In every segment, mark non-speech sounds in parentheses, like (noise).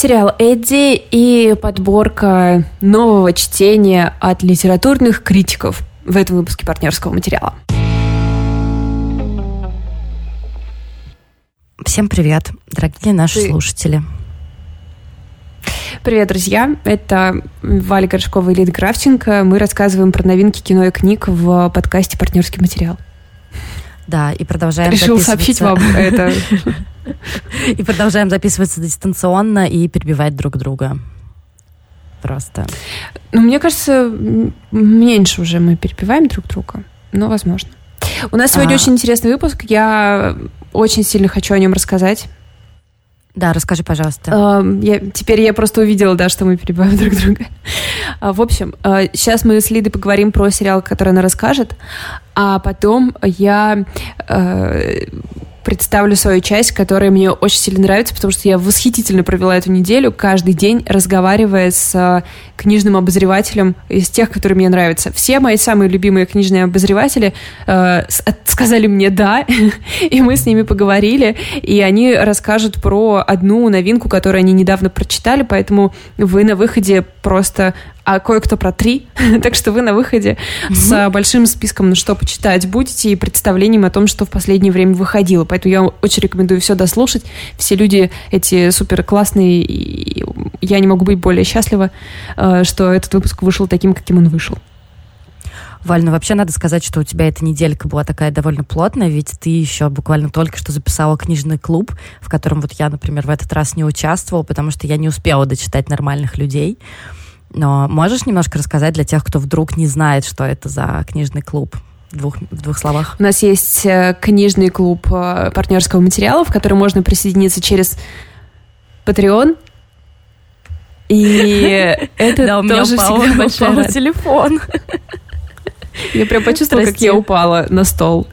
Сериал «Эдди» и подборка нового чтения от литературных критиков в этом выпуске партнерского материала. Всем привет, дорогие наши Ты... слушатели. Привет, друзья! Это Валя Горшкова и Лида Кравченко. Мы рассказываем про новинки кино и книг в подкасте «Партнерский материал». Да, и продолжаем Решил сообщить вам это. (laughs) И продолжаем записываться дистанционно и перебивать друг друга. Просто. Ну, мне кажется, меньше уже мы перебиваем друг друга, но возможно. У нас сегодня а... очень интересный выпуск. Я очень сильно хочу о нем рассказать. Да, расскажи, пожалуйста. Я, теперь я просто увидела, да, что мы перебиваем друг друга. Uh, в общем, сейчас мы с Лидой поговорим про сериал, который она расскажет, а потом я представлю свою часть, которая мне очень сильно нравится, потому что я восхитительно провела эту неделю, каждый день разговаривая с э, книжным обозревателем из тех, которые мне нравятся. Все мои самые любимые книжные обозреватели э, сказали мне «да», (laughs) и мы с ними поговорили, и они расскажут про одну новинку, которую они недавно прочитали, поэтому вы на выходе просто а кое-кто про три. (laughs) так что вы на выходе mm-hmm. с большим списком, на что почитать будете, и представлением о том, что в последнее время выходило. Поэтому я очень рекомендую все дослушать. Все люди эти супер классные, и я не могу быть более счастлива, э, что этот выпуск вышел таким, каким он вышел. Валь, ну вообще надо сказать, что у тебя эта неделька была такая довольно плотная, ведь ты еще буквально только что записала книжный клуб, в котором вот я, например, в этот раз не участвовала, потому что я не успела дочитать нормальных людей. Но можешь немножко рассказать для тех, кто вдруг не знает, что это за книжный клуб? В двух, в двух словах. У нас есть э, книжный клуб э, партнерского материала, в который можно присоединиться через Patreon. И это (laughs) да, у меня тоже всегда большой телефон. (laughs) Я прям почувствовала, как я упала на стол.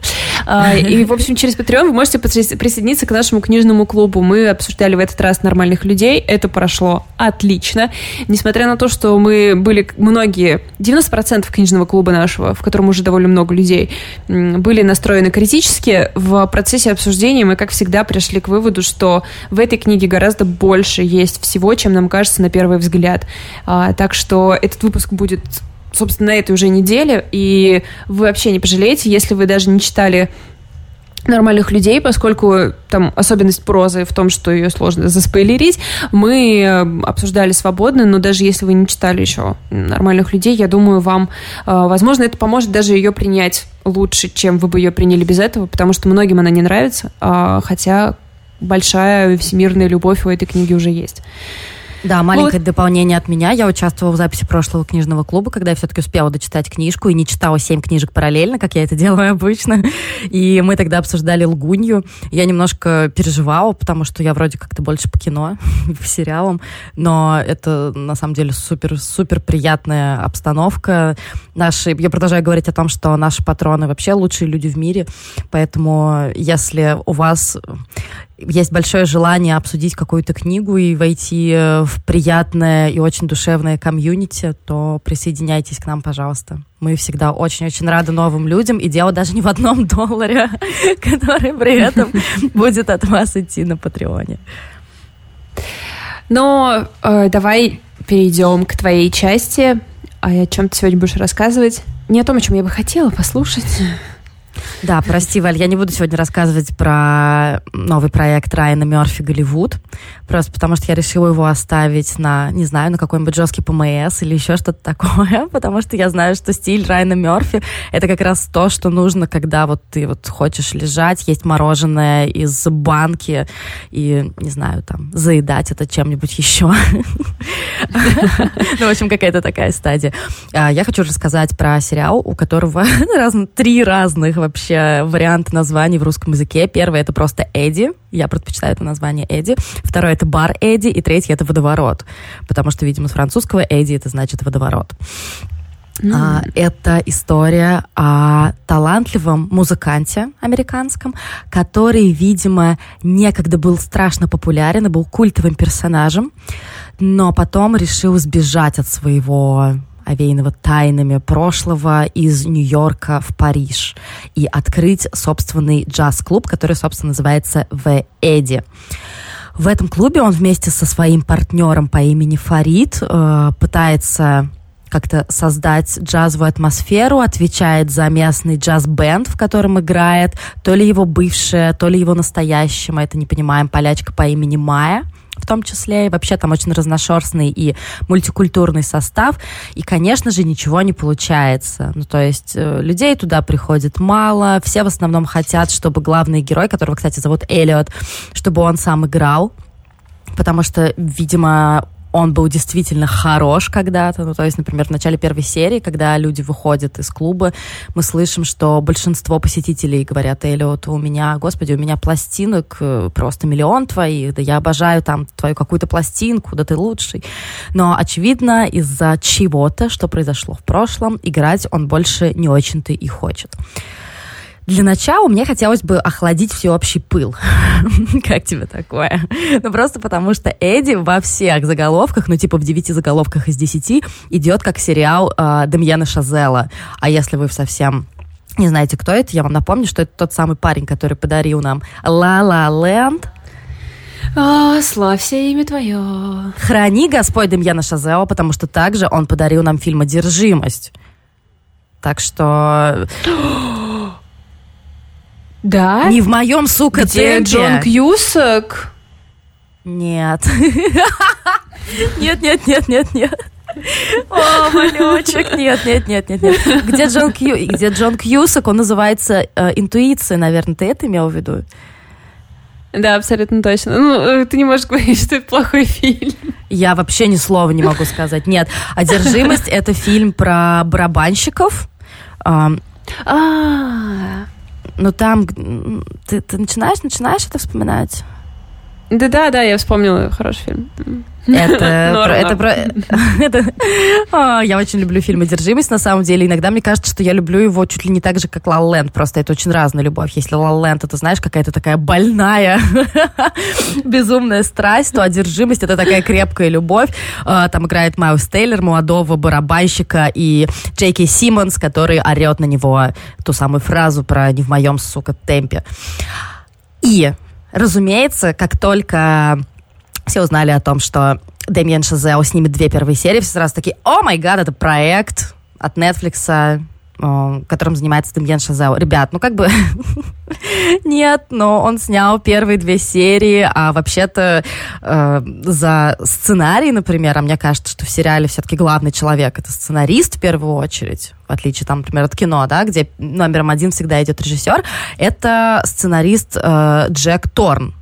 А, и, в общем, через Patreon вы можете присоединиться к нашему книжному клубу. Мы обсуждали в этот раз нормальных людей. Это прошло отлично. Несмотря на то, что мы были многие, 90% книжного клуба нашего, в котором уже довольно много людей, были настроены критически, в процессе обсуждения мы, как всегда, пришли к выводу, что в этой книге гораздо больше есть всего, чем нам кажется на первый взгляд. А, так что этот выпуск будет собственно, на этой уже неделе, и вы вообще не пожалеете, если вы даже не читали нормальных людей, поскольку там особенность прозы в том, что ее сложно заспойлерить, мы э, обсуждали свободно, но даже если вы не читали еще нормальных людей, я думаю, вам, э, возможно, это поможет даже ее принять лучше, чем вы бы ее приняли без этого, потому что многим она не нравится, а, хотя большая всемирная любовь у этой книги уже есть. Да, маленькое вот. дополнение от меня. Я участвовала в записи прошлого книжного клуба, когда я все-таки успела дочитать книжку и не читала семь книжек параллельно, как я это (laughs) делаю обычно. И мы тогда обсуждали «Лгунью». Я немножко переживала, потому что я вроде как-то больше по кино, (laughs) по сериалам. Но это, на самом деле, супер-супер приятная обстановка. Наши, я продолжаю говорить о том, что наши патроны вообще лучшие люди в мире. Поэтому, если у вас есть большое желание обсудить какую-то книгу и войти э, приятное и очень душевное комьюнити, то присоединяйтесь к нам, пожалуйста. Мы всегда очень-очень рады новым людям, и дело даже не в одном (laughs) долларе, который при этом будет от вас идти на Патреоне. Но э, давай перейдем к твоей части. А о чем ты сегодня будешь рассказывать? Не о том, о чем я бы хотела послушать. Да, прости, Валь, я не буду сегодня рассказывать про новый проект Райана Мерфи «Голливуд», просто потому что я решила его оставить на, не знаю, на какой-нибудь жесткий ПМС или еще что-то такое, (laughs) потому что я знаю, что стиль Райана Мерфи — это как раз то, что нужно, когда вот ты вот хочешь лежать, есть мороженое из банки и, не знаю, там, заедать это чем-нибудь еще. (laughs) Ну, в общем, какая-то такая стадия. А, я хочу рассказать про сериал, у которого (laughs) три разных вообще варианты названий в русском языке. Первый — это просто Эдди. Я предпочитаю это название Эдди. Второй — это бар Эдди. И третий — это водоворот. Потому что, видимо, с французского Эдди это значит водоворот. Mm. А, это история о талантливом музыканте американском, который, видимо, некогда был страшно популярен и был культовым персонажем, но потом решил сбежать от своего овеянного тайнами прошлого из Нью-Йорка в Париж и открыть собственный джаз-клуб, который, собственно, называется «В Эдди». В этом клубе он вместе со своим партнером по имени Фарид э, пытается как-то создать джазовую атмосферу, отвечает за местный джаз-бенд, в котором играет то ли его бывшая, то ли его настоящая, мы это не понимаем, полячка по имени Майя в том числе. И вообще там очень разношерстный и мультикультурный состав. И, конечно же, ничего не получается. Ну, то есть э, людей туда приходит мало. Все в основном хотят, чтобы главный герой, которого, кстати, зовут Эллиот, чтобы он сам играл потому что, видимо, он был действительно хорош когда-то. Ну, то есть, например, в начале первой серии, когда люди выходят из клуба, мы слышим, что большинство посетителей говорят, Эллиот, у меня, господи, у меня пластинок э, просто миллион твоих, да я обожаю там твою какую-то пластинку, да ты лучший. Но, очевидно, из-за чего-то, что произошло в прошлом, играть он больше не очень-то и хочет. Для начала мне хотелось бы охладить всеобщий пыл. (laughs) как тебе такое? Ну, просто потому что Эдди во всех заголовках, ну, типа в девяти заголовках из десяти, идет как сериал э, Демьяна Шазела. А если вы совсем не знаете, кто это, я вам напомню, что это тот самый парень, который подарил нам «Ла Ла Ленд», о, славься имя твое. Храни Господь Демьяна Шазела, потому что также он подарил нам фильм «Одержимость». Так что... Да? Не в моем, сука, Где темпе. Джон Кьюсак? Нет. (laughs) Нет, нет, нет, нет, нет. О, малючек, нет, нет, нет, нет, нет. Где Джон, Кью, где Джон Кьюсак, он называется э, «Интуиция», наверное, ты это имел в виду? Да, абсолютно точно. Ну, э, ты не можешь говорить, что это плохой фильм. Я вообще ни слова не могу сказать. Нет, «Одержимость» — это фильм про барабанщиков. А, но там ты, ты начинаешь, начинаешь это вспоминать? Да, да, да, я вспомнила хороший фильм. (laughs) Это про, это про, (laughs) это, а, я очень люблю фильм «Одержимость», на самом деле. Иногда мне кажется, что я люблю его чуть ли не так же, как «Ла Ленд», просто это очень разная любовь. Если «Ла Ленд» это, знаешь, какая-то такая больная, (laughs) безумная страсть, то «Одержимость» это такая крепкая любовь. А, там играет Майлз Тейлор, молодого барабанщика, и Джейки Симмонс, который орет на него ту самую фразу про «не в моем, сука, темпе». И, разумеется, как только все узнали о том, что Дэмиен Шазео снимет две первые серии, все сразу такие, о май гад, это проект от Netflix, которым занимается Демьян Шазео. Ребят, ну как бы (laughs) нет, но он снял первые две серии, а вообще-то э, за сценарий, например, а мне кажется, что в сериале все-таки главный человек это сценарист в первую очередь, в отличие, там, например, от кино, да, где номером один всегда идет режиссер, это сценарист э, Джек Торн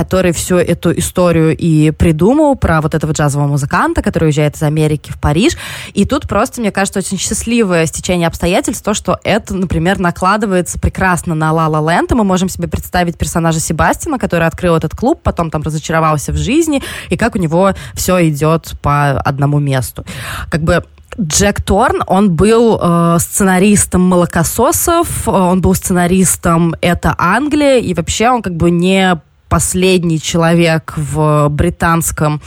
который всю эту историю и придумал про вот этого джазового музыканта, который уезжает из Америки в Париж. И тут просто, мне кажется, очень счастливое стечение обстоятельств, то, что это, например, накладывается прекрасно на La La Land, и мы можем себе представить персонажа Себастина, который открыл этот клуб, потом там разочаровался в жизни, и как у него все идет по одному месту. Как бы Джек Торн, он был э, сценаристом «Молокососов», он был сценаристом «Это Англия», и вообще он как бы не последний человек в британском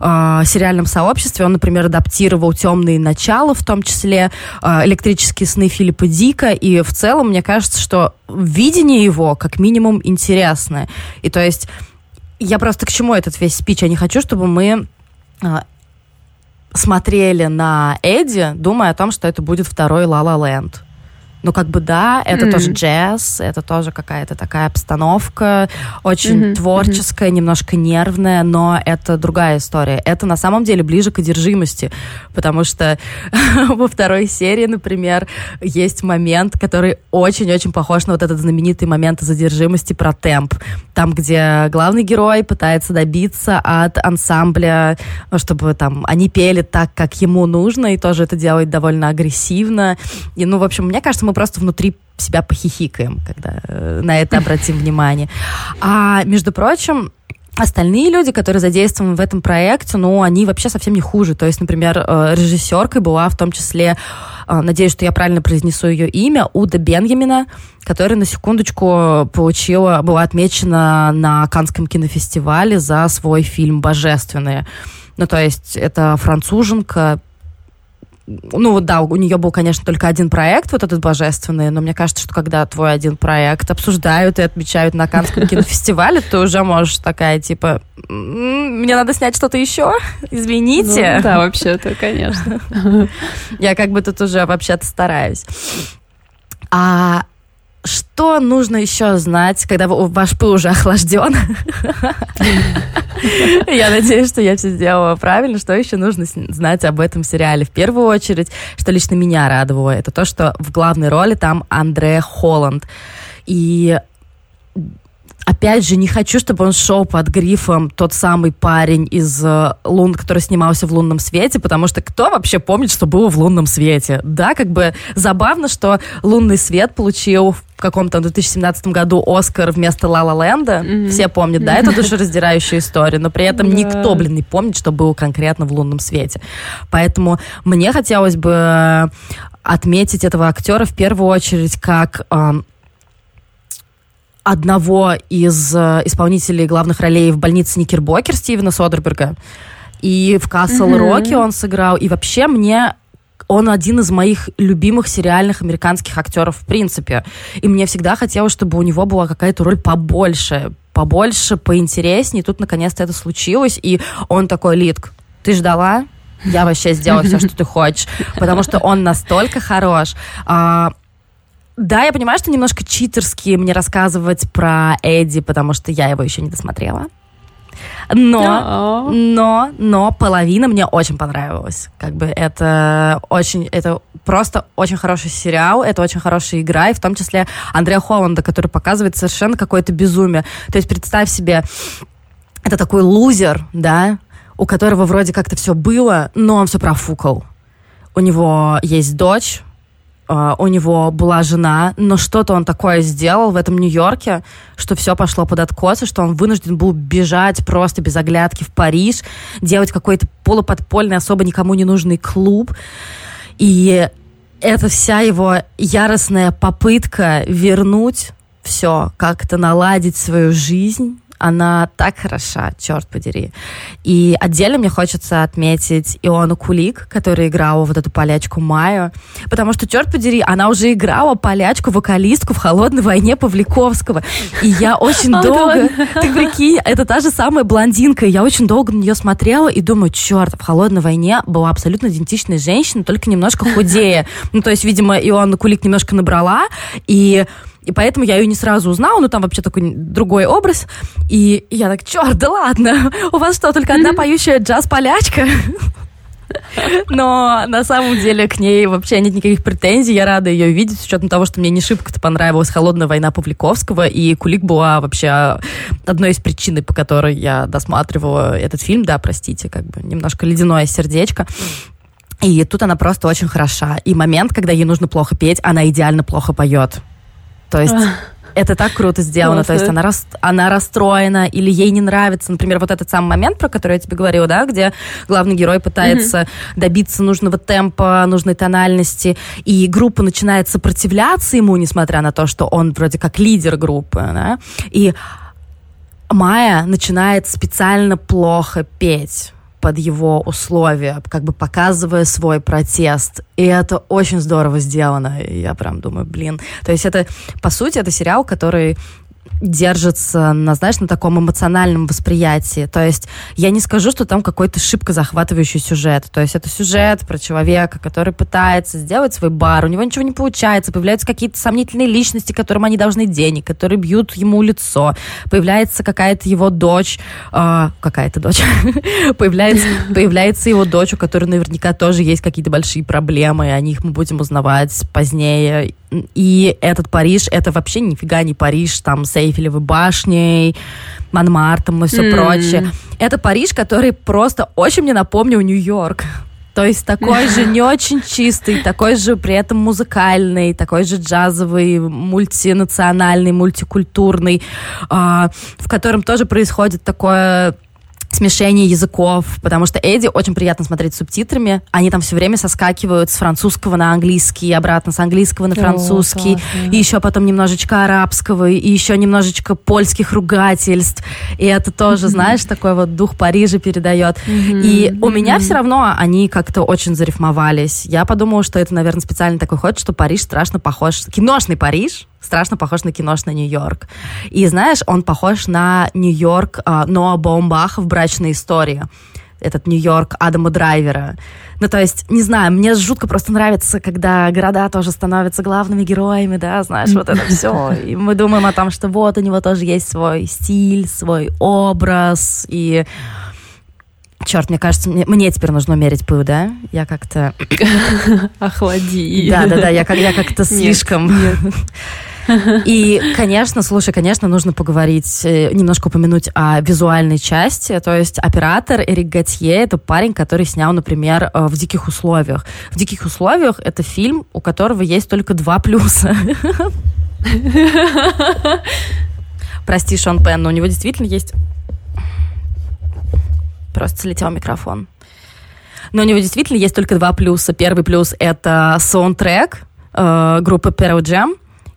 э, сериальном сообществе. Он, например, адаптировал «Темные начала», в том числе э, «Электрические сны» Филиппа Дика. И в целом, мне кажется, что видение его как минимум интересное. И то есть я просто к чему этот весь спич? Я не хочу, чтобы мы э, смотрели на Эдди, думая о том, что это будет второй «Ла Ла Ленд». Ну, как бы да, это mm-hmm. тоже джаз, это тоже какая-то такая обстановка, очень mm-hmm. творческая, mm-hmm. немножко нервная, но это другая история. Это на самом деле ближе к одержимости, потому что (laughs) во второй серии, например, есть момент, который очень-очень похож на вот этот знаменитый момент задержимости про темп. Там, где главный герой пытается добиться от ансамбля, чтобы там они пели так, как ему нужно, и тоже это делает довольно агрессивно. И, ну, в общем, мне кажется, мы просто внутри себя похихикаем, когда э, на это обратим внимание. А, между прочим, Остальные люди, которые задействованы в этом проекте, ну, они вообще совсем не хуже. То есть, например, э, режиссеркой была в том числе, э, надеюсь, что я правильно произнесу ее имя, Уда Беньямина, которая, на секундочку, получила, была отмечена на Канском кинофестивале за свой фильм «Божественные». Ну, то есть, это француженка, ну вот да, у нее был, конечно, только один проект, вот этот божественный, но мне кажется, что когда твой один проект обсуждают и отмечают на Каннском (laughs) кинофестивале, ты уже можешь такая, типа, мне надо снять что-то еще, извините. Ну, да, вообще-то, конечно. (laughs) Я как бы тут уже вообще-то стараюсь. А что нужно еще знать, когда ваш пыл уже охлажден? (laughs) Я надеюсь, что я все сделала правильно. Что еще нужно знать об этом сериале? В первую очередь, что лично меня радовало, это то, что в главной роли там Андре Холланд. И опять же, не хочу, чтобы он шел под грифом тот самый парень из э, Лун, который снимался в «Лунном свете», потому что кто вообще помнит, что было в «Лунном свете»? Да, как бы забавно, что «Лунный свет» получил в каком-то 2017 году Оскар вместо Ла Ла Ленда. Mm-hmm. Все помнят, да, это душераздирающая история, но при этом никто, блин, не помнит, что было конкретно в «Лунном свете». Поэтому мне хотелось бы отметить этого актера в первую очередь как одного из э, исполнителей главных ролей в больнице Никербокер Стивена Содерберга. И в Касл Роке mm-hmm. он сыграл. И вообще мне он один из моих любимых сериальных американских актеров в принципе. И мне всегда хотелось, чтобы у него была какая-то роль побольше, побольше, поинтереснее. И тут наконец-то это случилось. И он такой, Литк, ты ждала? Я вообще сделаю все, что ты хочешь. Потому что он настолько хорош. Да, я понимаю, что немножко читерски мне рассказывать про Эдди, потому что я его еще не досмотрела. Но, но, но половина мне очень понравилась. Как бы это очень, это просто очень хороший сериал, это очень хорошая игра, и в том числе Андрея Холланда, который показывает совершенно какое-то безумие. То есть представь себе, это такой лузер, да, у которого вроде как-то все было, но он все профукал. У него есть дочь, у него была жена, но что-то он такое сделал в этом Нью-Йорке, что все пошло под откос, и что он вынужден был бежать просто без оглядки в Париж, делать какой-то полуподпольный, особо никому не нужный клуб. И это вся его яростная попытка вернуть все, как-то наладить свою жизнь, она так хороша, черт подери. И отдельно мне хочется отметить Иону Кулик, которая играла вот эту полячку Майю, потому что, черт подери, она уже играла полячку, вокалистку в «Холодной войне» Павликовского. И я очень долго... Ты прикинь, это та же самая блондинка. Я очень долго на нее смотрела и думаю, черт, в «Холодной войне» была абсолютно идентичная женщина, только немножко худее. Ну, то есть, видимо, Иоанна Кулик немножко набрала, и и поэтому я ее не сразу узнала, ну там вообще такой другой образ. И я так, черт, да ладно, (laughs) у вас что, только одна поющая джаз-полячка? (laughs) Но на самом деле к ней вообще нет никаких претензий. Я рада ее видеть, с учетом того, что мне не шибко-то понравилась «Холодная война» Павликовского, и «Кулик» была вообще одной из причин, по которой я досматривала этот фильм. Да, простите, как бы немножко ледяное сердечко. И тут она просто очень хороша. И момент, когда ей нужно плохо петь, она идеально плохо поет. То есть это так круто сделано. Классно. То есть она, рас, она расстроена или ей не нравится. Например, вот этот самый момент, про который я тебе говорила, да, где главный герой пытается mm-hmm. добиться нужного темпа, нужной тональности, и группа начинает сопротивляться ему, несмотря на то, что он вроде как лидер группы, да, и Майя начинает специально плохо петь под его условия, как бы показывая свой протест. И это очень здорово сделано. Я прям думаю, блин. То есть это, по сути, это сериал, который держится на, знаешь, на таком эмоциональном восприятии. То есть я не скажу, что там какой-то шибко захватывающий сюжет. То есть это сюжет про человека, который пытается сделать свой бар, у него ничего не получается, появляются какие-то сомнительные личности, которым они должны денег, которые бьют ему лицо, появляется какая-то его дочь, э, какая-то дочь, (laughs) появляется, (laughs) появляется его дочь, у которой наверняка тоже есть какие-то большие проблемы, о них мы будем узнавать позднее. И этот Париж, это вообще нифига не Париж, там, с Эйфелевой башней, Монмартом и все mm. прочее. Это Париж, который просто очень мне напомнил Нью-Йорк. То есть такой же не очень чистый, такой же при этом музыкальный, такой же джазовый, мультинациональный, мультикультурный, э, в котором тоже происходит такое смешение языков, потому что Эдди очень приятно смотреть с субтитрами. Они там все время соскакивают с французского на английский, обратно с английского на французский, О, и еще потом немножечко арабского, и еще немножечко польских ругательств. И это тоже, знаешь, такой вот дух Парижа передает. И у меня все равно они как-то очень зарифмовались. Я подумала, что это, наверное, специально такой ход, что Париж страшно похож. Киношный Париж, страшно похож на киношный Нью-Йорк. И знаешь, он похож на Нью-Йорк э, Ноа Баумбаха в «Брачной истории». Этот Нью-Йорк Адама Драйвера. Ну, то есть, не знаю, мне жутко просто нравится, когда города тоже становятся главными героями, да, знаешь, вот это все. И мы думаем о том, что вот у него тоже есть свой стиль, свой образ, и Черт, мне кажется, мне, мне теперь нужно умерить пыл, да? Я как-то... (laughs) Охлади. Да-да-да, я, я как-то слишком... И, конечно, слушай, конечно, нужно поговорить, э, немножко упомянуть о визуальной части. То есть оператор Эрик Готье — это парень, который снял, например, э, «В диких условиях». «В диких условиях» — это фильм, у которого есть только два плюса. (laughs) Прости, Шон Пен, но у него действительно есть Просто слетел микрофон. Но у него действительно есть только два плюса. Первый плюс — это саундтрек э, группы Pearl Jam,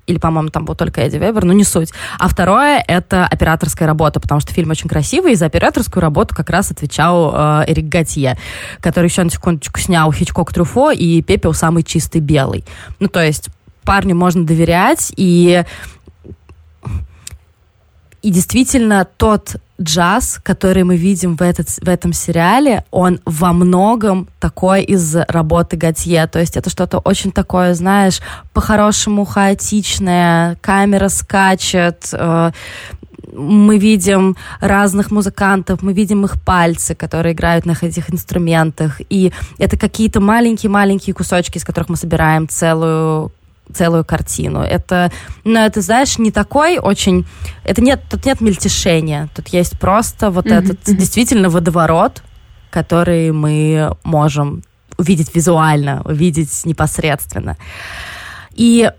или, по-моему, там был только Эдди Вебер, но не суть. А второе — это операторская работа, потому что фильм очень красивый, и за операторскую работу как раз отвечал э, Эрик Готье, который еще на секундочку снял Хичкок Трюфо и Пепел самый чистый белый. Ну, то есть парню можно доверять, и и действительно тот джаз, который мы видим в, этот, в этом сериале, он во многом такой из работы Готье. То есть это что-то очень такое, знаешь, по-хорошему хаотичное, камера скачет, э, мы видим разных музыкантов, мы видим их пальцы, которые играют на этих инструментах. И это какие-то маленькие-маленькие кусочки, из которых мы собираем целую целую картину. Это, ну, это, знаешь, не такой очень... Это нет, тут нет мельтешения. Тут есть просто вот mm-hmm. этот действительно водоворот, который мы можем увидеть визуально, увидеть непосредственно. И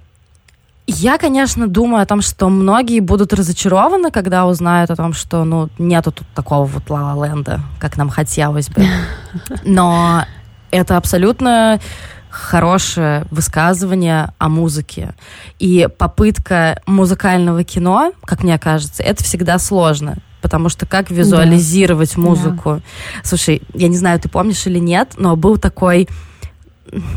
я, конечно, думаю о том, что многие будут разочарованы, когда узнают о том, что, ну, нету тут такого вот ла-ла-ленда, как нам хотелось бы. (laughs) Но это абсолютно хорошее высказывание о музыке. И попытка музыкального кино, как мне кажется, это всегда сложно. Потому что как визуализировать да. музыку? Да. Слушай, я не знаю, ты помнишь или нет, но был такой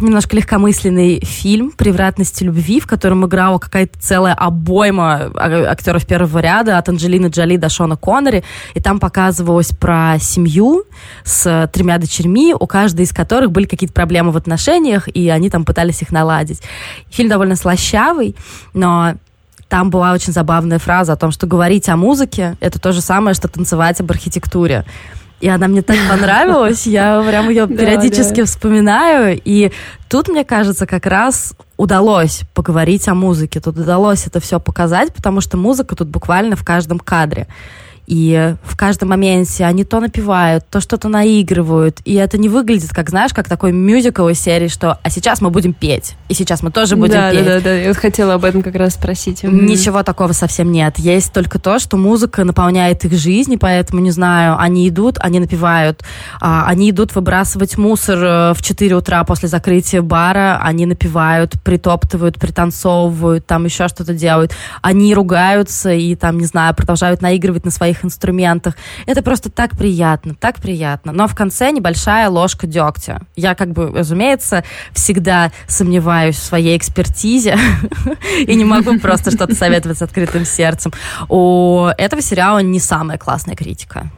немножко легкомысленный фильм «Превратности любви», в котором играла какая-то целая обойма а, актеров первого ряда от Анджелины Джоли до Шона Коннери, и там показывалось про семью с тремя дочерьми, у каждой из которых были какие-то проблемы в отношениях, и они там пытались их наладить. Фильм довольно слащавый, но там была очень забавная фраза о том, что говорить о музыке — это то же самое, что танцевать об архитектуре и она мне так понравилась, я прям ее (laughs) периодически вспоминаю, и тут, мне кажется, как раз удалось поговорить о музыке, тут удалось это все показать, потому что музыка тут буквально в каждом кадре. И в каждом моменте они то напевают, то что-то наигрывают. И это не выглядит, как, знаешь, как такой мюзикл из серии, что «а сейчас мы будем петь». И сейчас мы тоже будем да, петь. Да, да, да. Я вот хотела об этом как раз спросить. Ничего такого совсем нет. Есть только то, что музыка наполняет их жизнь, и поэтому, не знаю, они идут, они напевают, а, они идут выбрасывать мусор э, в 4 утра после закрытия бара, они напевают, притоптывают, пританцовывают, там еще что-то делают. Они ругаются и там, не знаю, продолжают наигрывать на своих своих инструментах. Это просто так приятно, так приятно. Но в конце небольшая ложка дегтя. Я, как бы, разумеется, всегда сомневаюсь в своей экспертизе (laughs) и не могу просто что-то советовать с открытым сердцем. У этого сериала не самая классная критика.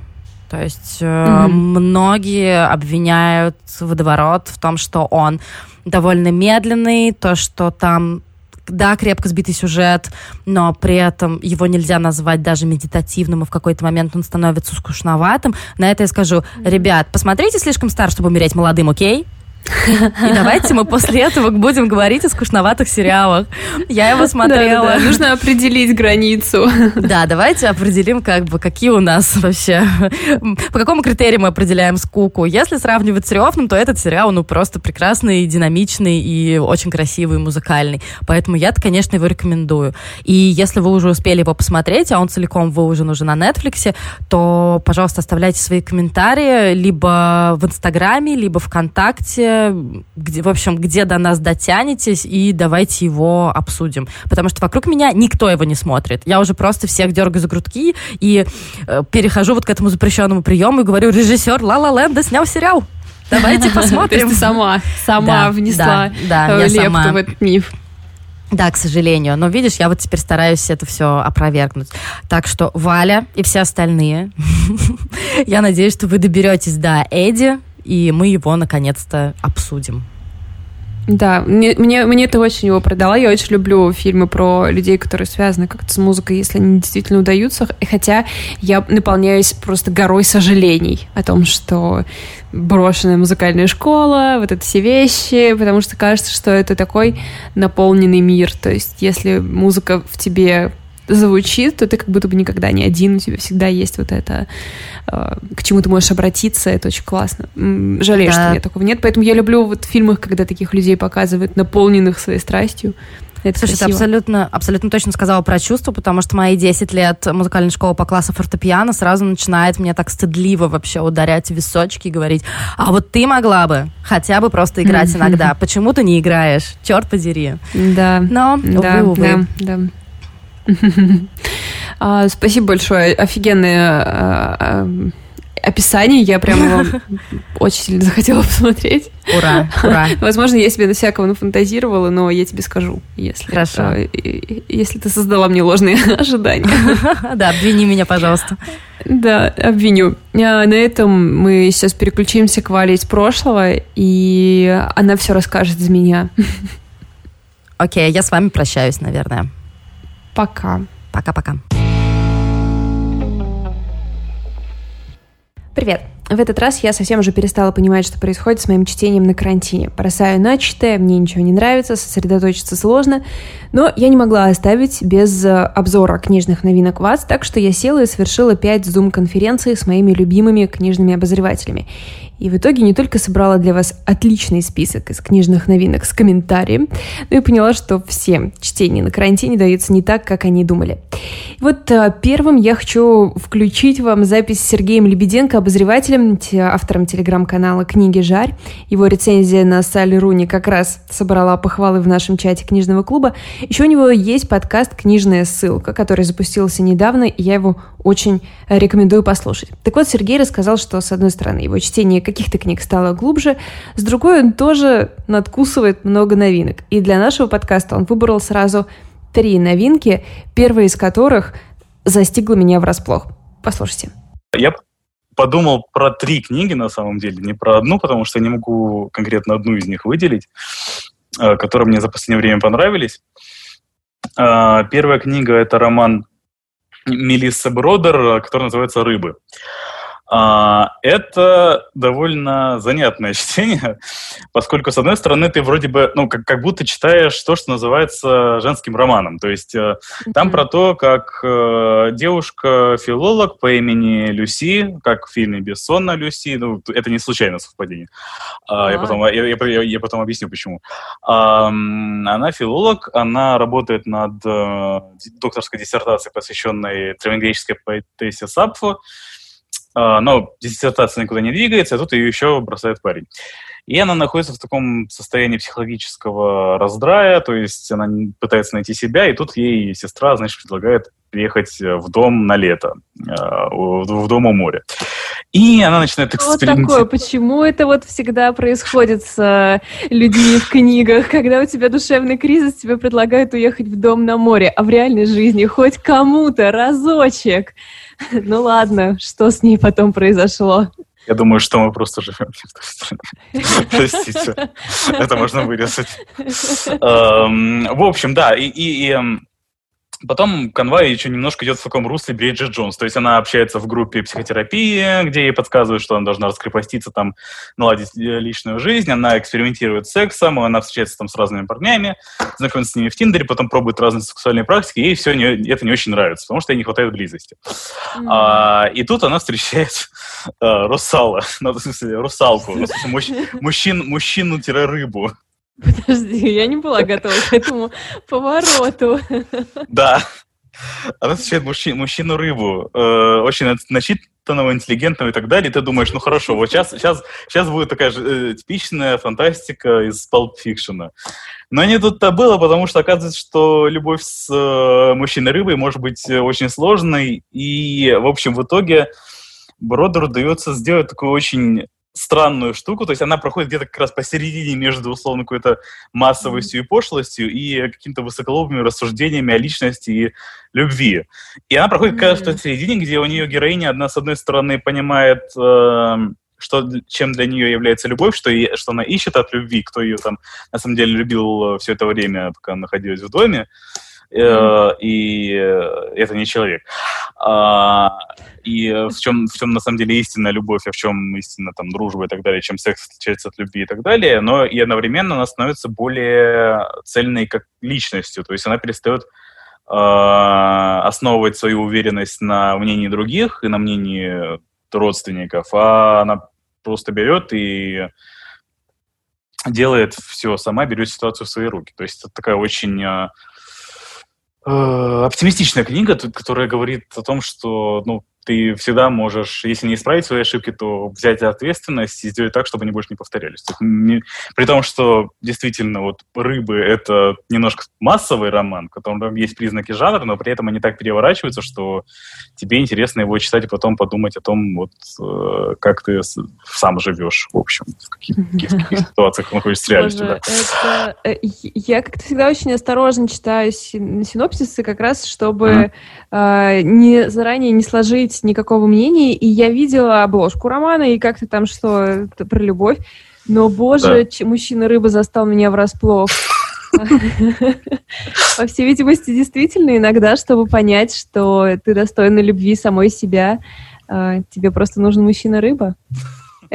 То есть mm-hmm. многие обвиняют водоворот в том, что он довольно медленный, то, что там да, крепко сбитый сюжет, но при этом его нельзя назвать даже медитативным, и в какой-то момент он становится скучноватым. На это я скажу, ребят, посмотрите «Слишком стар, чтобы умереть молодым», окей? И давайте мы после этого будем говорить о скучноватых сериалах. Я его смотрела. Да, да. Нужно определить границу. Да, давайте определим, как бы, какие у нас вообще... По какому критерию мы определяем скуку? Если сравнивать с Рёвным, то этот сериал, ну, просто прекрасный, динамичный и очень красивый, музыкальный. Поэтому я, конечно, его рекомендую. И если вы уже успели его посмотреть, а он целиком выложен уже на Netflix, то, пожалуйста, оставляйте свои комментарии либо в Инстаграме, либо ВКонтакте, где, в общем, где до нас дотянетесь, и давайте его обсудим. Потому что вокруг меня никто его не смотрит. Я уже просто всех дергаю за грудки и э, перехожу вот к этому запрещенному приему и говорю, режиссер Ла Ла Ленда снял сериал. Давайте (laughs) посмотрим. ты сама, сама внесла лепту в этот миф. Да, к сожалению. Но видишь, я вот теперь стараюсь это все опровергнуть. Так что Валя и все остальные, (laughs) я надеюсь, что вы доберетесь до Эдди, и мы его наконец-то обсудим. Да, мне, мне, мне это очень его продала. Я очень люблю фильмы про людей, которые связаны как-то с музыкой, если они действительно удаются. Хотя я наполняюсь просто горой сожалений о том, что брошенная музыкальная школа, вот это все вещи, потому что кажется, что это такой наполненный мир. То есть, если музыка в тебе звучит, то ты как будто бы никогда не один, у тебя всегда есть вот это, э, к чему ты можешь обратиться, это очень классно. Жалею, да. что у меня такого нет, поэтому я люблю вот в фильмах, когда таких людей показывают, наполненных своей страстью. Это Слушай, красиво. ты абсолютно, абсолютно точно сказала про чувства, потому что мои 10 лет музыкальной школы по классу фортепиано сразу начинает мне так стыдливо вообще ударять в височки и говорить, а вот ты могла бы хотя бы просто играть (laughs) иногда. Почему ты не играешь? Черт подери. Да. Но, да, увы, увы. Да, да. А, спасибо большое. Офигенное а, а, описание. Я прям его очень сильно захотела посмотреть. Ура, ура. Возможно, я себе на всякого нафантазировала, но я тебе скажу, если, Хорошо. если ты создала мне ложные (laughs) ожидания. (laughs) Да, обвини меня, пожалуйста. Да, обвиню. На этом мы сейчас переключимся к Вале из прошлого, и она все расскажет за меня. Окей, я с вами прощаюсь, наверное. Пока. Пока-пока. Привет. В этот раз я совсем уже перестала понимать, что происходит с моим чтением на карантине. Бросаю начатое, мне ничего не нравится, сосредоточиться сложно, но я не могла оставить без обзора книжных новинок вас, так что я села и совершила 5 зум-конференций с моими любимыми книжными обозревателями. И в итоге не только собрала для вас отличный список из книжных новинок с комментарием, но и поняла, что всем чтение на карантине дается не так, как они думали. И вот а, первым я хочу включить вам запись с Сергеем Лебеденко, обозревателем, автором телеграм-канала «Книги Жарь». Его рецензия на Салли Руни как раз собрала похвалы в нашем чате книжного клуба. Еще у него есть подкаст «Книжная ссылка», который запустился недавно, и я его очень рекомендую послушать. Так вот, Сергей рассказал, что, с одной стороны, его чтение каких-то книг стало глубже, с другой он тоже надкусывает много новинок. И для нашего подкаста он выбрал сразу три новинки, первая из которых застигла меня врасплох. Послушайте. Я подумал про три книги, на самом деле, не про одну, потому что я не могу конкретно одну из них выделить, э, которые мне за последнее время понравились. Э, первая книга — это роман Мелисса Бродер, который называется «Рыбы». А, это довольно занятное (laughs) чтение, поскольку, с одной стороны, ты вроде бы, ну, как, как будто читаешь то, что называется женским романом. То есть mm-hmm. там про то, как э, девушка-филолог по имени Люси, как в фильме «Бессонная Люси», ну, это не случайное совпадение. А, я, потом, я, я, я потом объясню, почему. Она филолог, она работает над э, докторской диссертацией, посвященной древнегреческой поэтессе Сапфо, но диссертация никуда не двигается, а тут ее еще бросает парень. И она находится в таком состоянии психологического раздрая, то есть она пытается найти себя, и тут ей сестра, значит, предлагает приехать в дом на лето, а, в дом у моря. И она начинает экспериментировать. Вот такое, почему это вот всегда происходит с э, людьми в книгах, когда у тебя душевный кризис, тебе предлагают уехать в дом на море, а в реальной жизни хоть кому-то разочек (laughs) – Ну ладно, что с ней потом произошло? Я думаю, что мы просто живем не в той стране. (laughs) Простите, это можно вырезать. (laughs) Эм, в общем, да, и эм, Потом канва еще немножко идет в таком русле Бриджит Джонс. То есть она общается в группе психотерапии, где ей подсказывают, что она должна раскрепоститься, там, наладить э, личную жизнь. Она экспериментирует с сексом, она встречается там с разными парнями, знакомится с ними в Тиндере, потом пробует разные сексуальные практики, и ей все не, это не очень нравится, потому что ей не хватает близости. Mm. А, и тут она встречает а, русала, ну, в смысле, русалку, в смысле, мужч, мужчин, мужчину-рыбу. Подожди, я не была готова к этому повороту. Да. Она встречает мужчину, мужчину рыбу, э, очень начитанного, интеллигентного и так далее. Ты думаешь, ну хорошо, вот сейчас, сейчас, сейчас будет такая же э, типичная фантастика из Pulp Fiction. Но не тут-то было, потому что оказывается, что любовь с э, мужчиной-рыбой может быть очень сложной. И, в общем, в итоге Бродеру удается сделать такую очень странную штуку, то есть она проходит где-то как раз посередине между, условно, какой-то массовостью и пошлостью и какими-то высоколобыми рассуждениями о личности и любви. И она проходит как раз в той середине, где у нее героиня, одна, с одной стороны, понимает, э, что, чем для нее является любовь, что, и, что она ищет от любви, кто ее там, на самом деле, любил все это время, пока она находилась в доме, э, и э, это не человек. А, и в чем, в чем на самом деле истинная любовь, а в чем истинная там дружба и так далее, чем секс отличается от любви и так далее, но и одновременно она становится более цельной как личностью, то есть она перестает э, основывать свою уверенность на мнении других и на мнении родственников, а она просто берет и делает все сама, берет ситуацию в свои руки. То есть это такая очень э, оптимистичная книга, которая говорит о том, что ну, ты всегда можешь, если не исправить свои ошибки, то взять ответственность и сделать так, чтобы они больше не повторялись. То не, при том, что действительно вот «Рыбы» — это немножко массовый роман, в котором есть признаки жанра, но при этом они так переворачиваются, что тебе интересно его читать и потом подумать о том, вот, э, как ты сам живешь, в общем, в каких, в каких ситуациях находишься с реальностью. Да. Это, э, я как-то всегда очень осторожно читаю синопсисы, как раз чтобы mm-hmm. не заранее не сложить иметь никакого мнения, и я видела обложку романа, и как-то там что про любовь, но, боже, да. мужчина-рыба застал меня врасплох. По всей видимости, действительно, иногда, чтобы понять, что ты достойна любви самой себя, а, тебе просто нужен мужчина-рыба.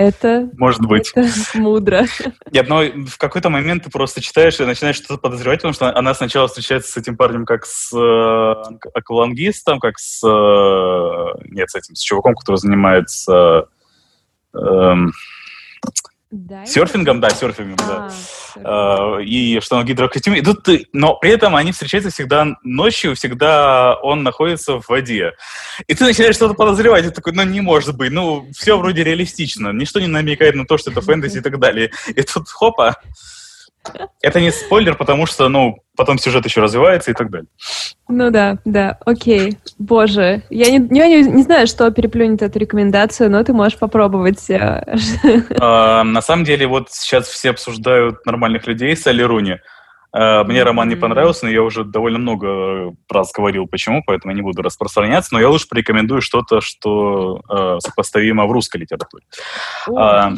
Это, Может быть. это мудро. Нет, но в какой-то момент ты просто читаешь и начинаешь что-то подозревать, потому что она сначала встречается с этим парнем как с э, аквалангистом, как с... Э, нет, с этим, с чуваком, который занимается... Э, да, серфингом, да, серфингом, а, да. Э, и что он в гидрокостюме. И тут, но при этом они встречаются всегда ночью, всегда он находится в воде. И ты начинаешь что-то подозревать, и такой, ну не может быть, ну все вроде реалистично, ничто не намекает на то, что это фэнтези и так далее. И тут хопа, это не спойлер, потому что, ну, потом сюжет еще развивается и так далее. Ну да, да, окей. Боже, я не, я не, не знаю, что переплюнет эту рекомендацию, но ты можешь попробовать. Э, а, на самом деле, вот сейчас все обсуждают нормальных людей с Руни. А, мне роман не понравился, но я уже довольно много раз говорил, почему, поэтому я не буду распространяться, но я лучше порекомендую что-то, что э, сопоставимо в русской литературе. О, а,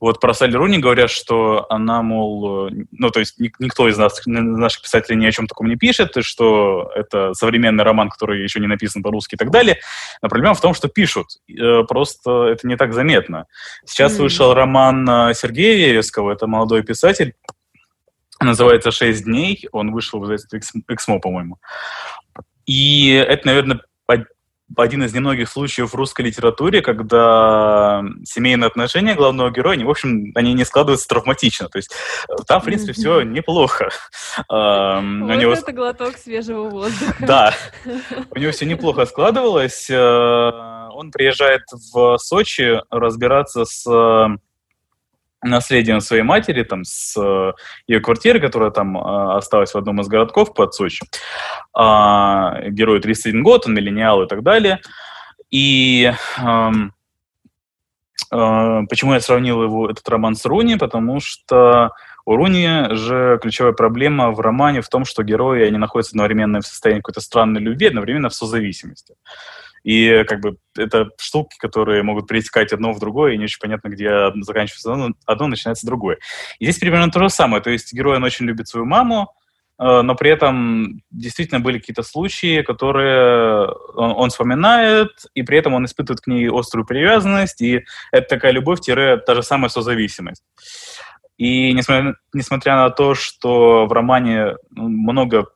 вот про Салли Руни говорят, что она, мол, ну, то есть никто из нас, наших писателей ни о чем таком не пишет, и что это современный роман, который еще не написан по-русски и так далее. Но проблема в том, что пишут. Э, просто это не так заметно. Сейчас mm. вышел роман э, Сергея Вереского, это молодой писатель, называется «Шесть дней», он вышел в издательстве «Эксмо», по-моему. И это, наверное, один из немногих случаев в русской литературе, когда семейные отношения главного героя, они, в общем, они не складываются травматично. То есть э, там, в принципе, все неплохо. (laughs) Вот него... это глоток свежего воздуха. Да. У него все неплохо складывалось. Э, он приезжает в Сочи разбираться с наследием своей матери, там, с э, ее квартиры, которая там э, осталась в одном из городков под Сочи. А, герою 31 год, он миллениал и так далее. И э, почему я сравнил его, этот роман с Руни? Потому что у Руни же ключевая проблема в романе в том, что герои, они находятся одновременно в состоянии какой-то странной любви, одновременно в созависимости. И как бы это штуки, которые могут перетекать одно в другое, и не очень понятно, где заканчивается одно, одно начинается другое. И здесь примерно то же самое. То есть герой, он очень любит свою маму, э, но при этом действительно были какие-то случаи, которые он, он вспоминает, и при этом он испытывает к ней острую привязанность, и это такая любовь-та же самая созависимость. И несмотря, несмотря на то, что в романе ну, много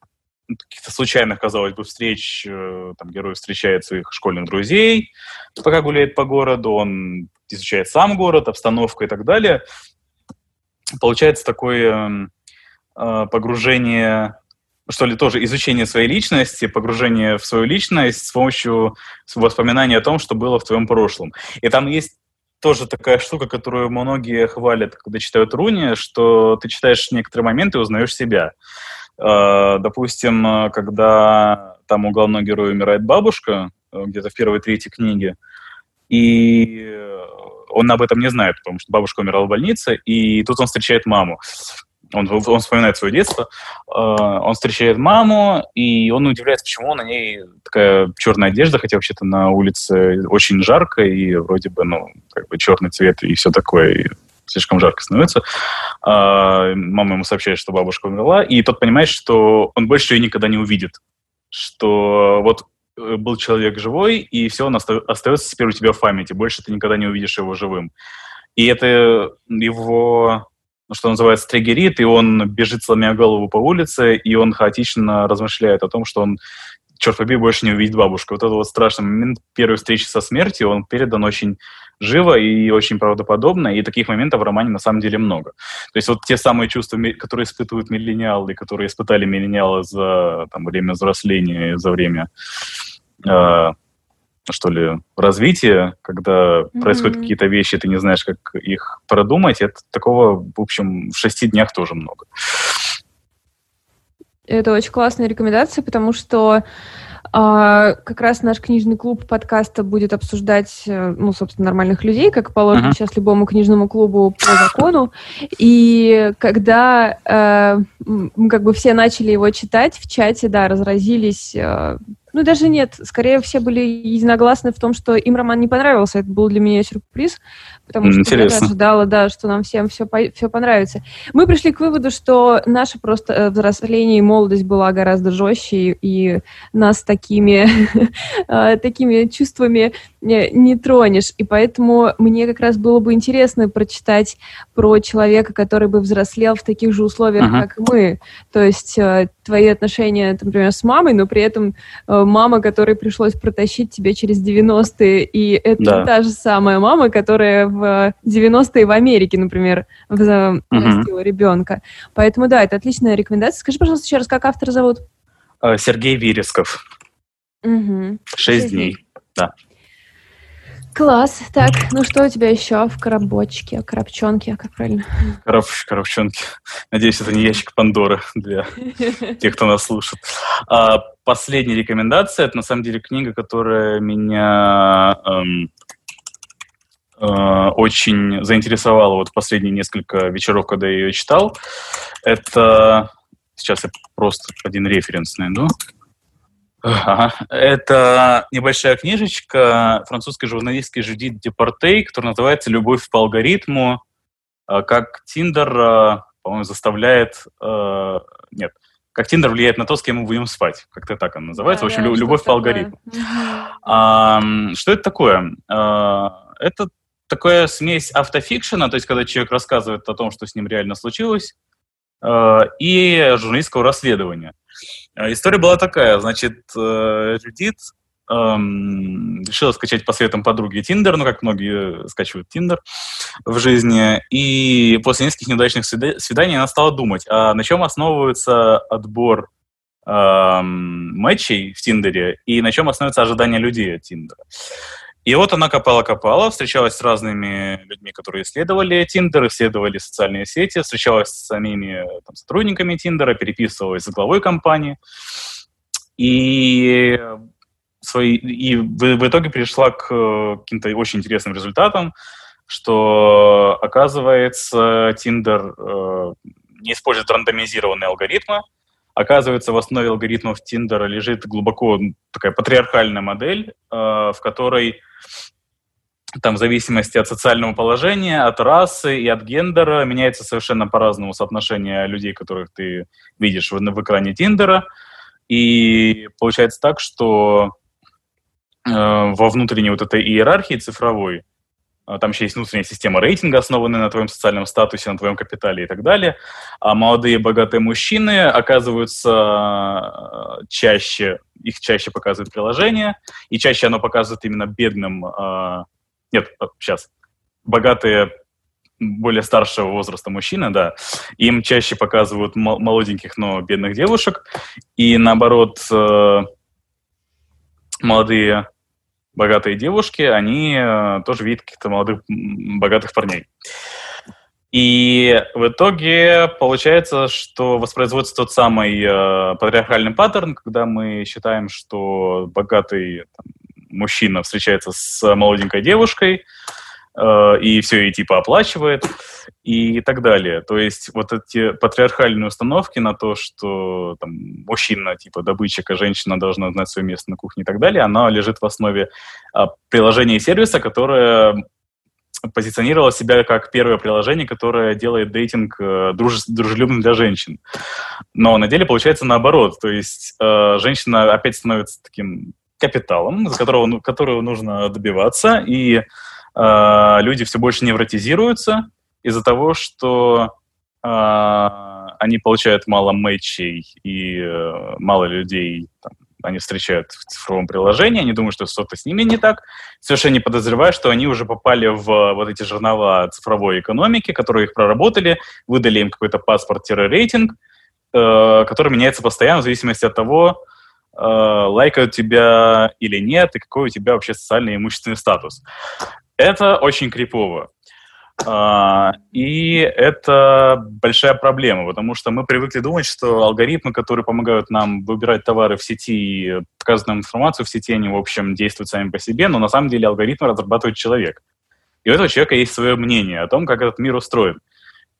каких-то случайных, казалось бы, встреч, э, там герой встречает своих школьных друзей, пока гуляет по городу, он изучает сам город, обстановку и так далее. Получается такое э, погружение, что ли, тоже изучение своей личности, погружение в свою личность с помощью воспоминаний о том, что было в твоем прошлом. И там есть тоже такая штука, которую многие хвалят, когда читают Руни, что ты читаешь некоторые моменты и узнаешь себя. Э, допустим, когда там у главного героя умирает бабушка, э, где-то в первой третьей книге, и он об этом не знает, потому что бабушка умерла в больнице, и тут он встречает маму. Он, он вспоминает свое детство, э, он встречает маму, и он удивляется, почему на ней такая черная одежда, хотя вообще-то на улице очень жарко, и вроде бы, ну, как бы черный цвет и все такое, и слишком жарко становится. А, мама ему сообщает, что бабушка умерла, и тот понимает, что он больше ее никогда не увидит. Что вот э, был человек живой, и все, он остается теперь у тебя в памяти. Больше ты никогда не увидишь его живым. И это его, ну, что называется, триггерит, и он бежит, сломя голову по улице, и он хаотично размышляет о том, что он черт побери, больше не увидеть бабушку. Вот это вот страшный момент первой встречи со смертью, он передан очень живо и очень правдоподобно, и таких моментов в романе на самом деле много. То есть вот те самые чувства, которые испытывают миллениалы, которые испытали миллениалы за там, время взросления, за время э, что ли, развития, когда mm-hmm. происходят какие-то вещи, ты не знаешь, как их продумать, это такого, в общем, в шести днях тоже много. Это очень классная рекомендация, потому что как раз наш книжный клуб подкаста будет обсуждать, э, ну, собственно, нормальных людей, как положено uh-huh. сейчас любому книжному клубу по закону. И когда э, как бы все начали его читать в чате, да, разразились э, ну, даже нет. Скорее, все были единогласны в том, что им роман не понравился. Это был для меня сюрприз, потому что я ожидала, да, что нам всем все, все понравится. Мы пришли к выводу, что наше просто э, взросление и молодость была гораздо жестче, и нас такими, (laughs) э, такими чувствами не тронешь. И поэтому мне как раз было бы интересно прочитать про человека, который бы взрослел в таких же условиях, uh-huh. как мы. То есть э, твои отношения, например, с мамой, но при этом мама, которой пришлось протащить тебя через 90-е, и это да. та же самая мама, которая в 90-е в Америке, например, вырастила угу. ребенка. Поэтому, да, это отличная рекомендация. Скажи, пожалуйста, еще раз, как автора зовут? Э, Сергей Виресков. Угу. Шесть дней, да. Класс. Так, ну что у тебя еще в коробочке, коробчонке, как правильно? Короб, коробчонке. Надеюсь, это не ящик Пандоры для (laughs) тех, кто нас слушает. А, последняя рекомендация, это на самом деле книга, которая меня эм, э, очень заинтересовала вот последние несколько вечеров, когда я ее читал. Это... Сейчас я просто один референс найду. Ага. Это небольшая книжечка французской журналистки Жюдит Депортей, которая называется «Любовь по алгоритму», а, как Тиндер, а, по-моему, заставляет... А, нет, как Тиндер влияет на то, с кем мы будем спать. Как-то так она называется. Да, в общем, да, «Любовь по алгоритму». А, что это такое? Это такая смесь автофикшена, то есть когда человек рассказывает о том, что с ним реально случилось, и журналистского расследования. А, история была такая, значит, э, Жюдит эм, решила скачать по советам подруги Тиндер, ну, как многие скачивают Тиндер в жизни, и после нескольких неудачных свиданий она стала думать, а на чем основывается отбор эм, матчей в Тиндере и на чем основывается ожидание людей от Тиндера. И вот она копала-копала, встречалась с разными людьми, которые исследовали Тиндер, исследовали социальные сети, встречалась с самими там, сотрудниками Тиндера, переписывалась с главой компании. И, свои, и в, в итоге пришла к каким-то очень интересным результатам, что, оказывается, Тиндер э, не использует рандомизированные алгоритмы, Оказывается, в основе алгоритмов Тиндера лежит глубоко такая патриархальная модель, э, в которой там в зависимости от социального положения, от расы и от гендера меняется совершенно по-разному соотношение людей, которых ты видишь в, в экране Тиндера. И получается так, что э, во внутренней вот этой иерархии цифровой там еще есть внутренняя система рейтинга, основанная на твоем социальном статусе, на твоем капитале и так далее. А молодые богатые мужчины оказываются э, чаще, их чаще показывает приложение, и чаще оно показывает именно бедным... Э, нет, сейчас. Богатые более старшего возраста мужчины, да, им чаще показывают молоденьких, но бедных девушек, и наоборот, э, молодые богатые девушки, они э, тоже видят каких-то молодых богатых парней. И в итоге получается, что воспроизводится тот самый э, патриархальный паттерн, когда мы считаем, что богатый там, мужчина встречается с молоденькой девушкой, и все и типа оплачивает и так далее. То есть вот эти патриархальные установки на то, что там, мужчина типа добытчик, а женщина должна знать свое место на кухне и так далее, она лежит в основе а, приложения и сервиса, которое позиционировало себя как первое приложение, которое делает дейтинг э, друж, дружелюбным для женщин. Но на деле получается наоборот. То есть э, женщина опять становится таким капиталом, за которого, ну, которого нужно добиваться, и э, люди все больше невротизируются из-за того, что э, они получают мало матчей и э, мало людей там, они встречают в цифровом приложении, они думают, что что-то с ними не так, совершенно не подозревая, что они уже попали в вот эти жернова цифровой экономики, которые их проработали, выдали им какой-то паспорт-рейтинг, э, который меняется постоянно в зависимости от того, э, лайкают тебя или нет, и какой у тебя вообще социальный и имущественный статус. Это очень крипово. Uh, и это большая проблема, потому что мы привыкли думать, что алгоритмы, которые помогают нам выбирать товары в сети и показывать нам информацию в сети, они, в общем, действуют сами по себе, но на самом деле алгоритмы разрабатывает человек. И у этого человека есть свое мнение о том, как этот мир устроен.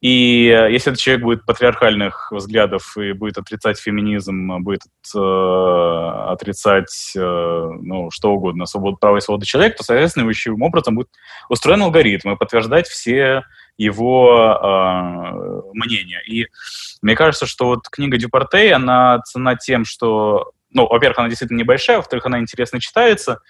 И э, если этот человек будет патриархальных взглядов и будет отрицать феминизм, будет э, отрицать э, ну, что угодно, свободу, право и свободу человека, то, соответственно, его образом будет устроен алгоритм и подтверждать все его э, мнения. И мне кажется, что вот книга Дюпартей, она цена тем, что, ну, во-первых, она действительно небольшая, во-вторых, она интересно читается,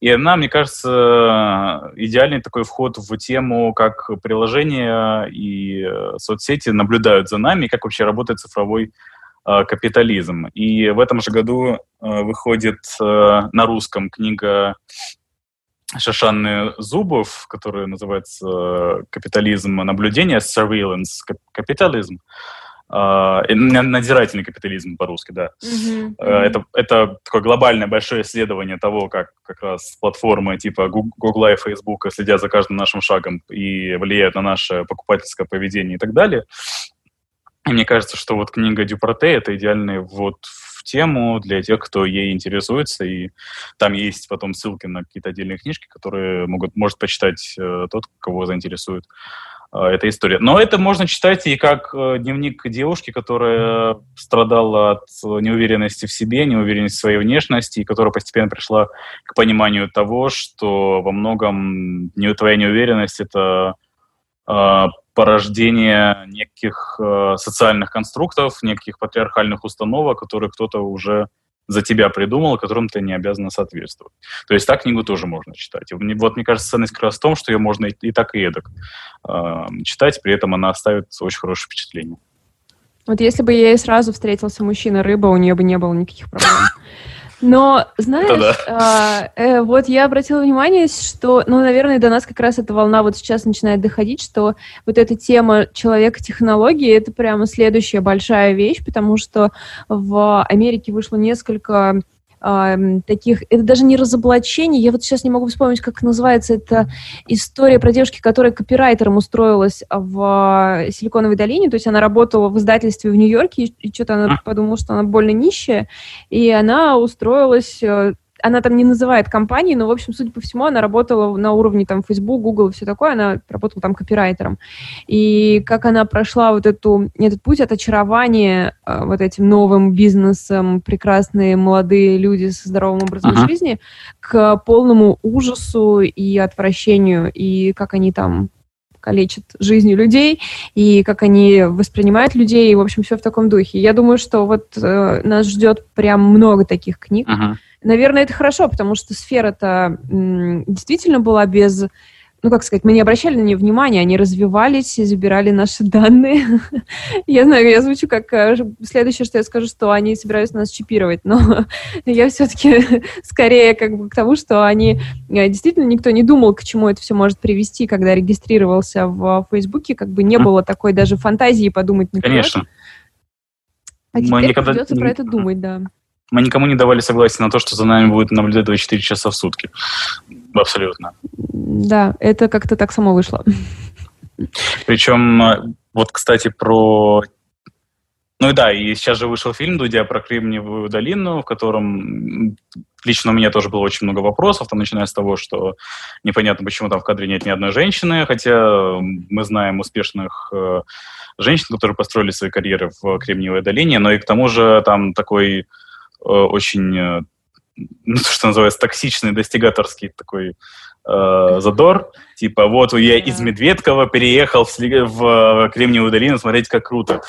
и она, мне кажется, идеальный такой вход в тему, как приложения и э, соцсети наблюдают за нами, как вообще работает цифровой э, капитализм. И в этом же году э, выходит на русском книга Шашанны Зубов, которая называется «Капитализм наблюдения», «Surveillance Capitalism». Uh, надзирательный капитализм по-русски, да. Mm-hmm. Это, это такое глобальное большое исследование того, как как раз платформы типа Google и Facebook следят за каждым нашим шагом и влияют на наше покупательское поведение и так далее. И мне кажется, что вот книга Дюпорте — это идеальный ввод в тему для тех, кто ей интересуется, и там есть потом ссылки на какие-то отдельные книжки, которые могут, может почитать э, тот, кого заинтересует. Э, эта история. Но это можно читать и как э, дневник девушки, которая страдала от неуверенности в себе, неуверенности в своей внешности, и которая постепенно пришла к пониманию того, что во многом твоя неуверенность — это э, порождение неких социальных конструктов, неких патриархальных установок, которые кто-то уже за тебя придумал, которым ты не обязана соответствовать. То есть так книгу тоже можно читать. И вот мне кажется, ценность как раз в том, что ее можно и, и так, и эдак э, читать, при этом она оставит очень хорошее впечатление. Вот если бы ей сразу встретился мужчина-рыба, у нее бы не было никаких проблем. (laughs) Но, знаешь, да. э, э, вот я обратила внимание, что, ну, наверное, до нас как раз эта волна вот сейчас начинает доходить, что вот эта тема человека-технологии — это прямо следующая большая вещь, потому что в Америке вышло несколько таких, это даже не разоблачение, я вот сейчас не могу вспомнить, как называется, это история про девушки, которая копирайтером устроилась в Силиконовой долине, то есть она работала в издательстве в Нью-Йорке, и, и что-то она подумала, что она больно нищая, и она устроилась э, она там не называет компании, но, в общем, судя по всему, она работала на уровне там Facebook, Google и все такое, она работала там копирайтером. И как она прошла вот эту, этот путь от очарования э, вот этим новым бизнесом, прекрасные молодые люди со здоровым образом uh-huh. жизни, к полному ужасу и отвращению, и как они там калечат жизни людей, и как они воспринимают людей, и, в общем, все в таком духе. Я думаю, что вот э, нас ждет прям много таких книг. Uh-huh. Наверное, это хорошо, потому что сфера-то действительно была без ну, как сказать, мы не обращали на нее внимания, они развивались и забирали наши данные. (laughs) я знаю, я звучу как... Э, следующее, что я скажу, что они собираются нас чипировать, но (laughs) я все-таки (laughs) скорее как бы к тому, что они... Э, действительно, никто не думал, к чему это все может привести, когда регистрировался в Фейсбуке, как бы не было такой даже фантазии подумать наперед. Конечно. А теперь никогда... придется про это думать, да. Мы никому не давали согласия на то, что за нами будет наблюдать 24 часа в сутки. Абсолютно. Да, это как-то так само вышло. Причем, э, вот, кстати, про... Ну и да, и сейчас же вышел фильм Дудя про Кремниевую долину, в котором лично у меня тоже было очень много вопросов, там, начиная с того, что непонятно, почему там в кадре нет ни одной женщины, хотя мы знаем успешных э, женщин, которые построили свои карьеры в Кремниевой долине, но и к тому же там такой очень, э, ну, (laughs) то, что называется, токсичный, достигаторский такой э, задор. Типа, вот я из Медведкова переехал в, в Кремниевую долину, смотреть, как круто.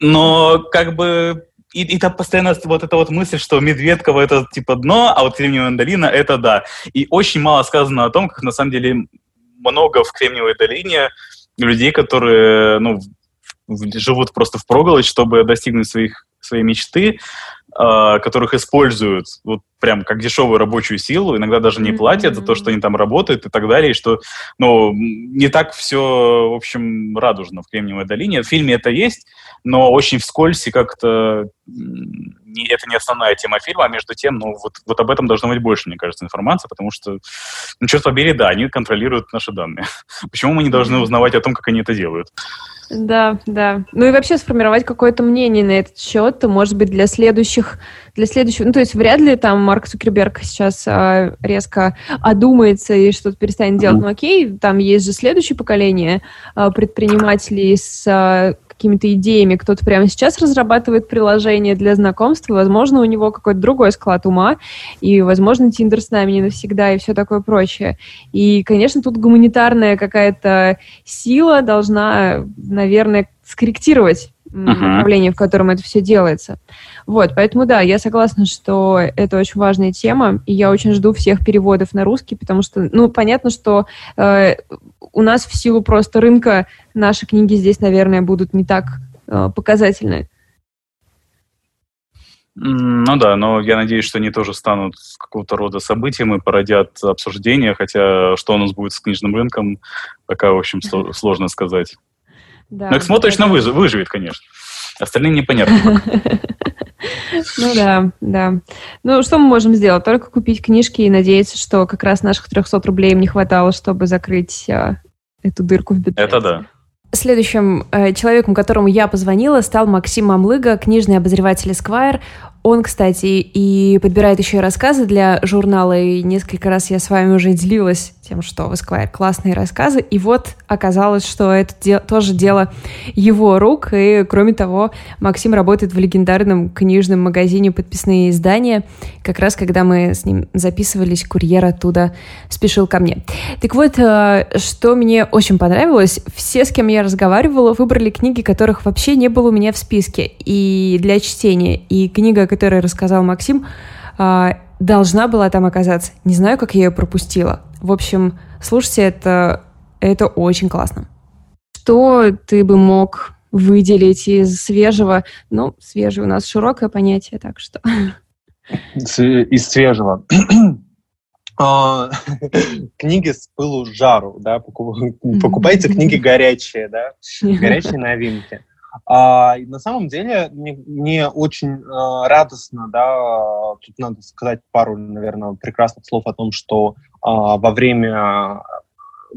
Но как бы и, и там постоянно вот эта вот мысль, что Медведково это типа дно, а вот Кремниевая долина это да. И очень мало сказано о том, как на самом деле много в Кремниевой долине людей, которые ну, живут просто в проголодь, чтобы достигнуть своих, своей мечты, э, которых используют вот прям как дешевую рабочую силу, иногда даже не платят mm-hmm. за то, что они там работают и так далее, и что, ну, не так все, в общем, радужно в Кремниевой долине. В фильме это есть, но очень вскользь и как-то не, это не основная тема фильма, а между тем, ну, вот, вот об этом должно быть больше, мне кажется, информации, потому что, ну, черт побери, да, они контролируют наши данные. (laughs) Почему мы не должны узнавать о том, как они это делают? Да, да. Ну и вообще сформировать какое-то мнение на этот счет, может быть, для следующих, для следующего, ну то есть вряд ли там Марк Цукерберг сейчас а, резко одумается и что-то перестанет делать. Ну окей, там есть же следующее поколение а, предпринимателей с а, какими-то идеями, кто-то прямо сейчас разрабатывает приложение для знакомства, возможно, у него какой-то другой склад ума, и, возможно, Тиндер с нами не навсегда, и все такое прочее. И, конечно, тут гуманитарная какая-то сила должна, наверное, скорректировать uh-huh. направление, в котором это все делается. Вот, поэтому да, я согласна, что это очень важная тема, и я очень жду всех переводов на русский, потому что, ну, понятно, что э, у нас в силу просто рынка наши книги здесь, наверное, будут не так э, показательны. Ну да, но я надеюсь, что они тоже станут какого-то рода событием и породят обсуждения, хотя что у нас будет с книжным рынком, пока, в общем, (laughs) сложно сказать. Да, но Эксмо точно выживет, конечно. Остальные непонятно. (laughs) Ну да, да. Ну, что мы можем сделать? Только купить книжки и надеяться, что как раз наших 300 рублей им не хватало, чтобы закрыть а, эту дырку в бюджете. Это да. Следующим э, человеком, которому я позвонила, стал Максим Мамлыга, книжный обозреватель Esquire. Он, кстати, и подбирает еще и рассказы для журнала, и несколько раз я с вами уже делилась тем, что в Esquire классные рассказы, и вот оказалось, что это де- тоже дело его рук, и кроме того, Максим работает в легендарном книжном магазине «Подписные издания», как раз когда мы с ним записывались, курьер оттуда спешил ко мне. Так вот, э, что мне очень понравилось, все, с кем я разговаривала, выбрали книги, которых вообще не было у меня в списке, и для чтения, и книга, которой рассказал Максим, э, должна была там оказаться. Не знаю, как я ее пропустила. В общем, слушайте, это, это очень классно. Что ты бы мог выделить из свежего? Ну, свежий у нас широкое понятие, так что... Из свежего. А, книги с пылу жару, да, покупайте книги горячие, да, горячие новинки. А, на самом деле мне, мне очень э, радостно, да, тут надо сказать пару, наверное, прекрасных слов о том, что э, во время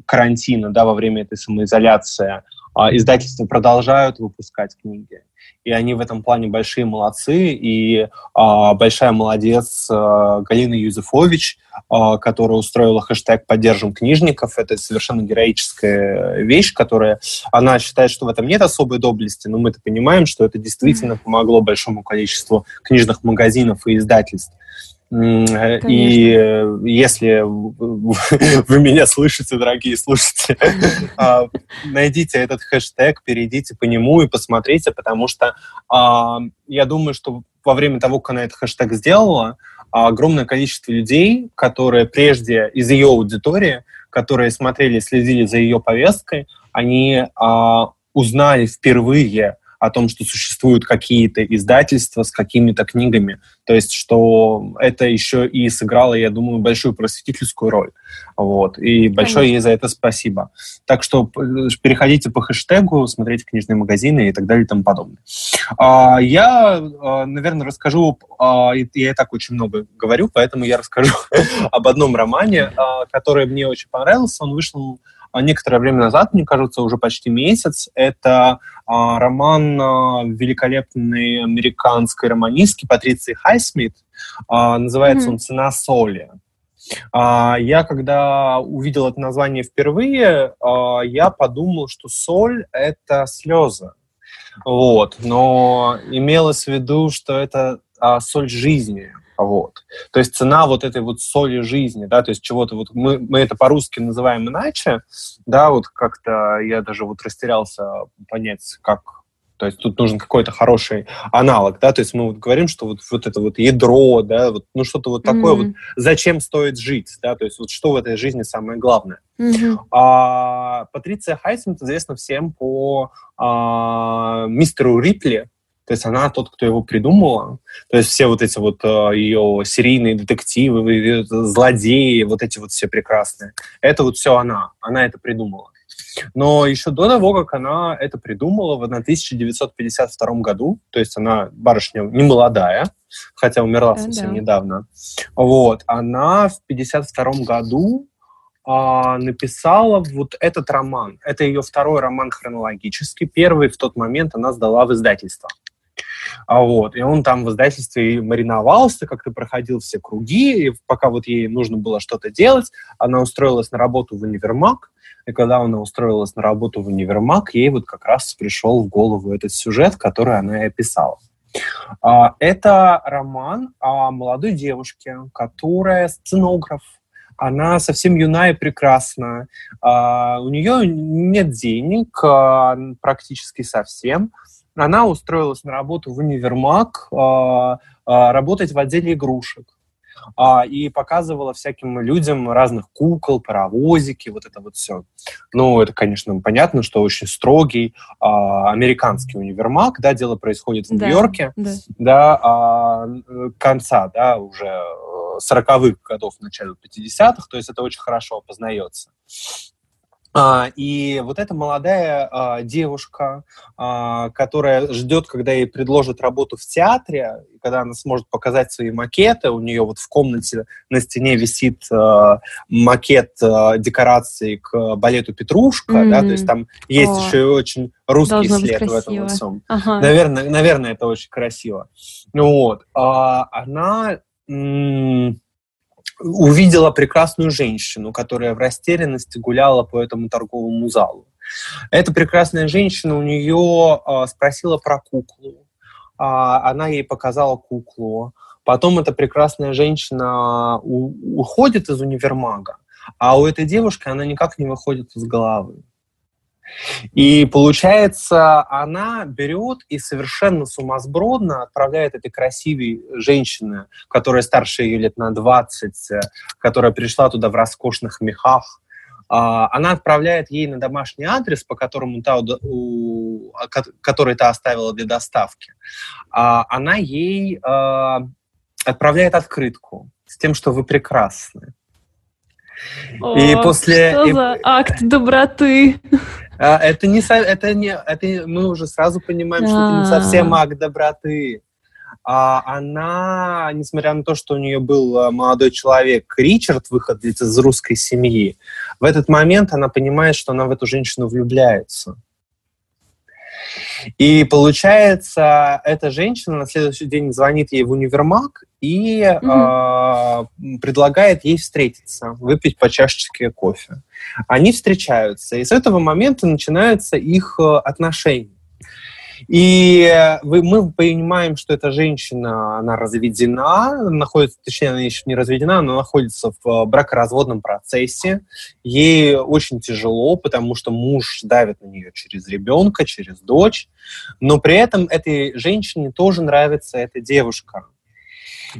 карантина, да, во время этой самоизоляции а, издательства продолжают выпускать книги. И они в этом плане большие молодцы. И а, большая молодец а, Галина Юзефович, а, которая устроила хэштег «Поддержим книжников». Это совершенно героическая вещь, которая... Она считает, что в этом нет особой доблести, но мы-то понимаем, что это действительно помогло большому количеству книжных магазинов и издательств. Конечно. И э, если (laughs) вы меня слышите, дорогие слушатели, (laughs) а, найдите этот хэштег, перейдите по нему и посмотрите, потому что а, я думаю, что во время того, как она этот хэштег сделала, огромное количество людей, которые прежде из ее аудитории, которые смотрели, следили за ее повесткой, они а, узнали впервые о том, что существуют какие-то издательства с какими-то книгами. То есть, что это еще и сыграло, я думаю, большую просветительскую роль. Вот. И большое Конечно. ей за это спасибо. Так что переходите по хэштегу, смотрите книжные магазины и так далее и тому подобное. А, я, а, наверное, расскажу, а, я и так очень много говорю, поэтому я расскажу (laughs) об одном романе, который мне очень понравился. Он вышел а некоторое время назад, мне кажется, уже почти месяц. Это а, роман а, великолепной американской романистки Патриции Хайсмит. А, называется mm-hmm. он «Цена соли». А, я, когда увидел это название впервые, а, я подумал, что соль — это слезы. Вот. Но имелось в виду, что это а, соль жизни. Вот. То есть цена вот этой вот соли жизни, да, то есть чего-то вот мы, мы это по-русски называем иначе, да, вот как-то я даже вот растерялся понять, как то есть тут нужен какой-то хороший аналог, да, то есть мы вот говорим, что вот, вот это вот ядро, да, вот, ну что-то вот такое mm-hmm. вот, зачем стоит жить, да, то есть вот что в этой жизни самое главное. Mm-hmm. А, Патриция Хайсмит известна всем по а, мистеру Рипли, то есть она тот, кто его придумала. То есть все вот эти вот э, ее серийные детективы, злодеи, вот эти вот все прекрасные. Это вот все она. Она это придумала. Но еще до того, как она это придумала в 1952 году, то есть она барышня не молодая, хотя умерла совсем да. недавно, вот, она в 1952 году а, написала вот этот роман. Это ее второй роман хронологический. Первый в тот момент она сдала в издательство. А вот, и он там в издательстве мариновался, как-то проходил все круги, и пока вот ей нужно было что-то делать, она устроилась на работу в универмаг, и когда она устроилась на работу в универмаг, ей вот как раз пришел в голову этот сюжет, который она и описала. А, это роман о молодой девушке, которая сценограф, она совсем юная и прекрасна. А, у нее нет денег а, практически совсем она устроилась на работу в универмаг, э, э, работать в отделе игрушек. А, и показывала всяким людям разных кукол, паровозики, вот это вот все. Ну, это, конечно, понятно, что очень строгий а, американский универмаг, да, дело происходит в да, Нью-Йорке, да, да а, конца, да, уже 40-х годов, начала 50-х, то есть это очень хорошо опознается. А, и вот эта молодая а, девушка, а, которая ждет, когда ей предложат работу в театре, когда она сможет показать свои макеты, у нее вот в комнате на стене висит макет декорации к балету Петрушка, mm-hmm. да, то есть там есть О, еще и очень русский след в этом всем. Ага. Наверное, наверное, это очень красиво. Ну вот, она увидела прекрасную женщину, которая в растерянности гуляла по этому торговому залу. Эта прекрасная женщина у нее э, спросила про куклу. А, она ей показала куклу. Потом эта прекрасная женщина у, уходит из универмага, а у этой девушки она никак не выходит из головы. И получается, она берет и совершенно сумасбродно отправляет этой красивой женщине, которая старше ее лет на 20, которая пришла туда в роскошных мехах, а, она отправляет ей на домашний адрес, по которому та, у, который та оставила для доставки. А, она ей а, отправляет открытку с тем, что вы прекрасны. О, и после что и... за акт доброты? А, это не это не это мы уже сразу понимаем, что это не совсем а. акт доброты. А она, несмотря на то, что у нее был а, молодой человек Ричард, выходец из русской семьи, в этот момент она понимает, что она в эту женщину влюбляется. И получается, эта женщина на следующий день звонит ей в универмаг и угу. э, предлагает ей встретиться, выпить по чашечке кофе. Они встречаются, и с этого момента начинаются их э, отношения. И мы понимаем, что эта женщина, она разведена, находится, точнее, она еще не разведена, она находится в э, бракоразводном процессе. Ей очень тяжело, потому что муж давит на нее через ребенка, через дочь. Но при этом этой женщине тоже нравится эта девушка.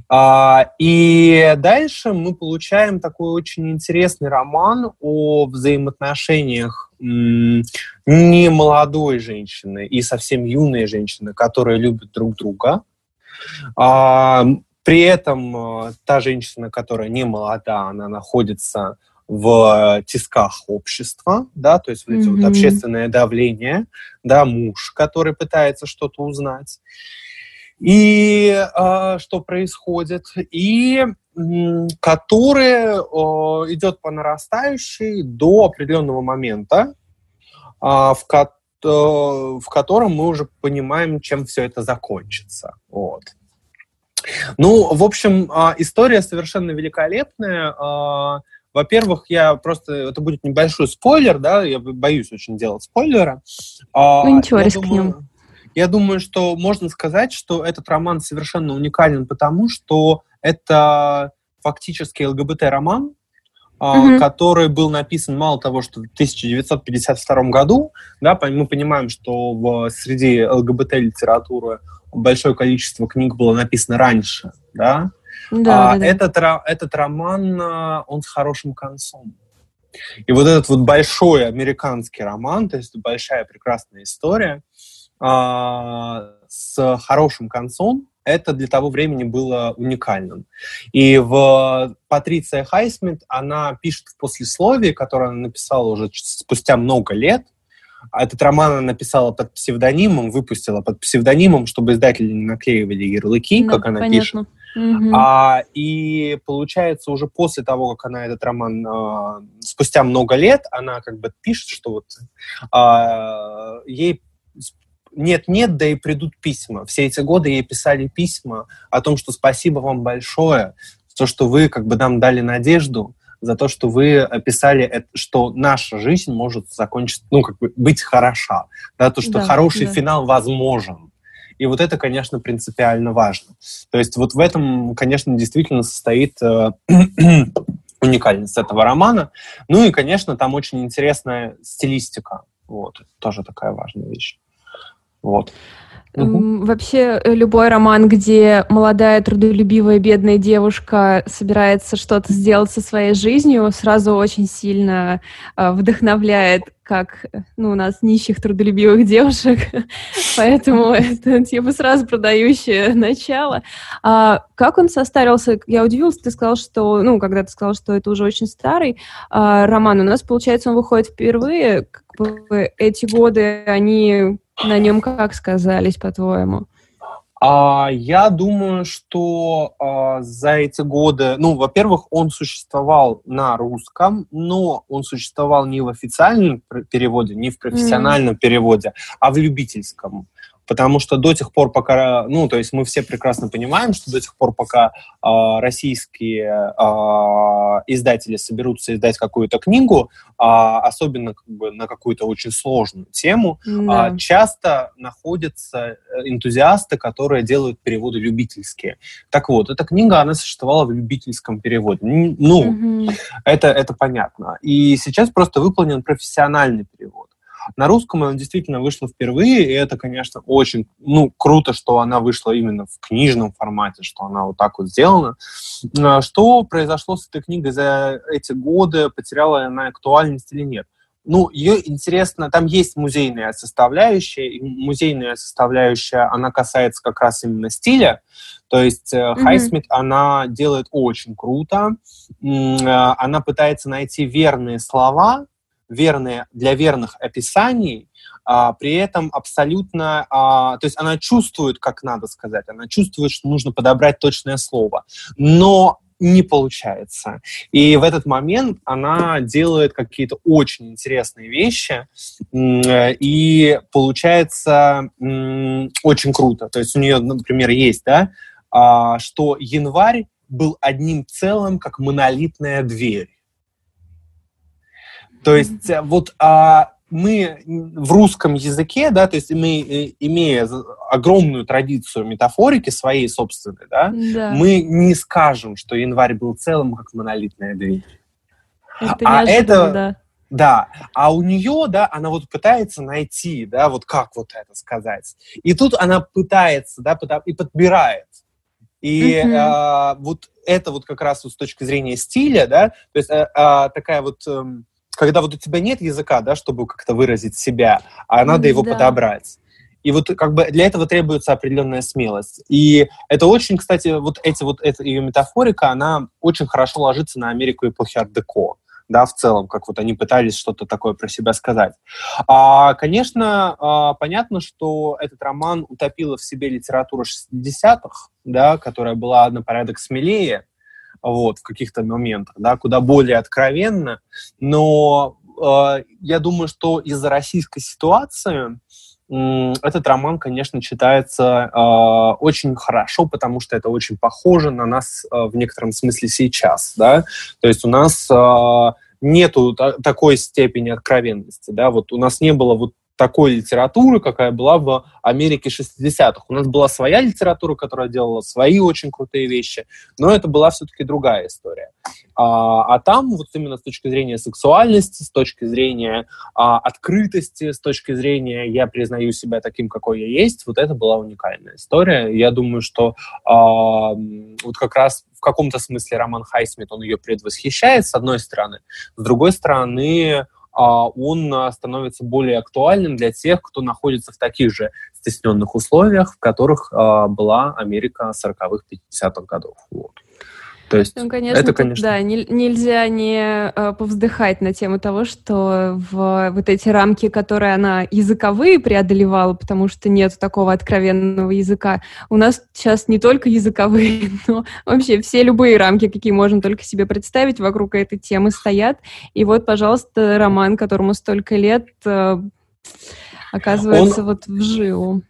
А, и дальше мы получаем такой очень интересный роман о взаимоотношениях не молодой женщины и совсем юной женщины, которые любят друг друга. А, при этом а, та женщина, которая не молода, она находится в тисках общества, да, то есть вот mm-hmm. вот общественное давление, да, муж, который пытается что-то узнать и э, что происходит, и которое э, идет по нарастающей до определенного момента, э, в, ко- э, в котором мы уже понимаем, чем все это закончится. Вот. Ну, в общем, э, история совершенно великолепная. Э, во-первых, я просто... Это будет небольшой спойлер, да, я боюсь очень делать спойлеры. Ну, ничего, рискнем. Думаю, я думаю, что можно сказать, что этот роман совершенно уникален, потому что это фактически ЛГБТ-роман, mm-hmm. который был написан мало того, что в 1952 году, да, мы понимаем, что в среди ЛГБТ-литературы большое количество книг было написано раньше, да, да, а да, да. Этот, этот роман, а, он с хорошим концом. И вот этот вот большой американский роман, то есть большая прекрасная история, с хорошим концом, это для того времени было уникальным. И в Патриция Хайсмит, она пишет в послесловии, которое она написала уже спустя много лет, этот роман она написала под псевдонимом, выпустила под псевдонимом, чтобы издатели не наклеивали ярлыки, да, как она понятно. пишет. Угу. А, и получается, уже после того, как она этот роман, а, спустя много лет, она как бы пишет, что вот а, ей нет-нет, да и придут письма. Все эти годы ей писали письма о том, что спасибо вам большое, то, что вы как бы нам дали надежду, за то, что вы описали, что наша жизнь может закончиться, ну, как бы быть хороша, да, то, что да, хороший да. финал возможен. И вот это, конечно, принципиально важно. То есть вот в этом, конечно, действительно состоит э, (clears throat) уникальность этого романа. Ну и, конечно, там очень интересная стилистика. Вот, тоже такая важная вещь. Вот. Угу. Вообще э, любой роман, где молодая трудолюбивая бедная девушка собирается что-то сделать со своей жизнью, сразу очень сильно э, вдохновляет, как ну, у нас нищих трудолюбивых девушек, (laughs) поэтому это типа сразу продающее начало. А как он состарился? Я удивилась, ты сказал, что, ну, когда ты сказал, что это уже очень старый а, роман, у нас, получается, он выходит впервые, как бы эти годы, они на нем как сказались, по-твоему? А, я думаю, что а, за эти годы, ну, во-первых, он существовал на русском, но он существовал не в официальном переводе, не в профессиональном mm. переводе, а в любительском потому что до тех пор, пока, ну, то есть мы все прекрасно понимаем, что до тех пор, пока э, российские э, издатели соберутся издать какую-то книгу, э, особенно как бы на какую-то очень сложную тему, да. э, часто находятся энтузиасты, которые делают переводы любительские. Так вот, эта книга, она существовала в любительском переводе. Ну, угу. это, это понятно. И сейчас просто выполнен профессиональный перевод. На русском она действительно вышла впервые, и это, конечно, очень ну, круто, что она вышла именно в книжном формате, что она вот так вот сделана. А, что произошло с этой книгой за эти годы? Потеряла она актуальность или нет? Ну, ее интересно, там есть музейная составляющая, и музейная составляющая, она касается как раз именно стиля, то есть mm-hmm. Хайсмит, она делает очень круто, а, она пытается найти верные слова, верные, для верных описаний, а, при этом абсолютно, а, то есть она чувствует, как надо сказать, она чувствует, что нужно подобрать точное слово, но не получается. И в этот момент она делает какие-то очень интересные вещи, и получается очень круто. То есть у нее, например, есть, да, а, что январь был одним целым, как монолитная дверь. То есть э, вот а, мы в русском языке, да, то есть мы, э, имея огромную традицию метафорики своей собственной, да, да. мы не скажем, что январь был целым, как монолитная дверь. Это а это, да. Да, а у нее, да, она вот пытается найти, да, вот как вот это сказать. И тут она пытается, да, и подбирает. И mm-hmm. а, вот это вот как раз вот с точки зрения стиля, да, то есть а, а, такая вот, а, когда вот у тебя нет языка, да, чтобы как-то выразить себя, а надо его да. подобрать. И вот как бы для этого требуется определенная смелость. И это очень, кстати, вот эти вот эта ее метафорика, она очень хорошо ложится на Америку эпохи арт-деко да, в целом, как вот они пытались что-то такое про себя сказать. А, конечно, а, понятно, что этот роман утопила в себе литература 60-х, да, которая была на порядок смелее, вот, в каких-то моментах, да, куда более откровенно, но э, я думаю, что из-за российской ситуации этот роман, конечно, читается э, очень хорошо, потому что это очень похоже на нас э, в некотором смысле сейчас, да. То есть у нас э, нету такой степени откровенности, да. Вот у нас не было вот такой литературы, какая была в Америке 60-х. У нас была своя литература, которая делала свои очень крутые вещи, но это была все-таки другая история. А, а там вот именно с точки зрения сексуальности, с точки зрения а, открытости, с точки зрения я признаю себя таким, какой я есть, вот это была уникальная история. Я думаю, что а, вот как раз в каком-то смысле Роман Хайсмит, он ее предвосхищает, с одной стороны. С другой стороны, он а, становится более актуальным для тех, кто находится в таких же стесненных условиях, в которых а, была Америка 40-х, 50-х годов. Вот. То есть ну, конечно, это, конечно... да, не, нельзя не э, повздыхать на тему того, что в вот эти рамки, которые она языковые преодолевала, потому что нет такого откровенного языка, у нас сейчас не только языковые, (laughs) но вообще все любые рамки, какие можно только себе представить, вокруг этой темы стоят. И вот, пожалуйста, роман, которому столько лет, э, оказывается Он... вот в жилу.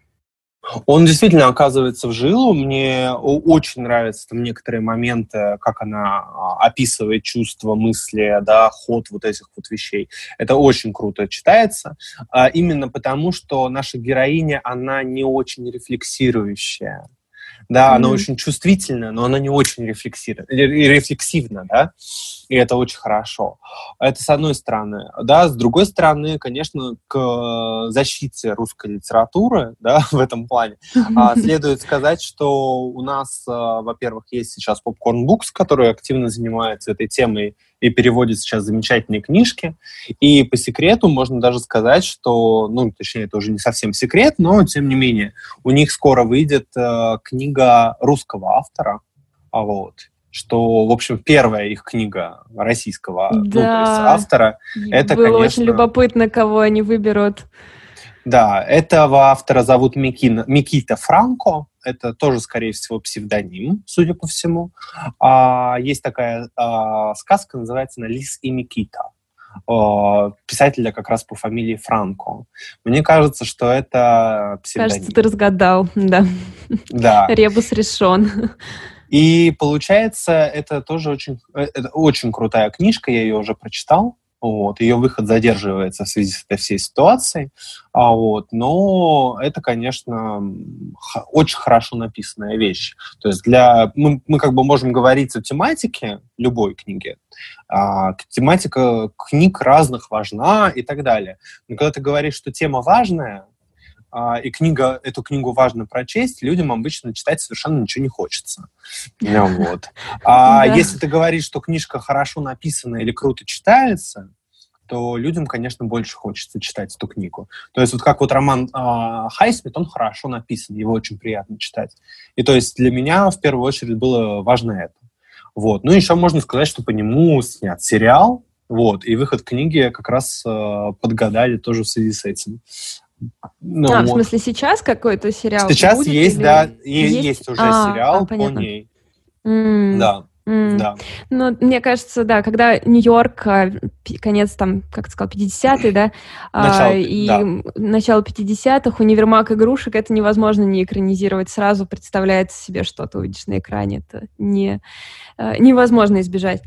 Он действительно оказывается в жилу. Мне очень нравятся там некоторые моменты, как она а, описывает чувства, мысли, да, ход вот этих вот вещей. Это очень круто читается. А, именно потому, что наша героиня, она не очень рефлексирующая. Да, mm-hmm. она очень чувствительная, но она не очень рефлексивна, да, и это очень хорошо. Это с одной стороны. Да, с другой стороны, конечно, к защите русской литературы, да, (laughs) в этом плане, mm-hmm. следует сказать, что у нас, а, во-первых, есть сейчас Popcorn Books, который активно занимается этой темой и переводит сейчас замечательные книжки. И по секрету можно даже сказать, что, ну, точнее, это уже не совсем секрет, но тем не менее, у них скоро выйдет э, книга русского автора, а вот, что, в общем, первая их книга российского да. ну, то есть автора. Это, Было конечно... очень любопытно, кого они выберут. Да, этого автора зовут Микина, Микита Франко. Это тоже, скорее всего, псевдоним, судя по всему. А, есть такая а, сказка, называется она «Лис и Микита» писателя как раз по фамилии Франко. Мне кажется, что это псевдоним. Кажется, ты разгадал, да. Да. Ребус решен. И получается, это тоже очень, э, это очень крутая книжка, я ее уже прочитал. Вот, ее выход задерживается в связи с этой всей ситуацией. А вот, но это, конечно, очень хорошо написанная вещь. То есть для мы, мы как бы можем говорить о тематике любой книги. А, тематика книг разных важна и так далее. Но когда ты говоришь, что тема важная, и книга, эту книгу важно прочесть, людям обычно читать совершенно ничего не хочется. Ну вот. (laughs) А если ты говоришь, что книжка хорошо написана или круто читается, то людям, конечно, больше хочется читать эту книгу. То есть вот как вот роман э, Хайсмит, он хорошо написан, его очень приятно читать. И то есть для меня в первую очередь было важно это. Вот. Ну, еще можно сказать, что по нему снят сериал, вот, и выход книги как раз э, подгадали тоже в связи с этим. Ну, а, в смысле, сейчас какой-то сериал? Сейчас будет, есть, или... да, есть, есть уже а, сериал а, по ней. Mm. Да. Mm. Да. Ну, мне кажется, да, когда Нью-Йорк, а, конец там, как ты сказал, 50-й, да, а, начало, и да. начало 50-х, универмаг игрушек, это невозможно не экранизировать сразу, представляется себе, что ты увидишь на экране, это не, а, невозможно избежать.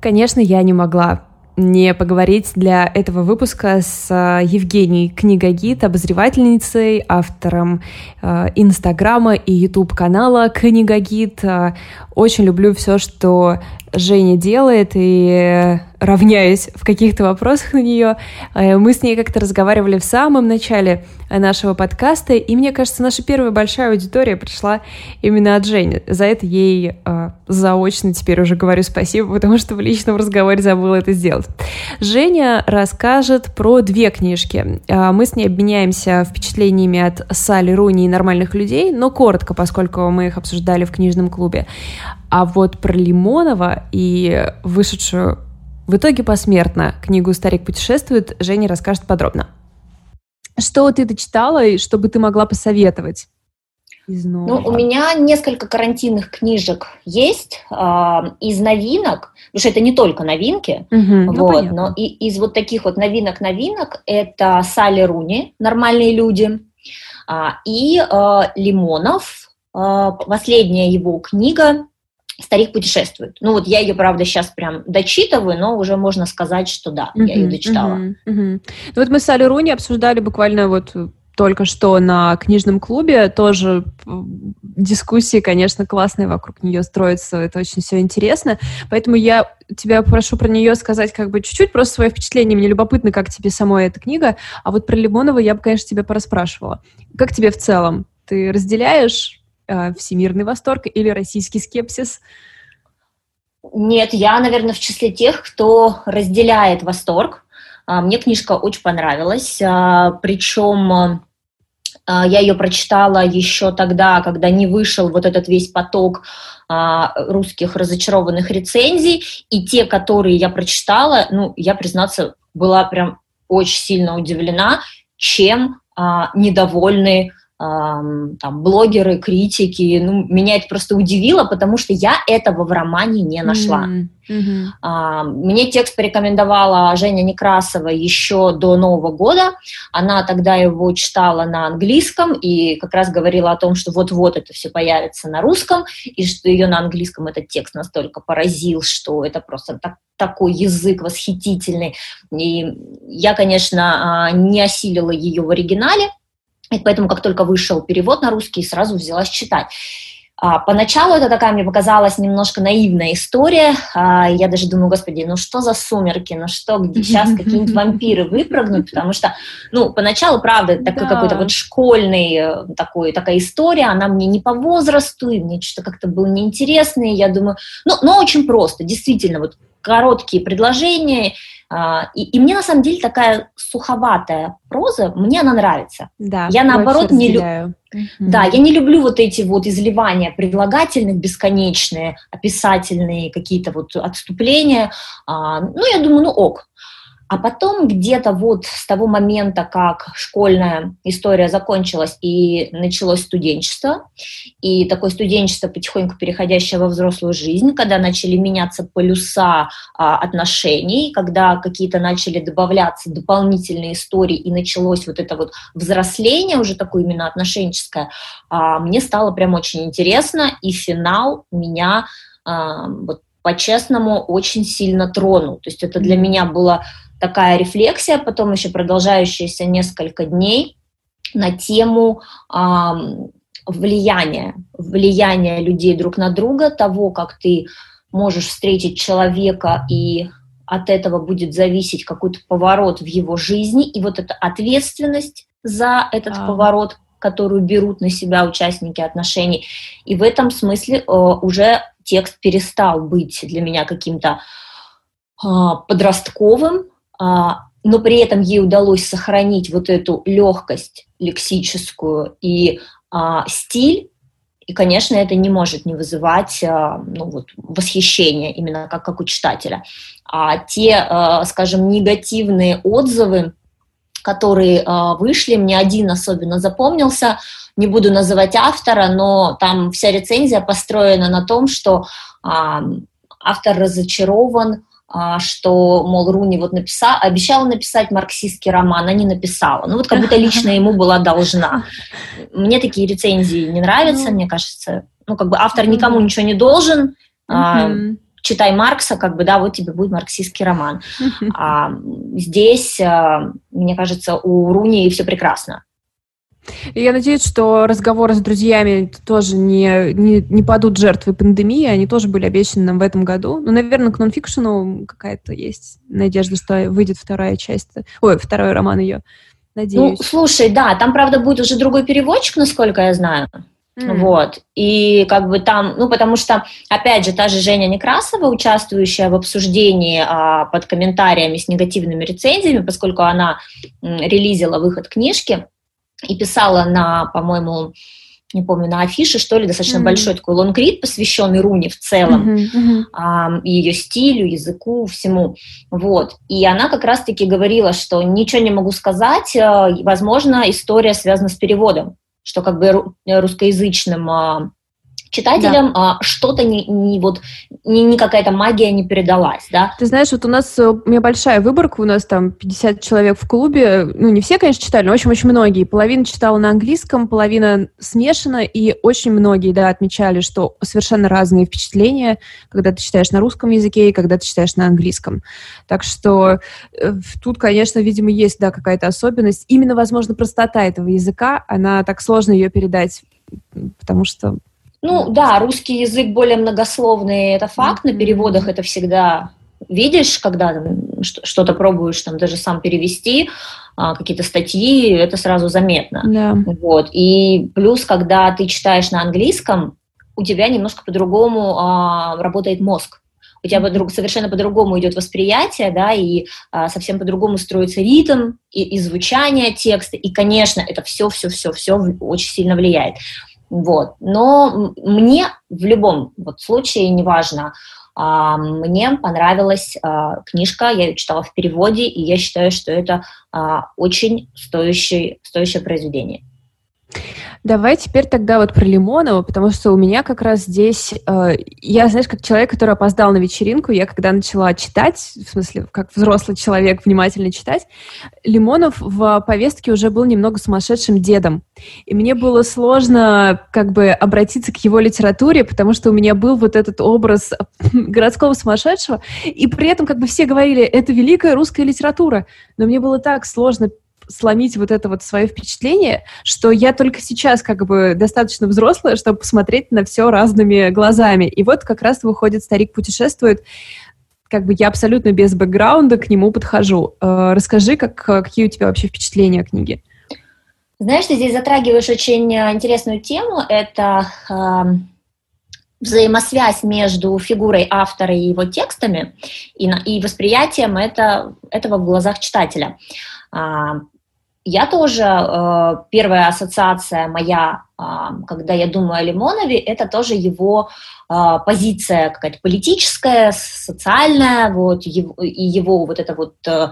Конечно, я не могла не поговорить для этого выпуска с э, Евгенией Книгогид, обозревательницей, автором э, Инстаграма и Ютуб-канала Книгогид. Э, очень люблю все, что Женя делает, и равняюсь в каких-то вопросах на нее. Э, мы с ней как-то разговаривали в самом начале нашего подкаста, и мне кажется, наша первая большая аудитория пришла именно от Жени. За это ей э, заочно теперь уже говорю спасибо, потому что в личном разговоре забыла это сделать. Женя расскажет про две книжки. Э, мы с ней обменяемся впечатлениями от Салли Руни и нормальных людей, но коротко, поскольку мы их обсуждали в книжном клубе. А вот про Лимонова и вышедшую в итоге посмертно книгу «Старик путешествует» Женя расскажет подробно. Что ты дочитала и что бы ты могла посоветовать? Ну, у меня несколько карантинных книжек есть э, из новинок, потому что это не только новинки, угу, вот, ну, но и из вот таких вот новинок-новинок это Салли Руни «Нормальные люди» э, и э, Лимонов, э, последняя его книга Старик путешествует. Ну вот я ее, правда, сейчас прям дочитываю, но уже можно сказать, что да, uh-huh, я ее дочитала. Uh-huh, uh-huh. Ну вот мы с Али Руни обсуждали буквально вот только что на книжном клубе, тоже дискуссии, конечно, классные вокруг нее строятся, это очень все интересно, поэтому я тебя прошу про нее сказать как бы чуть-чуть, просто свое впечатление, мне любопытно, как тебе самой эта книга, а вот про Лимонова я бы, конечно, тебя пораспрашивала. Как тебе в целом? Ты разделяешь э, всемирный восторг или российский скепсис? Нет, я, наверное, в числе тех, кто разделяет восторг. А, мне книжка очень понравилась, а, причем а, я ее прочитала еще тогда, когда не вышел вот этот весь поток русских разочарованных рецензий, и те, которые я прочитала, ну, я, признаться, была прям очень сильно удивлена, чем недовольны там, блогеры, критики. Ну, меня это просто удивило, потому что я этого в романе не нашла. Mm-hmm. А, мне текст порекомендовала Женя Некрасова еще до Нового года. Она тогда его читала на английском и как раз говорила о том, что вот-вот это все появится на русском, и что ее на английском этот текст настолько поразил, что это просто так, такой язык восхитительный. И я, конечно, а, не осилила ее в оригинале, и поэтому, как только вышел перевод на русский, сразу взялась читать. А, поначалу это такая мне показалась немножко наивная история. А, я даже думаю, господи, ну что за сумерки, ну что, где сейчас какие-нибудь (laughs) вампиры выпрыгнут, потому что, ну, поначалу, правда, такой да. какой-то вот школьный э, такой, такая история, она мне не по возрасту, и мне что-то как-то было неинтересно, и я думаю, ну, но очень просто, действительно, вот короткие предложения, и, и мне на самом деле такая суховатая проза, мне она нравится. Да, я наоборот не люблю. Да, я не люблю вот эти вот изливания предлагательных, бесконечные, описательные какие-то вот отступления. А, ну, я думаю, ну ок. А потом где-то вот с того момента, как школьная история закончилась и началось студенчество, и такое студенчество, потихоньку переходящее во взрослую жизнь, когда начали меняться полюса а, отношений, когда какие-то начали добавляться дополнительные истории, и началось вот это вот взросление уже такое именно отношенческое, а, мне стало прям очень интересно, и финал меня а, вот по-честному очень сильно тронул. То есть это для меня было такая рефлексия, потом еще продолжающаяся несколько дней на тему э, влияния, влияния людей друг на друга, того, как ты можешь встретить человека и от этого будет зависеть какой-то поворот в его жизни, и вот эта ответственность за этот а. поворот, которую берут на себя участники отношений. И в этом смысле э, уже текст перестал быть для меня каким-то э, подростковым, но при этом ей удалось сохранить вот эту легкость лексическую и а, стиль, и, конечно, это не может не вызывать а, ну, вот, восхищения именно как, как у читателя. А те, а, скажем, негативные отзывы, которые а, вышли, мне один особенно запомнился, не буду называть автора, но там вся рецензия построена на том, что а, автор разочарован, а, что, мол, Руни вот написала, обещала написать марксистский роман, а не написала. Ну вот как будто лично ему была должна. Мне такие рецензии не нравятся, ну. мне кажется. Ну как бы автор никому ничего не должен, читай Маркса, как бы, да, вот тебе будет марксистский роман. А, здесь, а, мне кажется, у Руни все прекрасно. Я надеюсь, что разговоры с друзьями тоже не, не, не падут жертвой пандемии, они тоже были обещаны нам в этом году. Ну, наверное, к нонфикшену какая-то есть надежда, что выйдет вторая часть, ой, второй роман ее. Надеюсь. Ну, слушай, да, там, правда, будет уже другой переводчик, насколько я знаю. Mm. Вот. И как бы там, ну, потому что, опять же, та же Женя Некрасова, участвующая в обсуждении а, под комментариями с негативными рецензиями, поскольку она м, релизила выход книжки и писала на, по-моему, не помню, на афише, что ли, достаточно mm-hmm. большой такой лонгрид, посвященный Руни в целом, mm-hmm. Mm-hmm. А, ее стилю, языку, всему. Вот. И она как раз-таки говорила, что ничего не могу сказать, а, возможно, история связана с переводом что как бы русскоязычным а, читателям да. а, что-то не, не вот не, не какая-то магия не передалась, да. Ты знаешь, вот у нас э, у меня большая выборка, у нас там 50 человек в клубе, ну не все, конечно, читали, но очень очень многие. Половина читала на английском, половина смешана, и очень многие, да, отмечали, что совершенно разные впечатления, когда ты читаешь на русском языке и когда ты читаешь на английском. Так что э, тут, конечно, видимо, есть, да, какая-то особенность. Именно, возможно, простота этого языка, она так сложно ее передать, потому что ну да, русский язык более многословный, это факт, на переводах это всегда видишь, когда что-то пробуешь там даже сам перевести, а, какие-то статьи, это сразу заметно. Да. Вот. И плюс, когда ты читаешь на английском, у тебя немножко по-другому а, работает мозг. У тебя подруг, совершенно по-другому идет восприятие, да, и а, совсем по-другому строится ритм и, и звучание текста, и, конечно, это все-все-все-все очень сильно влияет. Вот. Но мне в любом вот случае, неважно, а, мне понравилась а, книжка, я ее читала в переводе, и я считаю, что это а, очень стоящее, стоящее произведение. Давай теперь тогда вот про Лимонова, потому что у меня как раз здесь... Э, я, знаешь, как человек, который опоздал на вечеринку, я когда начала читать, в смысле, как взрослый человек внимательно читать, Лимонов в повестке уже был немного сумасшедшим дедом. И мне было сложно как бы обратиться к его литературе, потому что у меня был вот этот образ (laughs) городского сумасшедшего, и при этом как бы все говорили, это великая русская литература. Но мне было так сложно сломить вот это вот свое впечатление, что я только сейчас как бы достаточно взрослая, чтобы посмотреть на все разными глазами. И вот как раз выходит «Старик путешествует», как бы я абсолютно без бэкграунда к нему подхожу. Э, расскажи, как, какие у тебя вообще впечатления о книге? Знаешь, ты здесь затрагиваешь очень интересную тему. Это э, взаимосвязь между фигурой автора и его текстами и, и восприятием это, этого в глазах читателя. А, я тоже, э, первая ассоциация моя, э, когда я думаю о Лимонове, это тоже его э, позиция какая-то политическая, социальная, вот, его, и его вот эта вот э,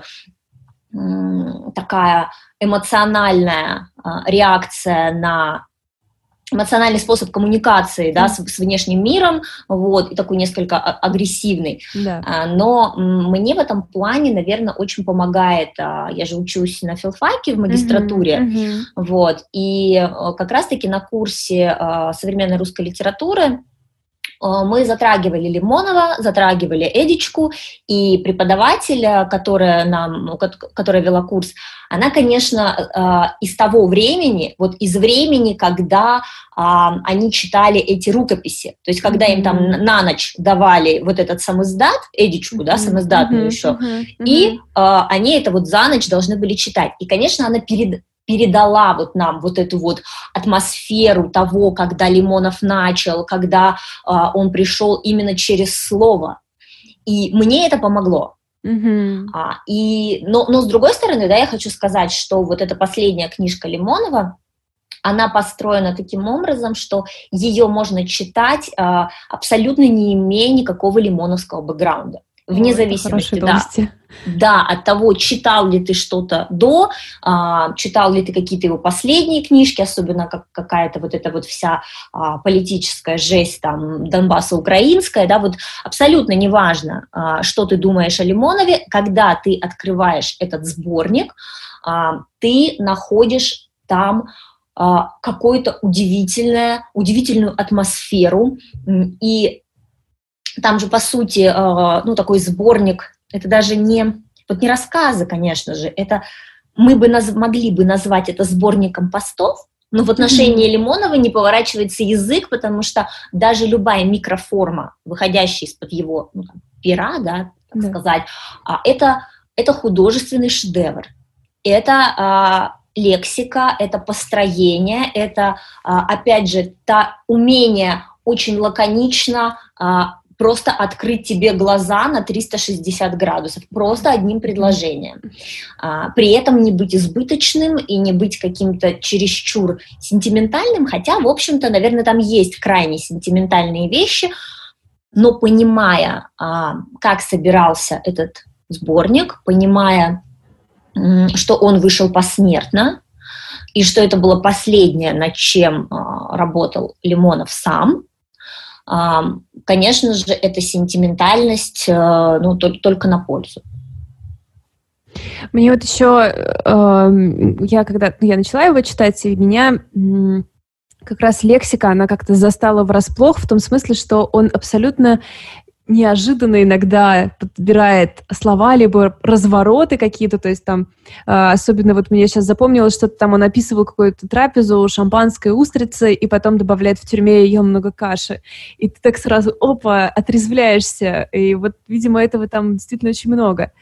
такая эмоциональная э, реакция на эмоциональный способ коммуникации, да, с, с внешним миром, вот, и такой несколько а, агрессивный. Да. А, но мне в этом плане, наверное, очень помогает, а, я же учусь на филфаке в магистратуре, uh-huh, uh-huh. вот, и э, как раз-таки на курсе современной русской литературы мы затрагивали Лимонова, затрагивали Эдичку, и преподаватель, которая, нам, которая вела курс, она, конечно, э, из того времени, вот из времени, когда они читали эти рукописи, то есть когда им там на ночь давали вот этот самоздат, Эдичку, да, самоздатную еще, и э, они это вот за ночь должны были читать. И, конечно, она перед, передала вот нам вот эту вот атмосферу того, когда Лимонов начал, когда э, он пришел именно через слово. И мне это помогло. Mm-hmm. А, и, но, но с другой стороны, да, я хочу сказать, что вот эта последняя книжка Лимонова, она построена таким образом, что ее можно читать а, абсолютно не имея никакого лимоновского бэкграунда. Вне О, зависимости, да. Да, от того, читал ли ты что-то до, а, читал ли ты какие-то его последние книжки, особенно как какая-то вот эта вот вся а, политическая жесть там Донбасса украинская, да, вот абсолютно неважно, а, что ты думаешь о Лимонове, когда ты открываешь этот сборник, а, ты находишь там а, какую-то удивительную, удивительную атмосферу и там же, по сути, э, ну, такой сборник, это даже не, вот не рассказы, конечно же, это мы бы наз, могли бы назвать это сборником постов, но в отношении mm-hmm. Лимонова не поворачивается язык, потому что даже любая микроформа, выходящая из-под его ну, там, пера, да, так да. сказать, а, это, это художественный шедевр. Это а, лексика, это построение, это, а, опять же, та умение очень лаконично а, просто открыть тебе глаза на 360 градусов, просто одним предложением. А, при этом не быть избыточным и не быть каким-то чересчур сентиментальным, хотя, в общем-то, наверное, там есть крайне сентиментальные вещи, но понимая, а, как собирался этот сборник, понимая, что он вышел посмертно, и что это было последнее, над чем а, работал Лимонов сам, конечно же, эта сентиментальность э, ну, только на пользу. Мне вот еще, э, я когда я начала его читать, и меня как раз лексика, она как-то застала врасплох в том смысле, что он абсолютно неожиданно иногда подбирает слова, либо развороты какие-то, то есть там, э, особенно вот мне сейчас запомнилось, что там он описывал какую-то трапезу, шампанской устрицы, и потом добавляет в тюрьме ее много каши. И ты так сразу, опа, отрезвляешься. И вот, видимо, этого там действительно очень много.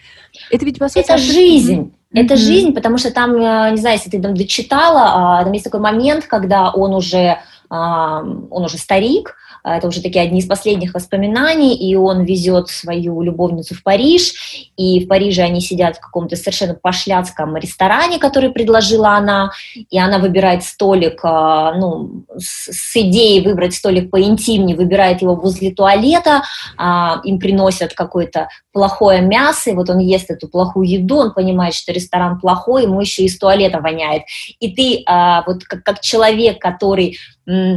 Это ведь, по сути... Это жизнь. Это mm-hmm. жизнь, потому что там, э, не знаю, если ты там дочитала, а, там есть такой момент, когда он уже, он уже старик, а, это уже такие одни из последних воспоминаний, и он везет свою любовницу в Париж, и в Париже они сидят в каком-то совершенно пошляцком ресторане, который предложила она, и она выбирает столик, а, ну, с идеей выбрать столик поинтимнее, выбирает его возле туалета, а, им приносят какое-то плохое мясо, и вот он ест эту плохую еду, он понимает, что ресторан плохой, ему еще из туалета воняет. И ты вот как, человек, который а,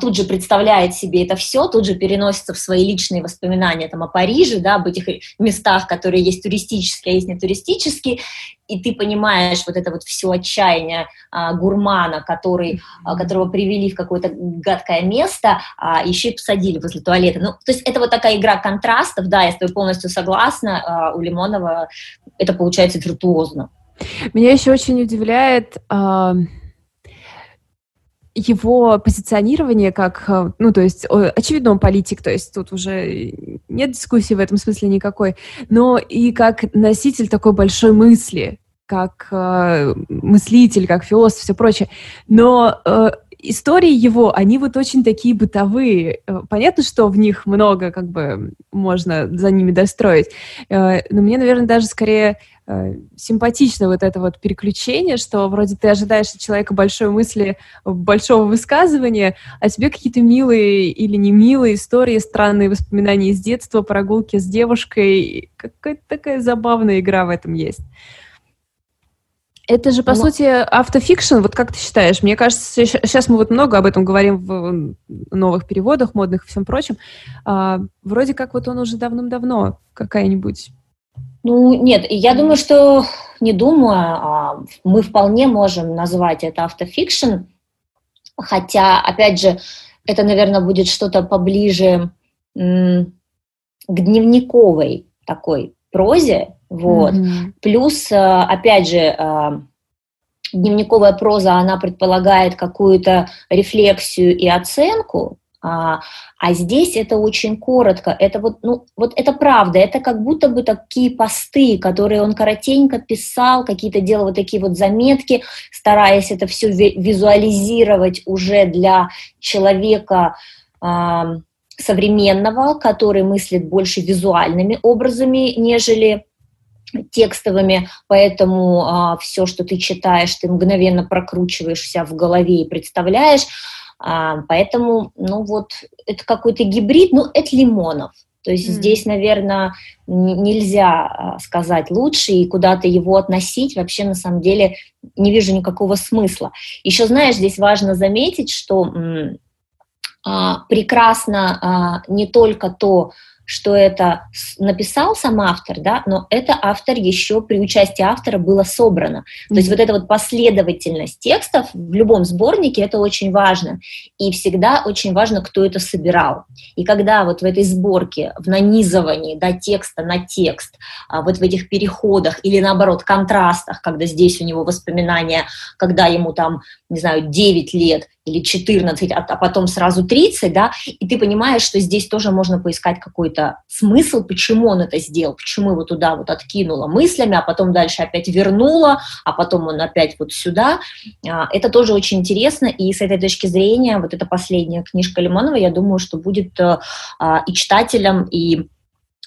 тут же представляет себе это все, тут же переносится в свои личные воспоминания там, о Париже, да, об этих местах, которые есть туристические, а есть не туристические, и ты понимаешь вот это вот все отчаяние а, гурмана, который, а, которого привели в какое-то гадкое место, а, еще и посадили возле туалета. Ну, то есть это вот такая игра контрастов, да, я с тобой полностью согласна, а, у Лимонова это получается виртуозно. Меня еще очень удивляет... А его позиционирование как, э, ну, то есть, очевидно, он политик, то есть тут уже нет дискуссии в этом смысле никакой, но и как носитель такой большой мысли, как э, мыслитель, как философ, все прочее. Но э, истории его, они вот очень такие бытовые. Э, понятно, что в них много, как бы, можно за ними достроить. Э, но мне, наверное, даже скорее симпатично вот это вот переключение, что вроде ты ожидаешь от человека большой мысли, большого высказывания, а тебе какие-то милые или не милые истории, странные воспоминания из детства, прогулки с девушкой. Какая-то такая забавная игра в этом есть. Это же, по ну, сути, автофикшн, вот как ты считаешь? Мне кажется, сейчас мы вот много об этом говорим в новых переводах, модных и всем прочем. А, вроде как вот он уже давным-давно какая-нибудь ну, нет, я думаю, что не думаю, а мы вполне можем назвать это автофикшн, хотя, опять же, это, наверное, будет что-то поближе к дневниковой такой прозе, вот. Mm-hmm. Плюс, э, опять же, э, дневниковая проза, она предполагает какую-то рефлексию и оценку, а, а здесь это очень коротко. Это вот, ну, вот это правда. Это как будто бы такие посты, которые он коротенько писал, какие-то делал вот такие вот заметки, стараясь это все визуализировать уже для человека а, современного, который мыслит больше визуальными образами, нежели текстовыми, поэтому а, все, что ты читаешь, ты мгновенно прокручиваешь вся в голове и представляешь. А, поэтому, ну вот, это какой-то гибрид, ну, это Лимонов. То есть mm. здесь, наверное, нельзя а, сказать лучше и куда-то его относить вообще на самом деле не вижу никакого смысла. Еще, знаешь, здесь важно заметить, что а, прекрасно а, не только то, что это написал сам автор, да, но это автор еще при участии автора было собрано. Mm-hmm. То есть вот эта вот последовательность текстов в любом сборнике это очень важно. И всегда очень важно, кто это собирал. И когда вот в этой сборке, в нанизывании да, текста на текст, а вот в этих переходах или наоборот контрастах, когда здесь у него воспоминания, когда ему там, не знаю, 9 лет, или 14, а, а потом сразу 30, да, и ты понимаешь, что здесь тоже можно поискать какой-то смысл, почему он это сделал, почему его туда вот откинуло мыслями, а потом дальше опять вернуло, а потом он опять вот сюда. А, это тоже очень интересно, и с этой точки зрения вот эта последняя книжка Лимонова, я думаю, что будет э, а, и читателям, и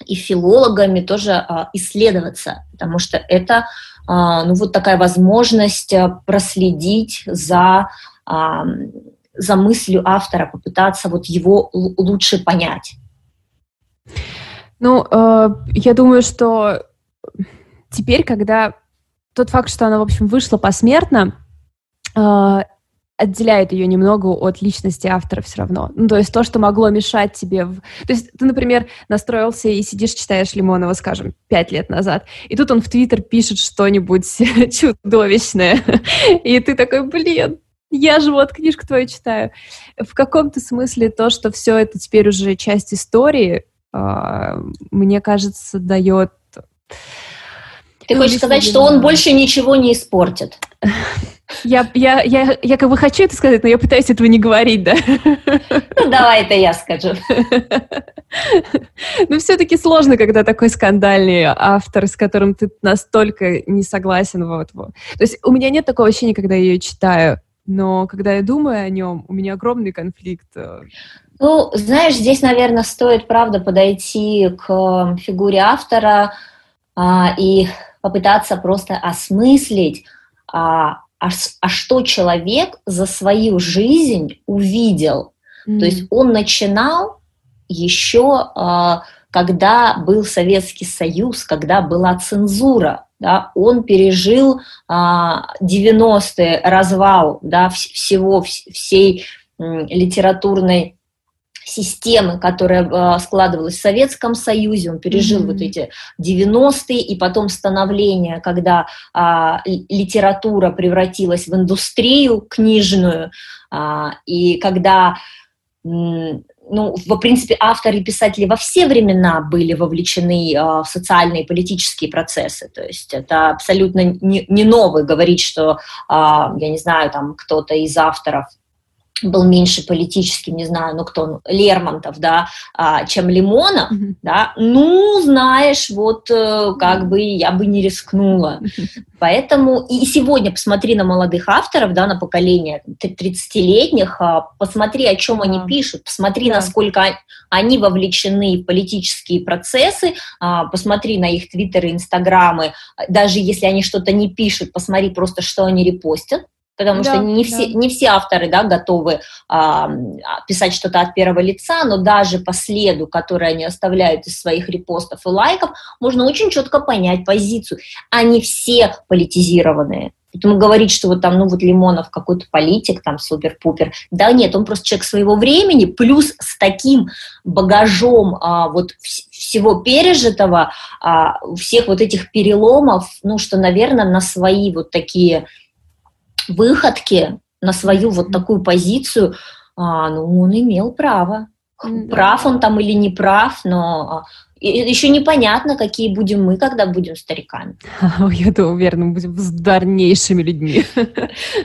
и филологами тоже исследоваться, потому что это ну, вот такая возможность э, проследить за за мыслью автора, попытаться вот его лучше понять. Ну, э, я думаю, что теперь, когда тот факт, что она, в общем, вышла посмертно, э, отделяет ее немного от личности автора все равно. Ну, то есть то, что могло мешать тебе... В... То есть ты, например, настроился и сидишь, читаешь Лимонова, скажем, пять лет назад, и тут он в Твиттер пишет что-нибудь (laughs) чудовищное, (laughs) и ты такой, блин, я же вот книжку твою читаю. В каком-то смысле то, что все это теперь уже часть истории, мне кажется, дает... Ты хочешь сказать, что он больше ничего не испортит? (laughs) Я, я, я, я как бы хочу это сказать, но я пытаюсь этого не говорить, да? (laughs) Ну, давай это я скажу. (laughs) Ну, все-таки сложно, когда такой скандальный автор, с которым ты настолько не согласен. Вот, вот. То есть у меня нет такого ощущения, когда я ее читаю но когда я думаю о нем, у меня огромный конфликт. Ну, знаешь, здесь, наверное, стоит, правда, подойти к фигуре автора а, и попытаться просто осмыслить, а, а, а что человек за свою жизнь увидел. Mm. То есть он начинал еще, а, когда был Советский Союз, когда была цензура да, он пережил а, 90-е развал да, всего, всей литературной системы, которая э, складывалась в Советском Союзе, он пережил mm-hmm. вот эти 90-е и потом становление, когда э, литература превратилась в индустрию книжную, э, и когда ну, в принципе, авторы и писатели во все времена были вовлечены э, в социальные и политические процессы. То есть это абсолютно не, не новый говорить, что, э, я не знаю, там кто-то из авторов был меньше политическим, не знаю, ну кто, ну, Лермонтов, да, а, чем Лимонов, mm-hmm. да, ну, знаешь, вот э, как бы я бы не рискнула. Mm-hmm. (laughs) Поэтому и сегодня посмотри на молодых авторов, да, на поколение 30-летних, а, посмотри, о чем они пишут, посмотри, yeah. насколько они вовлечены в политические процессы, а, посмотри на их твиттеры, инстаграмы, даже если они что-то не пишут, посмотри просто, что они репостят, потому да, что не все, да. не все авторы да, готовы а, писать что-то от первого лица, но даже по следу, который они оставляют из своих репостов и лайков, можно очень четко понять позицию. Они все политизированные. Поэтому говорить, что вот там, ну вот Лимонов какой-то политик, там супер-пупер. Да нет, он просто человек своего времени, плюс с таким багажом а, вот всего пережитого, а, всех вот этих переломов, ну что, наверное, на свои вот такие выходки на свою вот такую позицию, а, ну, он имел право. Да. Прав он там или не прав, но а, еще непонятно, какие будем мы, когда будем стариками. (laughs) Я думаю, уверена, мы будем дарнейшими людьми. (laughs)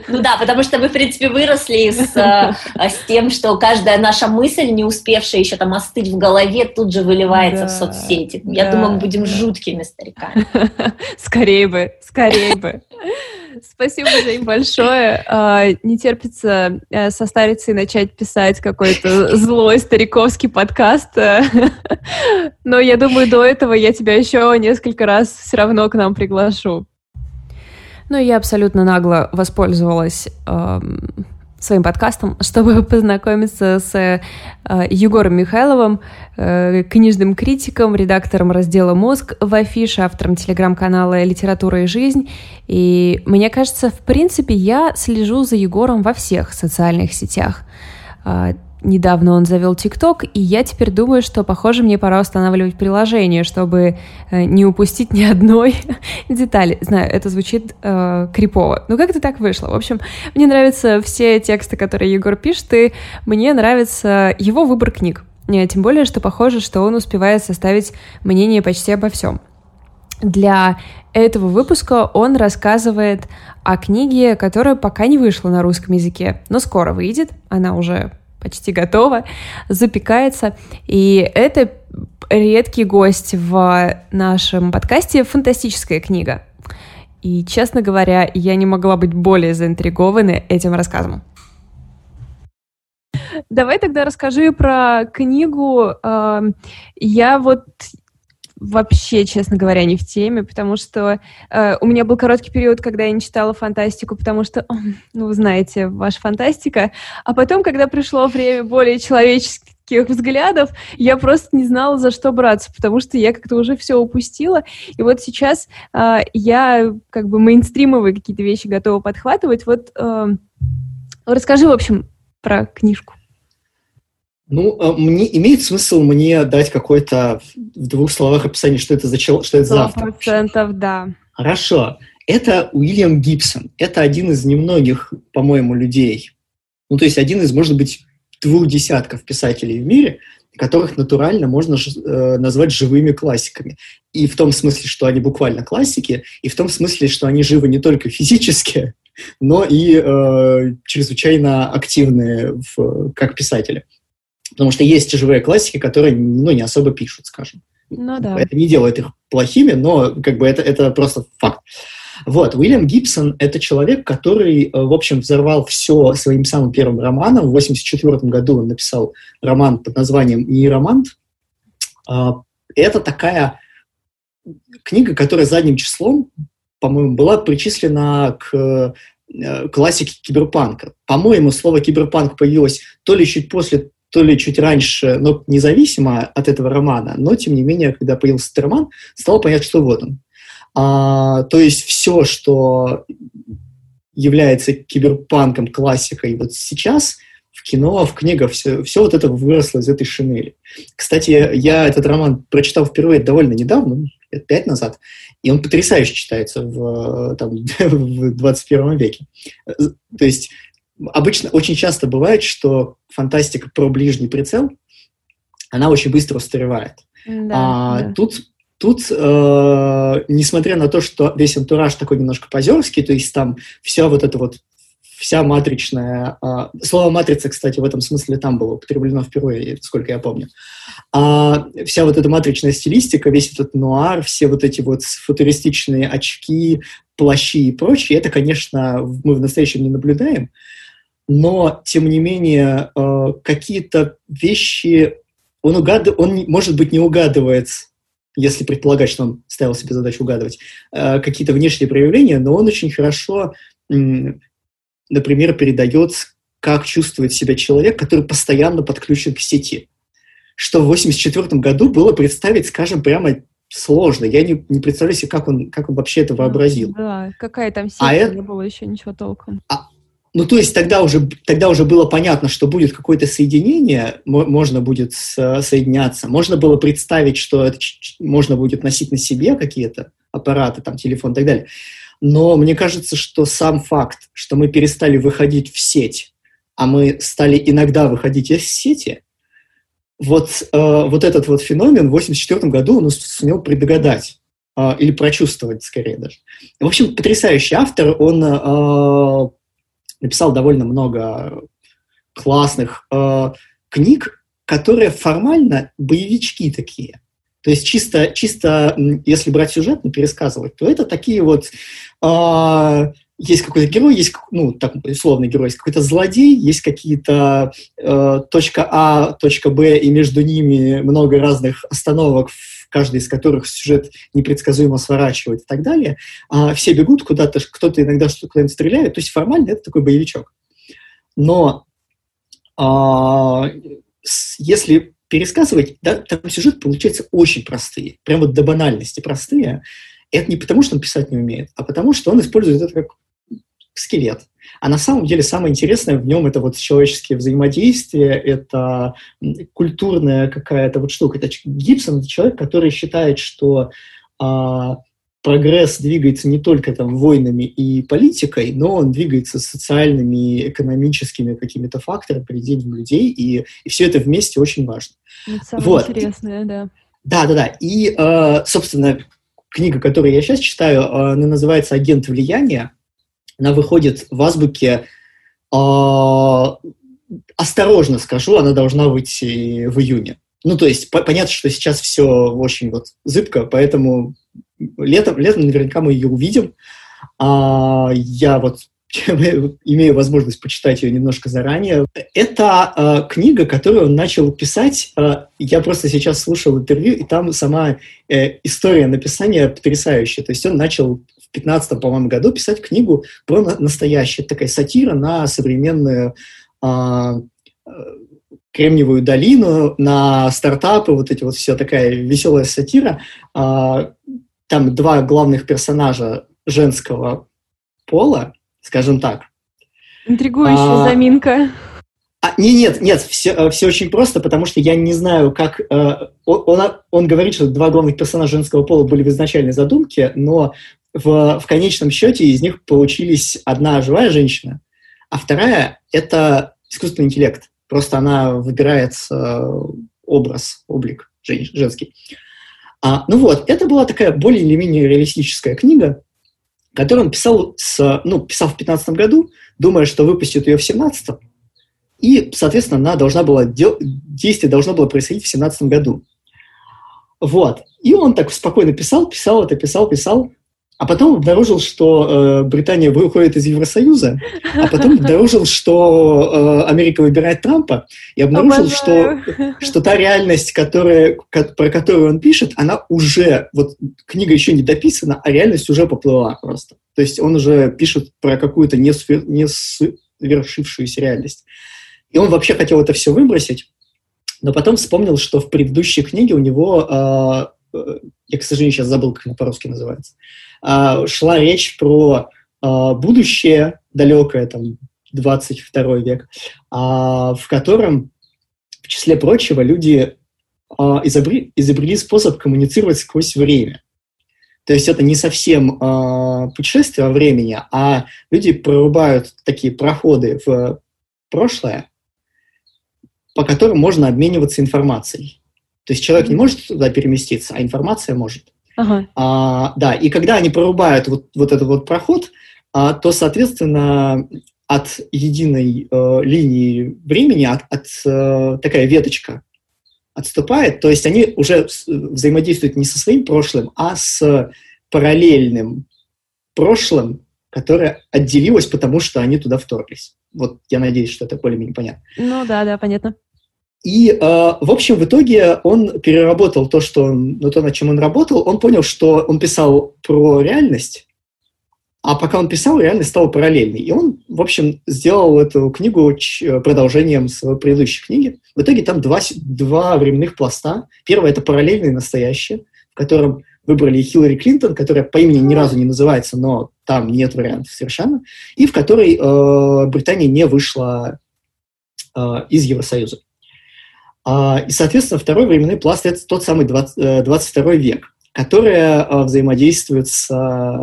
Ну да, потому что мы, в принципе, выросли с, (laughs) а, с тем, что каждая наша мысль, не успевшая еще там остыть в голове, тут же выливается да, в соцсети. Я да, думаю, мы будем да. жуткими стариками. Скорее бы, скорее бы. Спасибо, Жень, большое. А, не терпится э, состариться и начать писать какой-то злой стариковский подкаст. (laughs) Но я думаю, до этого я тебя еще несколько раз все равно к нам приглашу. Ну, я абсолютно нагло воспользовалась своим подкастом, (laughs) чтобы познакомиться с э, Егором Михайловым, э, книжным критиком, редактором раздела «Мозг» в Афише, автором телеграм-канала «Литература и жизнь». И мне кажется, в принципе, я слежу за Егором во всех социальных сетях. Э, Недавно он завел ТикТок, и я теперь думаю, что, похоже, мне пора устанавливать приложение, чтобы э, не упустить ни одной (laughs) детали. Знаю, это звучит э, крипово, но как-то так вышло. В общем, мне нравятся все тексты, которые Егор пишет, и мне нравится его выбор книг. Тем более, что похоже, что он успевает составить мнение почти обо всем. Для этого выпуска он рассказывает о книге, которая пока не вышла на русском языке, но скоро выйдет. Она уже почти готова, запекается. И это редкий гость в нашем подкасте «Фантастическая книга». И, честно говоря, я не могла быть более заинтригована этим рассказом. Давай тогда расскажи про книгу. Я вот вообще, честно говоря, не в теме, потому что э, у меня был короткий период, когда я не читала фантастику, потому что, ну, вы знаете, ваша фантастика. А потом, когда пришло время более человеческих взглядов, я просто не знала, за что браться, потому что я как-то уже все упустила. И вот сейчас э, я как бы мейнстримовые какие-то вещи готова подхватывать. Вот э, расскажи, в общем, про книжку. Ну, а, мне имеет смысл мне дать какой-то в двух словах описание, что это за чел, что это за автор. процентов, да. Хорошо. Это Уильям Гибсон. Это один из немногих, по-моему, людей. Ну, то есть один из, может быть, двух десятков писателей в мире, которых натурально можно э, назвать живыми классиками. И в том смысле, что они буквально классики, и в том смысле, что они живы не только физически, но и э, чрезвычайно активные в, как писатели. Потому что есть живые классики, которые ну, не особо пишут, скажем. Ну, да. Это не делает их плохими, но как бы это, это просто факт. Вот, Уильям Гибсон — это человек, который, э, в общем, взорвал все своим самым первым романом. В 1984 году он написал роман под названием «Нейромант». А, это такая книга, которая задним числом, по-моему, была причислена к э, классике киберпанка. По-моему, слово киберпанк появилось то ли чуть после то ли чуть раньше, но независимо от этого романа, но тем не менее, когда появился этот роман, стало понятно, что вот он. А, то есть все, что является киберпанком, классикой вот сейчас, в кино, в книгах, все, все вот это выросло из этой шинели. Кстати, я этот роман прочитал впервые довольно недавно, лет пять назад, и он потрясающе читается в, там, (laughs) в 21 веке. То есть обычно очень часто бывает, что фантастика про ближний прицел, она очень быстро устаревает. Да, а, да. Тут, тут э, несмотря на то, что весь антураж такой немножко позерский, то есть там вся вот эта вот вся матричная... Э, слово «матрица», кстати, в этом смысле там было употреблено впервые, сколько я помню. А вся вот эта матричная стилистика, весь этот нуар, все вот эти вот футуристичные очки, плащи и прочее, это, конечно, мы в настоящем не наблюдаем но, тем не менее, э, какие-то вещи он, угад... он, может быть, не угадывает, если предполагать, что он ставил себе задачу угадывать, э, какие-то внешние проявления, но он очень хорошо, например, передает, как чувствует себя человек, который постоянно подключен к сети. Что в 1984 году было представить, скажем, прямо сложно. Я не, не представляю себе, как он, как он вообще это вообразил. Да, какая там сеть, а не это... было еще ничего толком. А, ну, то есть тогда уже, тогда уже было понятно, что будет какое-то соединение, можно будет соединяться. Можно было представить, что это можно будет носить на себе какие-то аппараты, там, телефон и так далее. Но мне кажется, что сам факт, что мы перестали выходить в сеть, а мы стали иногда выходить из сети, вот, э, вот этот вот феномен в 1984 году он сумел предугадать э, или прочувствовать, скорее даже. В общем, потрясающий автор, он э, написал довольно много классных э, книг, которые формально боевички такие. То есть чисто, чисто если брать сюжет, ну, пересказывать, то это такие вот... Э, есть какой-то герой, есть, ну, так, условный герой, есть какой-то злодей, есть какие-то э, точка А, точка Б, и между ними много разных остановок, каждый из которых сюжет непредсказуемо сворачивает и так далее. А все бегут куда-то, кто-то иногда что-то куда-нибудь стреляет, то есть формально это такой боевичок. но а, если пересказывать, да, там сюжет получается очень простые, прям вот до банальности простые. Это не потому, что он писать не умеет, а потому, что он использует это как скелет. А на самом деле самое интересное в нем это вот человеческие взаимодействия, это культурная какая-то вот штука. Это Гибсон это человек, который считает, что а, прогресс двигается не только там войнами и политикой, но он двигается социальными, экономическими какими-то факторами, поведением людей, и, и все это вместе очень важно. Это самое вот. интересное, да. Да, да, да. И, э, собственно, книга, которую я сейчас читаю, э, она называется «Агент влияния». Она выходит в азбуке э, осторожно скажу, она должна выйти в июне. Ну, то есть, по понятно, что сейчас все очень вот зыбко, поэтому летом, летом наверняка мы ее увидим. А, я вот (laughs) имею возможность почитать ее немножко заранее. Это э, книга, которую он начал писать. Э, я просто сейчас слушал интервью, и там сама э, история написания потрясающая. То есть он начал в 15 по-моему, году писать книгу про на- настоящее. такая сатира на современную э, Кремниевую долину, на стартапы, вот эти вот все такая веселая сатира. Э, там два главных персонажа женского пола, скажем так. Интригующая а, заминка. А, не, нет, нет, все, э, все очень просто, потому что я не знаю, как... Э, он, он говорит, что два главных персонажа женского пола были в изначальной задумке, но в, в конечном счете из них получились одна живая женщина, а вторая — это искусственный интеллект. Просто она выбирает э, образ, облик жен, женский. А, ну вот, это была такая более или менее реалистическая книга, которую он писал, с, ну, писал в 15 году, думая, что выпустит ее в 17 и, соответственно, она должна была, действие должно было происходить в 17 году. Вот. И он так спокойно писал, писал это, писал, писал. А потом обнаружил, что э, Британия выходит из Евросоюза, а потом (laughs) обнаружил, что э, Америка выбирает Трампа, и обнаружил, что, что та реальность, которая, про которую он пишет, она уже, вот книга еще не дописана, а реальность уже поплыла просто. То есть он уже пишет про какую-то не, не свершившуюся реальность. И он вообще хотел это все выбросить, но потом вспомнил, что в предыдущей книге у него, э, э я, к сожалению, сейчас забыл, как она по-русски называется, шла речь про а, будущее далекое, там, 22 век, а, в котором, в числе прочего, люди изобрели, изобрели способ коммуницировать сквозь время. То есть это не совсем э, путешествие во времени, а люди прорубают такие проходы в прошлое, по которым можно обмениваться информацией. То есть человек не может туда переместиться, а информация может. Ага. А, да, и когда они прорубают вот, вот этот вот проход, а, то, соответственно, от единой э, линии времени, от, от э, такая веточка отступает, то есть они уже взаимодействуют не со своим прошлым, а с параллельным прошлым, которое отделилось, потому что они туда вторглись. Вот я надеюсь, что это более-менее понятно. Ну да, да, понятно. И, э, в общем, в итоге он переработал то, что он, ну, то, над чем он работал. Он понял, что он писал про реальность, а пока он писал, реальность стала параллельной. И он, в общем, сделал эту книгу продолжением своей предыдущей книги. В итоге там два, два временных пласта. Первое — это параллельное настоящее, в котором выбрали Хиллари Клинтон, которая по имени ни разу не называется, но там нет вариантов совершенно, и в которой э, Британия не вышла э, из Евросоюза. А, и, соответственно, второй временной пласт – это тот самый 20, 22 э, век, который а, взаимодействует с,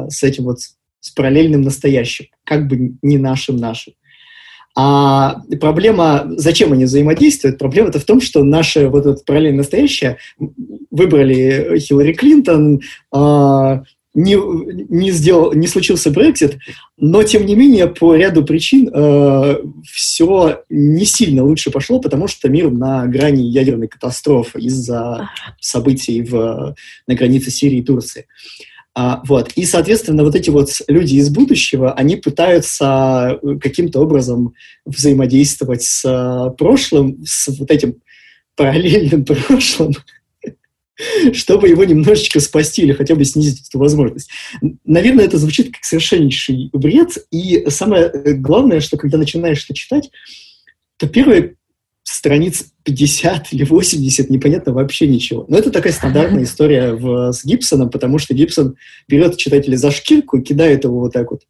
с этим вот с параллельным настоящим, как бы не нашим нашим. А проблема, зачем они взаимодействуют? Проблема-то в том, что наше вот это параллельное настоящее выбрали Хиллари Клинтон, а, не, не, сделал, не случился Брексит, но, тем не менее, по ряду причин э, все не сильно лучше пошло, потому что мир на грани ядерной катастрофы из-за событий в, на границе Сирии и Турции. А, вот. И, соответственно, вот эти вот люди из будущего, они пытаются каким-то образом взаимодействовать с прошлым, с вот этим параллельным прошлым, (laughs) чтобы его немножечко спасти или хотя бы снизить эту возможность. Наверное, это звучит как совершеннейший бред, и самое главное, что когда начинаешь это читать, то первые страниц 50 или 80, непонятно вообще ничего. Но это такая стандартная (laughs) история в, с Гибсоном, потому что Гибсон берет читателя за шкирку кидает его вот так вот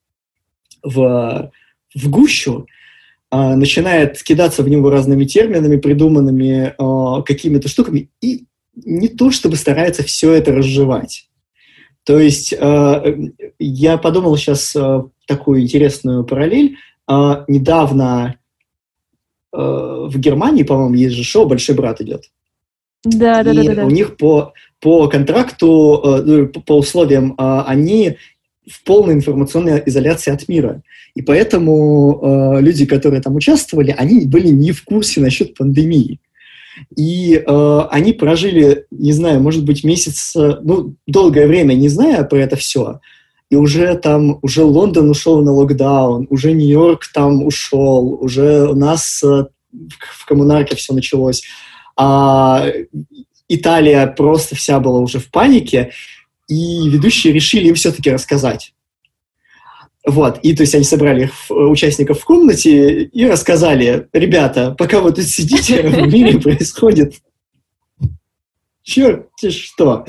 в, в гущу, а, начинает кидаться в него разными терминами, придуманными а, какими-то штуками, и не то чтобы старается все это разжевать. То есть а, я подумал сейчас а, такую интересную параллель. А, недавно Э, в Германии, по-моему, есть же шоу «Большой брат» идет. Да, да, да, да, да. У них по, по контракту, э, ну, по условиям, э, они в полной информационной изоляции от мира. И поэтому люди, которые там участвовали, они были не в курсе насчет пандемии. И э, они прожили, не знаю, может быть, месяц, ну, долгое время, не зная про это все, и уже там, уже Лондон ушел на локдаун, уже Нью-Йорк там ушел, уже у нас э, в коммунарке все началось. А Италия просто вся была уже в панике, и ведущие решили им все-таки рассказать. Вот, и то есть они собрали участников в комнате и рассказали, ребята, пока вы тут сидите, (laughs) в мире происходит (laughs) черти что.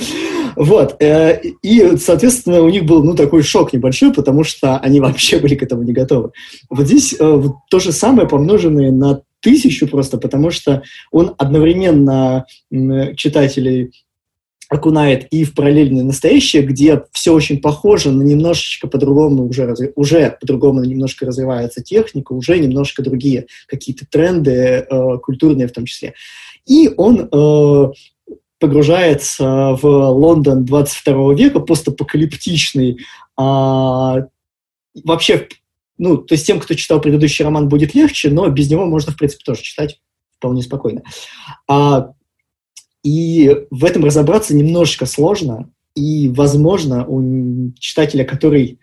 Вот. Э, и, соответственно, у них был ну, такой шок небольшой, потому что они (laughs) вообще были к этому не готовы. Вот здесь э, то же самое помноженное на тысячу просто, потому что он одновременно читателей окунает и в параллельное настоящее, где все очень похоже, но немножечко по-другому уже, уже по-другому немножко развивается техника, уже немножко другие какие-то тренды, э, культурные в том числе. И он э, погружается в Лондон 22 века, постапокалиптичный. А, вообще, ну, то есть тем, кто читал предыдущий роман, будет легче, но без него можно, в принципе, тоже читать вполне спокойно. А, и в этом разобраться немножечко сложно, и, возможно, у читателя, который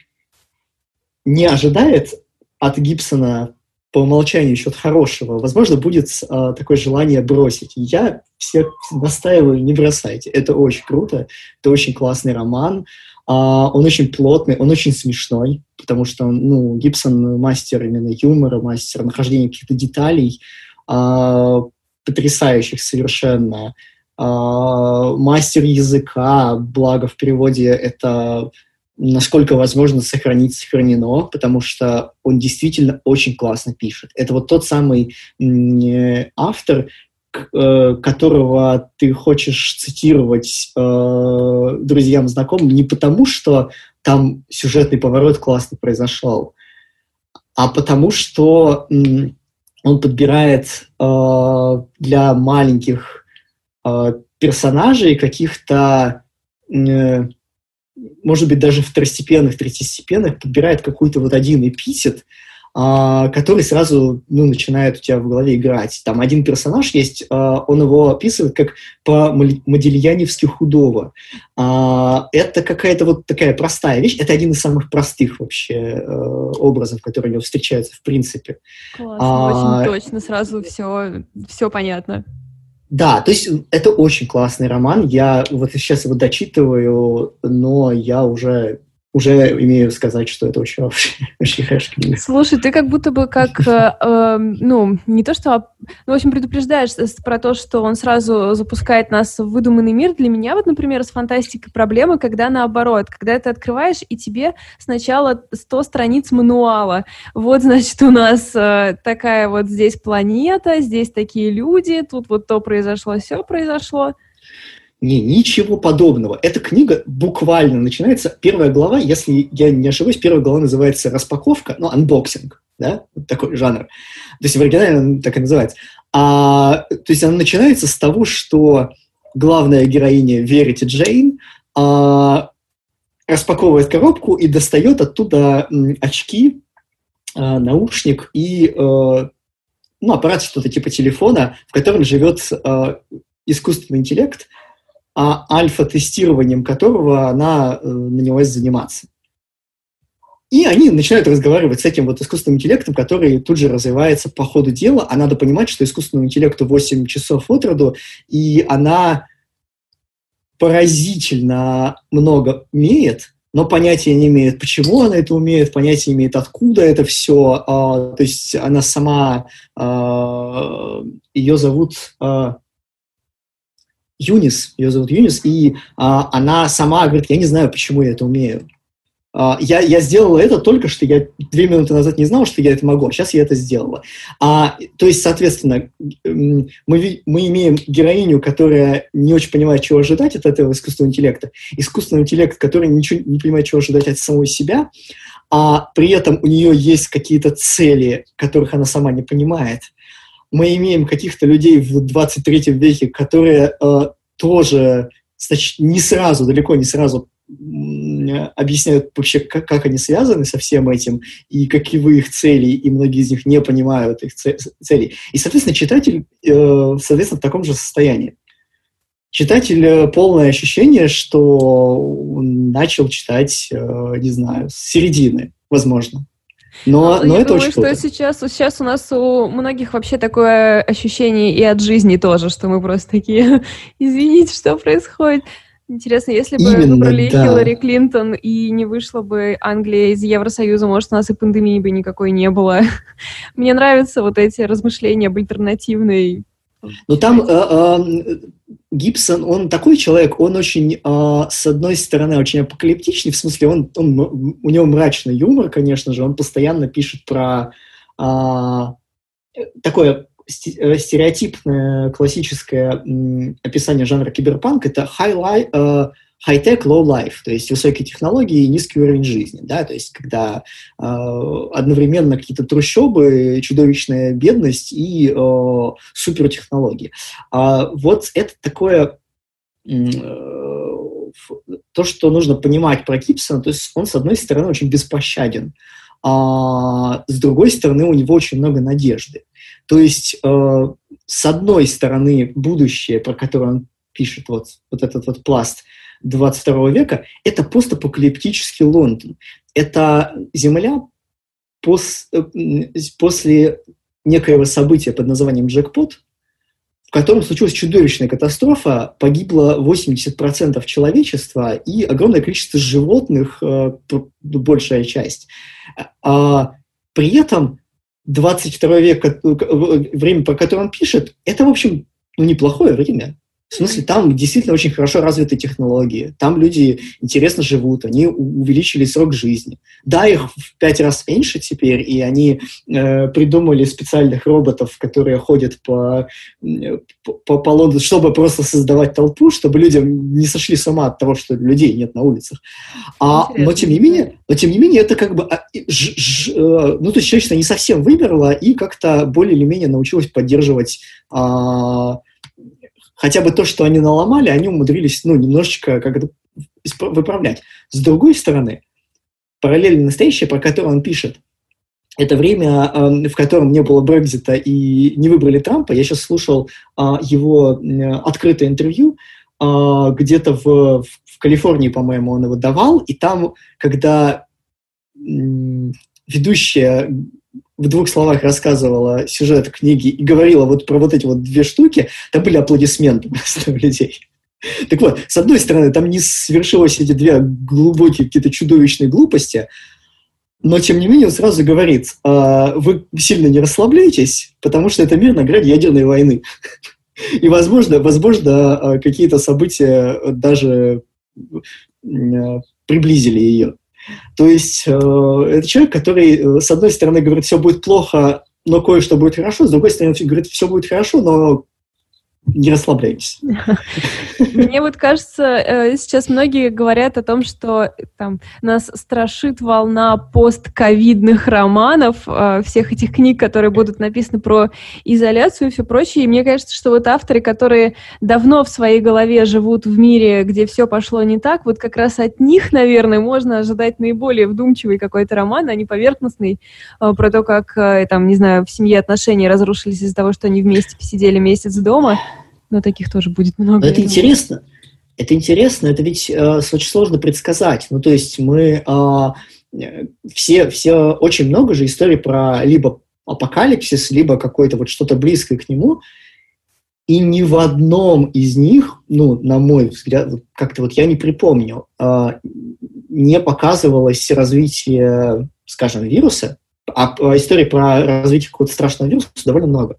не ожидает от Гибсона по умолчанию счет хорошего, возможно, будет а, такое желание бросить. Я всех настаиваю, не бросайте. Это очень круто, это очень классный роман. А, он очень плотный, он очень смешной, потому что ну, Гибсон мастер именно юмора, мастер нахождения каких-то деталей, а, потрясающих совершенно. А, мастер языка, благо в переводе это насколько возможно сохранить, сохранено, потому что он действительно очень классно пишет. Это вот тот самый автор, э, которого ты хочешь цитировать э, друзьям, знакомым, не потому, что там сюжетный поворот классно произошел, а потому что он подбирает э, для маленьких персонажей каких-то э, может быть, даже второстепенных, третьестепенных, подбирает какой-то вот один эпитет, а, который сразу ну, начинает у тебя в голове играть. Там один персонаж есть, а, он его описывает как по-модельяневски худого. А, это какая-то вот такая простая вещь. Это один из самых простых вообще э, образов, которые у него встречаются в принципе. Классно, а, очень точно, сразу все, все понятно. Да, то есть это очень классный роман. Я вот сейчас его дочитываю, но я уже уже имею сказать, что это очень, (laughs) очень хорошая книга. Слушай, ты как будто бы как, э, э, ну, не то что, ну, в общем, предупреждаешь про то, что он сразу запускает нас в выдуманный мир. Для меня вот, например, с фантастикой проблема, когда наоборот, когда ты открываешь, и тебе сначала 100 страниц мануала. Вот, значит, у нас э, такая вот здесь планета, здесь такие люди, тут вот то произошло, все произошло. Не, ничего подобного. Эта книга буквально начинается, первая глава, если я не ошибусь, первая глава называется «Распаковка», ну, «Unboxing», да, вот такой жанр. То есть в оригинале она так и называется. А, то есть она начинается с того, что главная героиня Верити Джейн а, распаковывает коробку и достает оттуда очки, а, наушник и а, ну, аппарат что-то типа телефона, в котором живет а, искусственный интеллект – а альфа-тестированием которого она э, нанялась заниматься. И они начинают разговаривать с этим вот искусственным интеллектом, который тут же развивается по ходу дела. А надо понимать, что искусственному интеллекту 8 часов от роду, и она поразительно много умеет, но понятия не имеет, почему она это умеет, понятия не имеет, откуда это все. А, то есть она сама, а, ее зовут а, Юнис, ее зовут Юнис, и а, она сама говорит, я не знаю, почему я это умею. А, я, я сделала это только что, я две минуты назад не знала, что я это могу, а сейчас я это сделала. А, то есть, соответственно, мы, мы имеем героиню, которая не очень понимает, чего ожидать от этого искусственного интеллекта, искусственный интеллект, который ничего не понимает, чего ожидать от самого себя, а при этом у нее есть какие-то цели, которых она сама не понимает. Мы имеем каких-то людей в 23 веке, которые э, тоже значит, не сразу, далеко не сразу объясняют вообще, как, как они связаны со всем этим, и каковы их цели, и многие из них не понимают их целей. И, соответственно, читатель, э, соответственно, в таком же состоянии. Читатель э, полное ощущение, что он начал читать, э, не знаю, с середины, возможно. Но, но, но я это думаю, очень что сейчас, сейчас у нас у многих вообще такое ощущение и от жизни тоже, что мы просто такие, (laughs) извините, что происходит. Интересно, если бы Именно, выбрали да. Хиллари Клинтон и не вышла бы Англия из Евросоюза, может, у нас и пандемии бы никакой не было. (laughs) Мне нравятся вот эти размышления об альтернативной... Ну, там э, э, Гибсон, он такой человек, он очень, э, с одной стороны, очень апокалиптичный, в смысле, он, он, у него мрачный юмор, конечно же, он постоянно пишет про э, такое стереотипное классическое описание жанра киберпанк — это high э, high-tech, low life, то есть высокие технологии и низкий уровень жизни, да, то есть когда э, одновременно какие-то трущобы, чудовищная бедность и э, супертехнологии. А вот это такое э, то, что нужно понимать про Гибсона, то есть он, с одной стороны, очень беспощаден, а с другой стороны, у него очень много надежды. То есть, э, с одной стороны, будущее, про которое он пишет, вот, вот этот вот пласт 22 века, это постапокалиптический Лондон. Это земля пос, э, после некоего события под названием «Джекпот», в котором случилась чудовищная катастрофа, погибло 80% человечества и огромное количество животных, э, большая часть. А при этом 22 век, время, про которое он пишет, это, в общем, ну, неплохое время. В смысле, там действительно очень хорошо развиты технологии, там люди интересно живут, они увеличили срок жизни. Да, их в пять раз меньше теперь, и они э, придумали специальных роботов, которые ходят по, по, по Лондону, чтобы просто создавать толпу, чтобы людям не сошли с ума от того, что людей нет на улицах. А, но тем не менее, но тем не менее это как бы, а, ж, ж, э, ну то есть человечество не совсем вымерло и как-то более или менее научилось поддерживать э, хотя бы то, что они наломали, они умудрились, ну, немножечко как то выправлять. С другой стороны, параллельно настоящее, про которое он пишет, это время, эм, в котором не было Брекзита и не выбрали Трампа. Я сейчас слушал а, его открытое интервью, а, где-то в, в Калифорнии, по-моему, он его давал, и там, когда ведущая в двух словах рассказывала сюжет книги и говорила вот про вот эти вот две штуки, там были аплодисменты (laughs) просто у людей. Так вот, с одной стороны, там не свершилось эти две глубокие какие-то чудовищные глупости, но, тем не менее, он сразу говорит, «А, вы сильно не расслабляйтесь, потому что это мир на грани ядерной войны. (laughs) И, возможно, возможно а, какие-то события даже а, приблизили ее. То есть э, это человек, который, э, с одной стороны, говорит, все будет плохо, но кое-что будет хорошо, с другой стороны, говорит, все будет хорошо, но не расслабляйтесь. Мне вот кажется, э, сейчас многие говорят о том, что там нас страшит волна постковидных романов, э, всех этих книг, которые будут написаны про изоляцию и все прочее. И мне кажется, что вот авторы, которые давно в своей голове живут в мире, где все пошло не так, вот как раз от них, наверное, можно ожидать наиболее вдумчивый какой-то роман, а не поверхностный, э, про то, как, там, не знаю, в семье отношения разрушились из-за того, что они вместе посидели месяц дома но таких тоже будет много. Но это интересно. Это интересно, это ведь э, очень сложно предсказать. Ну, то есть мы э, все, все, очень много же историй про либо апокалипсис, либо какое-то вот что-то близкое к нему. И ни в одном из них, ну, на мой взгляд, как-то вот я не припомню, а, не показывалось развитие, скажем, вируса, а, а истории про развитие какого-то страшного вируса довольно много.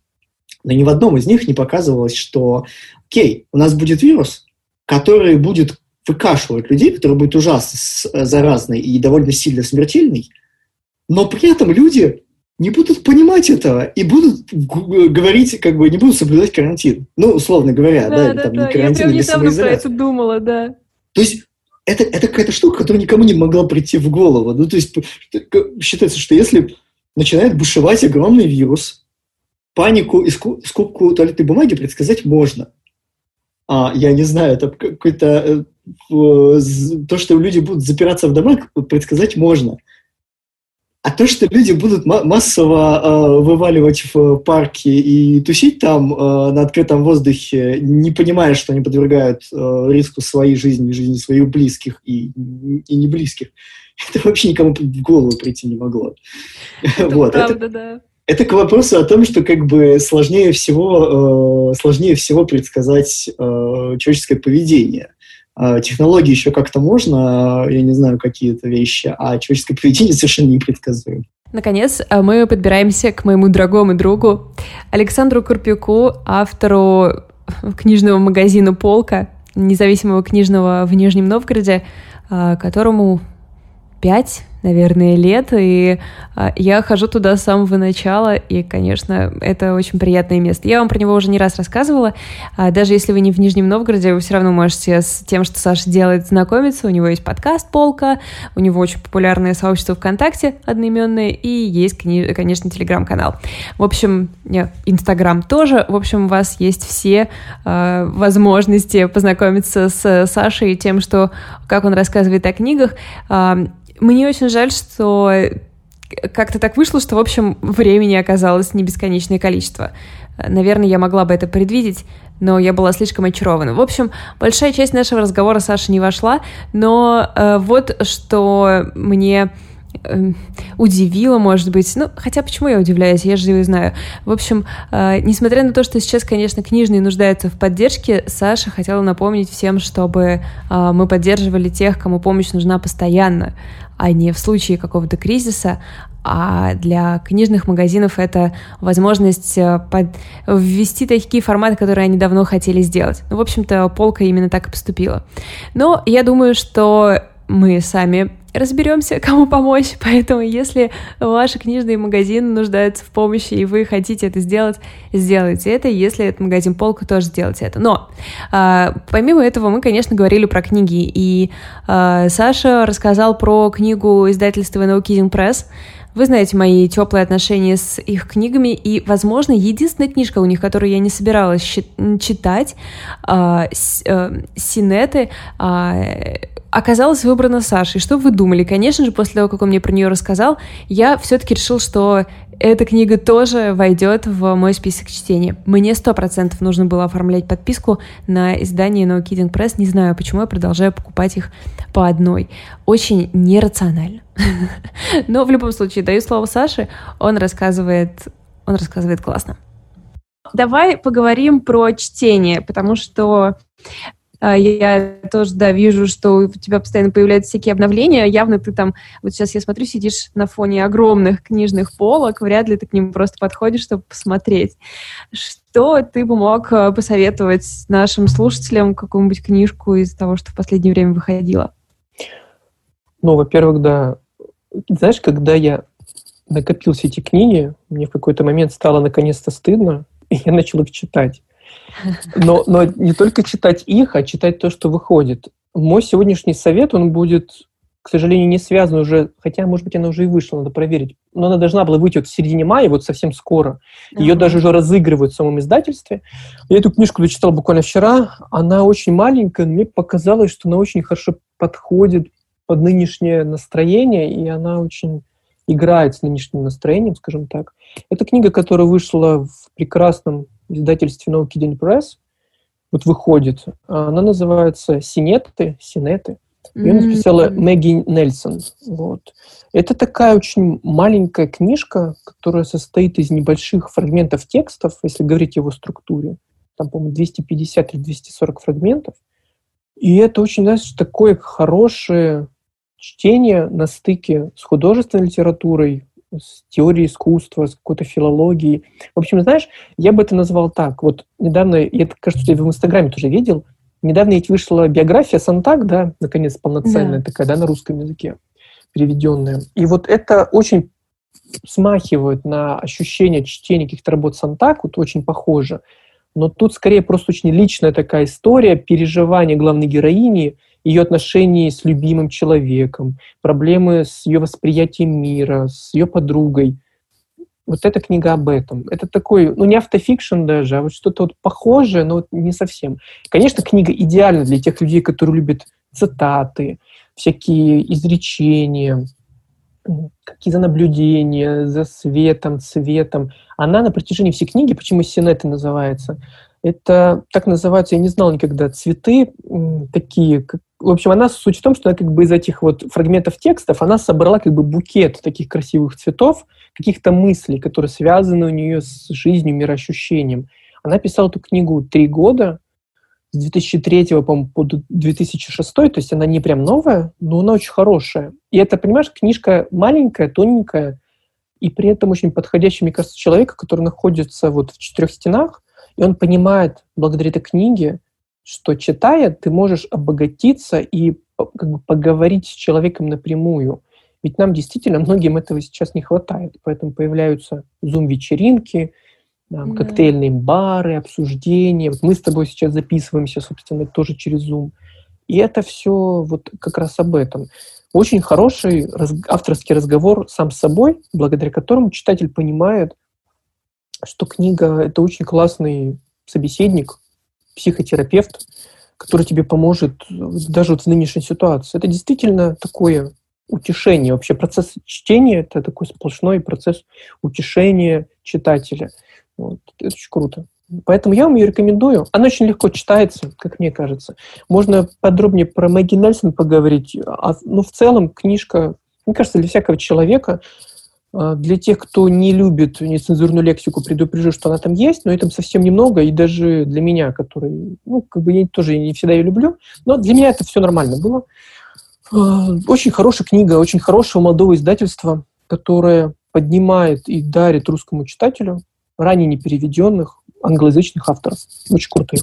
Но ни в одном из них не показывалось, что, окей, у нас будет вирус, который будет выкашивать людей, который будет ужасно заразный и довольно сильно смертельный, но при этом люди не будут понимать этого и будут говорить, как бы не будут соблюдать карантин. Ну, условно говоря, да, да, да, там, да. Не карантин, Я прям недавно про это думала, да. То есть это, это какая-то штука, которая никому не могла прийти в голову. Ну, то есть считается, что если начинает бушевать огромный вирус, панику и скупку туалетной бумаги предсказать можно. А, я не знаю, это какой-то... Э, то, что люди будут запираться в домах, предсказать можно. А то, что люди будут массово э, вываливать в парки и тусить там э, на открытом воздухе, не понимая, что они подвергают э, риску своей жизни, жизни своих близких и, и не близких, (laughs) это вообще никому в голову прийти не могло. Это вот, правда, это, да. Это к вопросу о том, что как бы сложнее всего, э, сложнее всего предсказать э, человеческое поведение. А, технологии еще как-то можно, я не знаю, какие-то вещи, а человеческое поведение совершенно непредсказуемо. Наконец, а, мы подбираемся к моему дорогому другу Александру Курпюку, автору книжного магазина «Полка», независимого книжного в Нижнем Новгороде, а, которому пять наверное, лет, и а, я хожу туда с самого начала, и, конечно, это очень приятное место. Я вам про него уже не раз рассказывала, а, даже если вы не в Нижнем Новгороде, вы все равно можете с тем, что Саша делает, знакомиться. У него есть подкаст «Полка», у него очень популярное сообщество ВКонтакте одноименное, и есть, конечно, телеграм-канал. В общем, Инстаграм тоже. В общем, у вас есть все э, возможности познакомиться с Сашей и тем, что, как он рассказывает о книгах. Э, мне очень жаль, что как-то так вышло, что, в общем, времени оказалось не бесконечное количество. Наверное, я могла бы это предвидеть, но я была слишком очарована. В общем, большая часть нашего разговора Саша не вошла, но э, вот что мне Эм, удивило, может быть. Ну, хотя почему я удивляюсь, я же его знаю. В общем, э, несмотря на то, что сейчас, конечно, книжные нуждаются в поддержке, Саша хотела напомнить всем, чтобы э, мы поддерживали тех, кому помощь нужна постоянно, а не в случае какого-то кризиса, а для книжных магазинов это возможность э, под... ввести такие форматы, которые они давно хотели сделать. Ну, в общем-то, полка именно так и поступила. Но я думаю, что мы сами разберемся, кому помочь. (laughs) Поэтому, если ваши книжные магазины нуждаются в помощи, и вы хотите это сделать, сделайте это. Если это магазин полка, тоже сделайте это. Но э, помимо этого, мы, конечно, говорили про книги. И э, Саша рассказал про книгу издательства No Kidding Press. Вы знаете мои теплые отношения с их книгами, и, возможно, единственная книжка у них, которую я не собиралась читать, э, э, Синеты, э, оказалась выбрана Сашей. Что вы думали? Конечно же, после того, как он мне про нее рассказал, я все-таки решил, что эта книга тоже войдет в мой список чтения. Мне сто процентов нужно было оформлять подписку на издание No Kidding Press. Не знаю, почему я продолжаю покупать их по одной. Очень нерационально. (laughs) Но в любом случае, даю слово Саше. Он рассказывает, он рассказывает классно. Давай поговорим про чтение, потому что я тоже, да, вижу, что у тебя постоянно появляются всякие обновления. Явно ты там, вот сейчас я смотрю, сидишь на фоне огромных книжных полок, вряд ли ты к ним просто подходишь, чтобы посмотреть. Что ты бы мог а, посоветовать нашим слушателям, какую-нибудь книжку из того, что в последнее время выходило? Ну, во-первых, да, знаешь, когда я накопил все эти книги, мне в какой-то момент стало наконец-то стыдно, и я начал их читать. Но, но не только читать их, а читать то, что выходит. Мой сегодняшний совет, он будет, к сожалению, не связан уже, хотя, может быть, она уже и вышла, надо проверить. Но она должна была выйти вот в середине мая, вот совсем скоро. Ее uh-huh. даже уже разыгрывают в самом издательстве. Я эту книжку дочитал буквально вчера. Она очень маленькая, но мне показалось, что она очень хорошо подходит под нынешнее настроение, и она очень играет с нынешним настроением, скажем так. Это книга, которая вышла в прекрасном издательстве No Kidding Press, вот выходит. Она называется «Синеты», «Синеты». Ее mm-hmm. написала Мэгги Нельсон. Вот. Это такая очень маленькая книжка, которая состоит из небольших фрагментов текстов, если говорить о его структуре. там, по-моему, 250 или 240 фрагментов. И это очень, знаешь, такое хорошее чтение на стыке с художественной литературой, с теорией искусства, с какой-то филологией. В общем, знаешь, я бы это назвал так. Вот недавно, я, кажется, я в Инстаграме тоже видел, недавно ведь вышла биография Сантак, да, наконец, полноценная да. такая, да, на русском языке, переведенная. И вот это очень смахивает на ощущение чтения каких-то работ Сантак, вот очень похоже. Но тут скорее просто очень личная такая история, переживания главной героини – ее отношения с любимым человеком, проблемы с ее восприятием мира, с ее подругой. Вот эта книга об этом. Это такой, ну не автофикшн даже, а вот что-то вот похожее, но вот не совсем. Конечно, книга идеальна для тех людей, которые любят цитаты, всякие изречения, какие-то наблюдения за светом, цветом. Она на протяжении всей книги, почему синеты называется, это так называются, я не знал никогда, цветы такие, в общем, она суть в том, что она как бы из этих вот фрагментов текстов, она собрала как бы букет таких красивых цветов, каких-то мыслей, которые связаны у нее с жизнью, мироощущением. Она писала эту книгу три года, с 2003 по, по 2006, то есть она не прям новая, но она очень хорошая. И это, понимаешь, книжка маленькая, тоненькая, и при этом очень подходящая, мне кажется, человека, который находится вот в четырех стенах, и он понимает благодаря этой книге, что читая, ты можешь обогатиться и как бы поговорить с человеком напрямую. Ведь нам действительно (laughs) многим этого сейчас не хватает. Поэтому появляются зум-вечеринки, там, mm коктейльные бары, обсуждения. Вот мы с тобой сейчас записываемся, собственно, тоже через Zoom. И это все вот как раз об этом. Очень хороший раз, авторский разговор сам с собой, благодаря которому читатель понимает, что книга — это очень классный собеседник, психотерапевт, который тебе поможет даже вот в нынешней ситуации. Это действительно такое утешение. Вообще процесс чтения — это такой сплошной процесс утешения читателя. Вот. Это очень круто. Поэтому я вам ее рекомендую. Она очень легко читается, как мне кажется. Можно подробнее про Мэгги Нельсон поговорить. А, ну, в целом, книжка, мне кажется, для всякого человека для тех, кто не любит нецензурную лексику, предупрежу, что она там есть, но это совсем немного, и даже для меня, который, ну, как бы я тоже не всегда ее люблю, но для меня это все нормально было. А, очень хорошая книга, очень хорошего молодого издательства, которое поднимает и дарит русскому читателю ранее не переведенных англоязычных авторов. Очень крутые.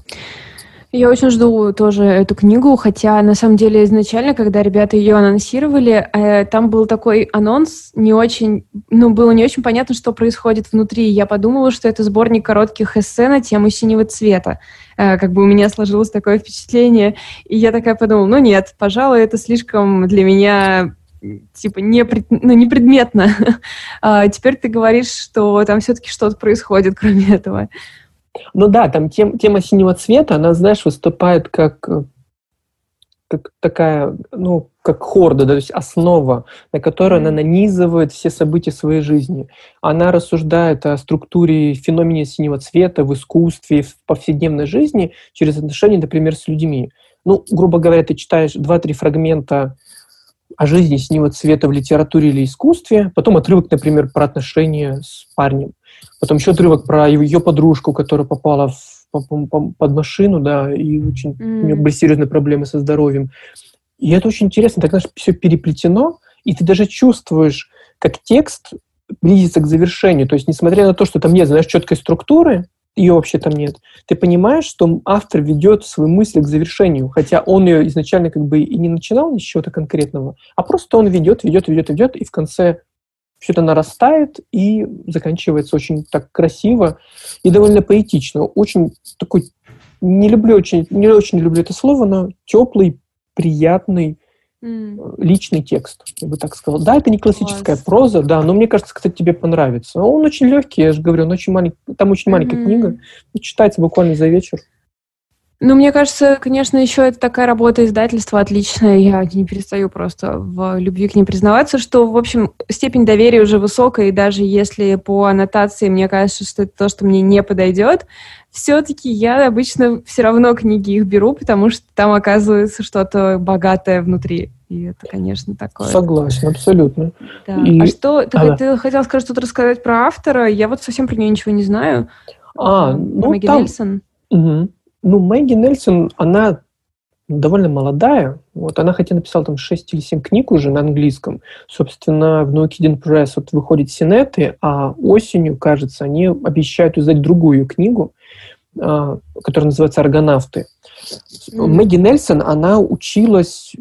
Я очень жду тоже эту книгу, хотя на самом деле изначально, когда ребята ее анонсировали, э, там был такой анонс, не очень, ну, было не очень понятно, что происходит внутри. Я подумала, что это сборник коротких эссе на тему синего цвета. Э, как бы у меня сложилось такое впечатление, и я такая подумала, ну нет, пожалуй, это слишком для меня типа не, ну, не предметно. (laughs) а теперь ты говоришь, что там все-таки что-то происходит, кроме этого. Ну да, там тем, тема синего цвета, она, знаешь, выступает как, как такая, ну, как хорда, да, то есть основа, на которой mm-hmm. она нанизывает все события своей жизни. Она рассуждает о структуре феномена синего цвета в искусстве, в повседневной жизни через отношения, например, с людьми. Ну, грубо говоря, ты читаешь два-три фрагмента о жизни синего цвета в литературе или искусстве, потом отрывок, например, про отношения с парнем. Потом еще отрывок про ее подружку, которая попала в, под машину, да, и очень mm. у нее были серьезные проблемы со здоровьем. И это очень интересно, так, знаешь, все переплетено, и ты даже чувствуешь, как текст близится к завершению. То есть, несмотря на то, что там нет, знаешь, четкой структуры, ее вообще там нет, ты понимаешь, что автор ведет свои мысли к завершению, хотя он ее изначально как бы и не начинал с чего-то конкретного, а просто он ведет, ведет, ведет, ведет, и в конце все это нарастает и заканчивается очень так красиво и довольно поэтично. Очень такой, не люблю очень, не очень люблю это слово, но теплый, приятный, mm. личный текст, я бы так сказала. Да, это не классическая Класс. проза, да, но мне кажется, кстати, тебе понравится. Он очень легкий, я же говорю, он очень маленький, там очень маленькая mm-hmm. книга, читается буквально за вечер. Ну, мне кажется, конечно, еще это такая работа издательства отличная. Я не перестаю просто в любви к ним признаваться, что, в общем, степень доверия уже высокая, и даже если по аннотации мне кажется, что это то, что мне не подойдет, все-таки я обычно все равно книги их беру, потому что там оказывается что-то богатое внутри. И это, конечно, такое. Согласен, абсолютно. Да. И... А что, ты, а, ты хотел сказать что-то рассказать про автора? Я вот совсем про нее ничего не знаю. А, ну, Мэгги там... Нельсон. Угу. Ну, Мэгги Нельсон, она довольно молодая. Вот она хотя написала там 6 или 7 книг уже на английском. Собственно, в No Kidding Press вот выходят синеты, а осенью, кажется, они обещают издать другую книгу, а, которая называется «Аргонавты». Mm-hmm. Мэгги Нельсон, она училась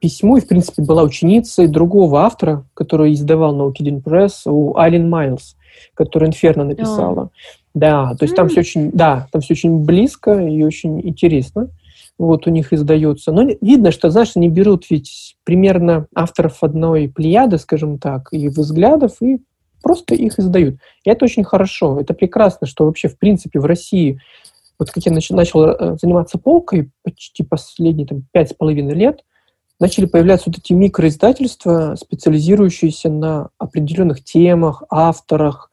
письму и, в принципе, была ученицей другого автора, который издавал No Kidding Press, у Айлин Майлз, который «Инферно» написала. Oh. Да, то есть там все очень, да, там все очень близко и очень интересно вот у них издается. Но видно, что, знаешь, они берут ведь примерно авторов одной плеяды, скажем так, и взглядов, и просто их издают. И это очень хорошо, это прекрасно, что вообще, в принципе, в России, вот как я начал, начал э, заниматься полкой почти последние там, пять с половиной лет, начали появляться вот эти микроиздательства, специализирующиеся на определенных темах, авторах,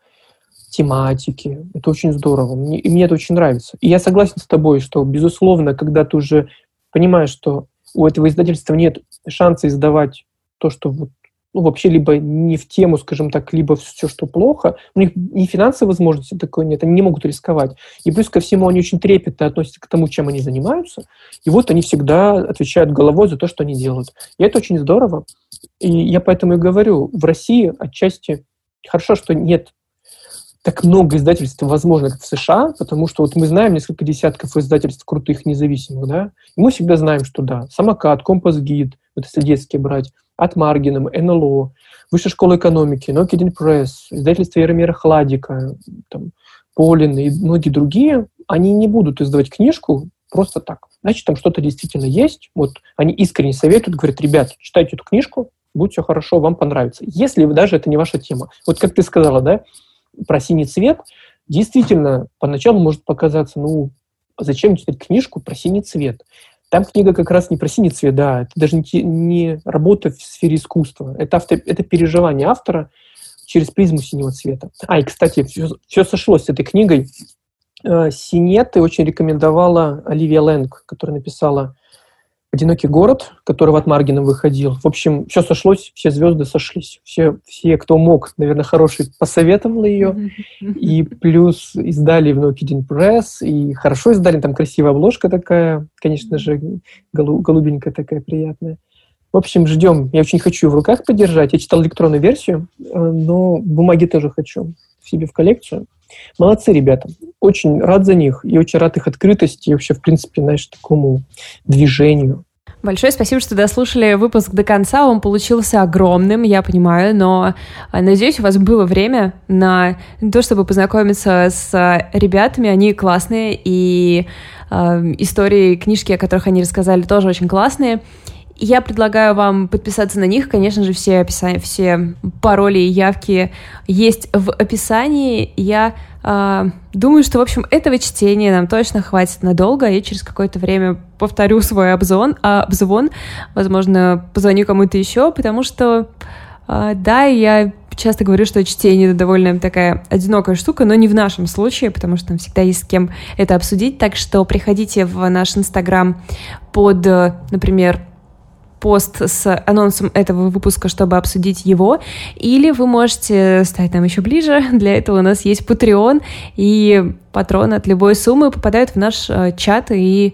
тематики. Это очень здорово. Мне, и мне это очень нравится. И я согласен с тобой, что, безусловно, когда ты уже понимаешь, что у этого издательства нет шанса издавать то, что вот, ну, вообще либо не в тему, скажем так, либо все, что плохо, у них ни финансовой возможности такой нет, они не могут рисковать. И плюс ко всему они очень трепетно относятся к тому, чем они занимаются, и вот они всегда отвечают головой за то, что они делают. И это очень здорово. И я поэтому и говорю, в России отчасти хорошо, что нет так много издательств, возможно, как в США, потому что вот мы знаем несколько десятков издательств крутых, независимых, да, и мы всегда знаем, что да, самокат, компас гид, вот если детские брать, от Маргином, НЛО, Высшая школа экономики, Нокидин Пресс, издательство Яромира Хладика, там, Полин и многие другие, они не будут издавать книжку просто так. Значит, там что-то действительно есть. Вот они искренне советуют, говорят, ребят, читайте эту книжку, будет все хорошо, вам понравится. Если даже это не ваша тема. Вот как ты сказала, да, про синий цвет, действительно, поначалу может показаться, ну, зачем читать книжку про синий цвет? Там книга как раз не про синий цвет, да, это даже не, не работа в сфере искусства, это, автор, это переживание автора через призму синего цвета. А, и, кстати, все, все сошлось с этой книгой. Э, Синеты очень рекомендовала Оливия Лэнг, которая написала «Одинокий город», который от Маргина выходил. В общем, все сошлось, все звезды сошлись. Все, все кто мог, наверное, хороший, посоветовал ее. (laughs) И плюс издали в No Kidding Press, и хорошо издали, там красивая обложка такая, конечно же, голубенькая такая приятная. В общем, ждем. Я очень хочу в руках подержать. Я читал электронную версию, э, но бумаги тоже хочу себе в коллекцию. Молодцы ребята. Очень рад за них и очень рад их открытости и вообще, в принципе, знаешь, такому движению. Большое спасибо, что дослушали выпуск до конца. Он получился огромным, я понимаю, но а, надеюсь, у вас было время на то, чтобы познакомиться с ребятами. Они классные, и э, истории, книжки, о которых они рассказали, тоже очень классные. Я предлагаю вам подписаться на них. Конечно же, все, описания, все пароли и явки есть в описании. Я э, думаю, что, в общем, этого чтения нам точно хватит надолго. Я через какое-то время повторю свой обзвон, а, обзвон. Возможно, позвоню кому-то еще, потому что, э, да, я часто говорю, что чтение это довольно такая одинокая штука, но не в нашем случае, потому что там всегда есть с кем это обсудить. Так что приходите в наш инстаграм под, например, пост с анонсом этого выпуска, чтобы обсудить его, или вы можете стать нам еще ближе. Для этого у нас есть Patreon, и патроны от любой суммы попадают в наш э, чат, и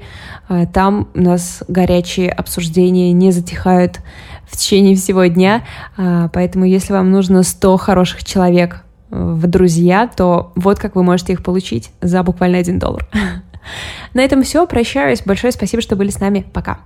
э, там у нас горячие обсуждения не затихают в течение всего дня. Э, поэтому, если вам нужно 100 хороших человек в друзья, то вот как вы можете их получить за буквально один доллар. (laughs) На этом все. Прощаюсь. Большое спасибо, что были с нами. Пока.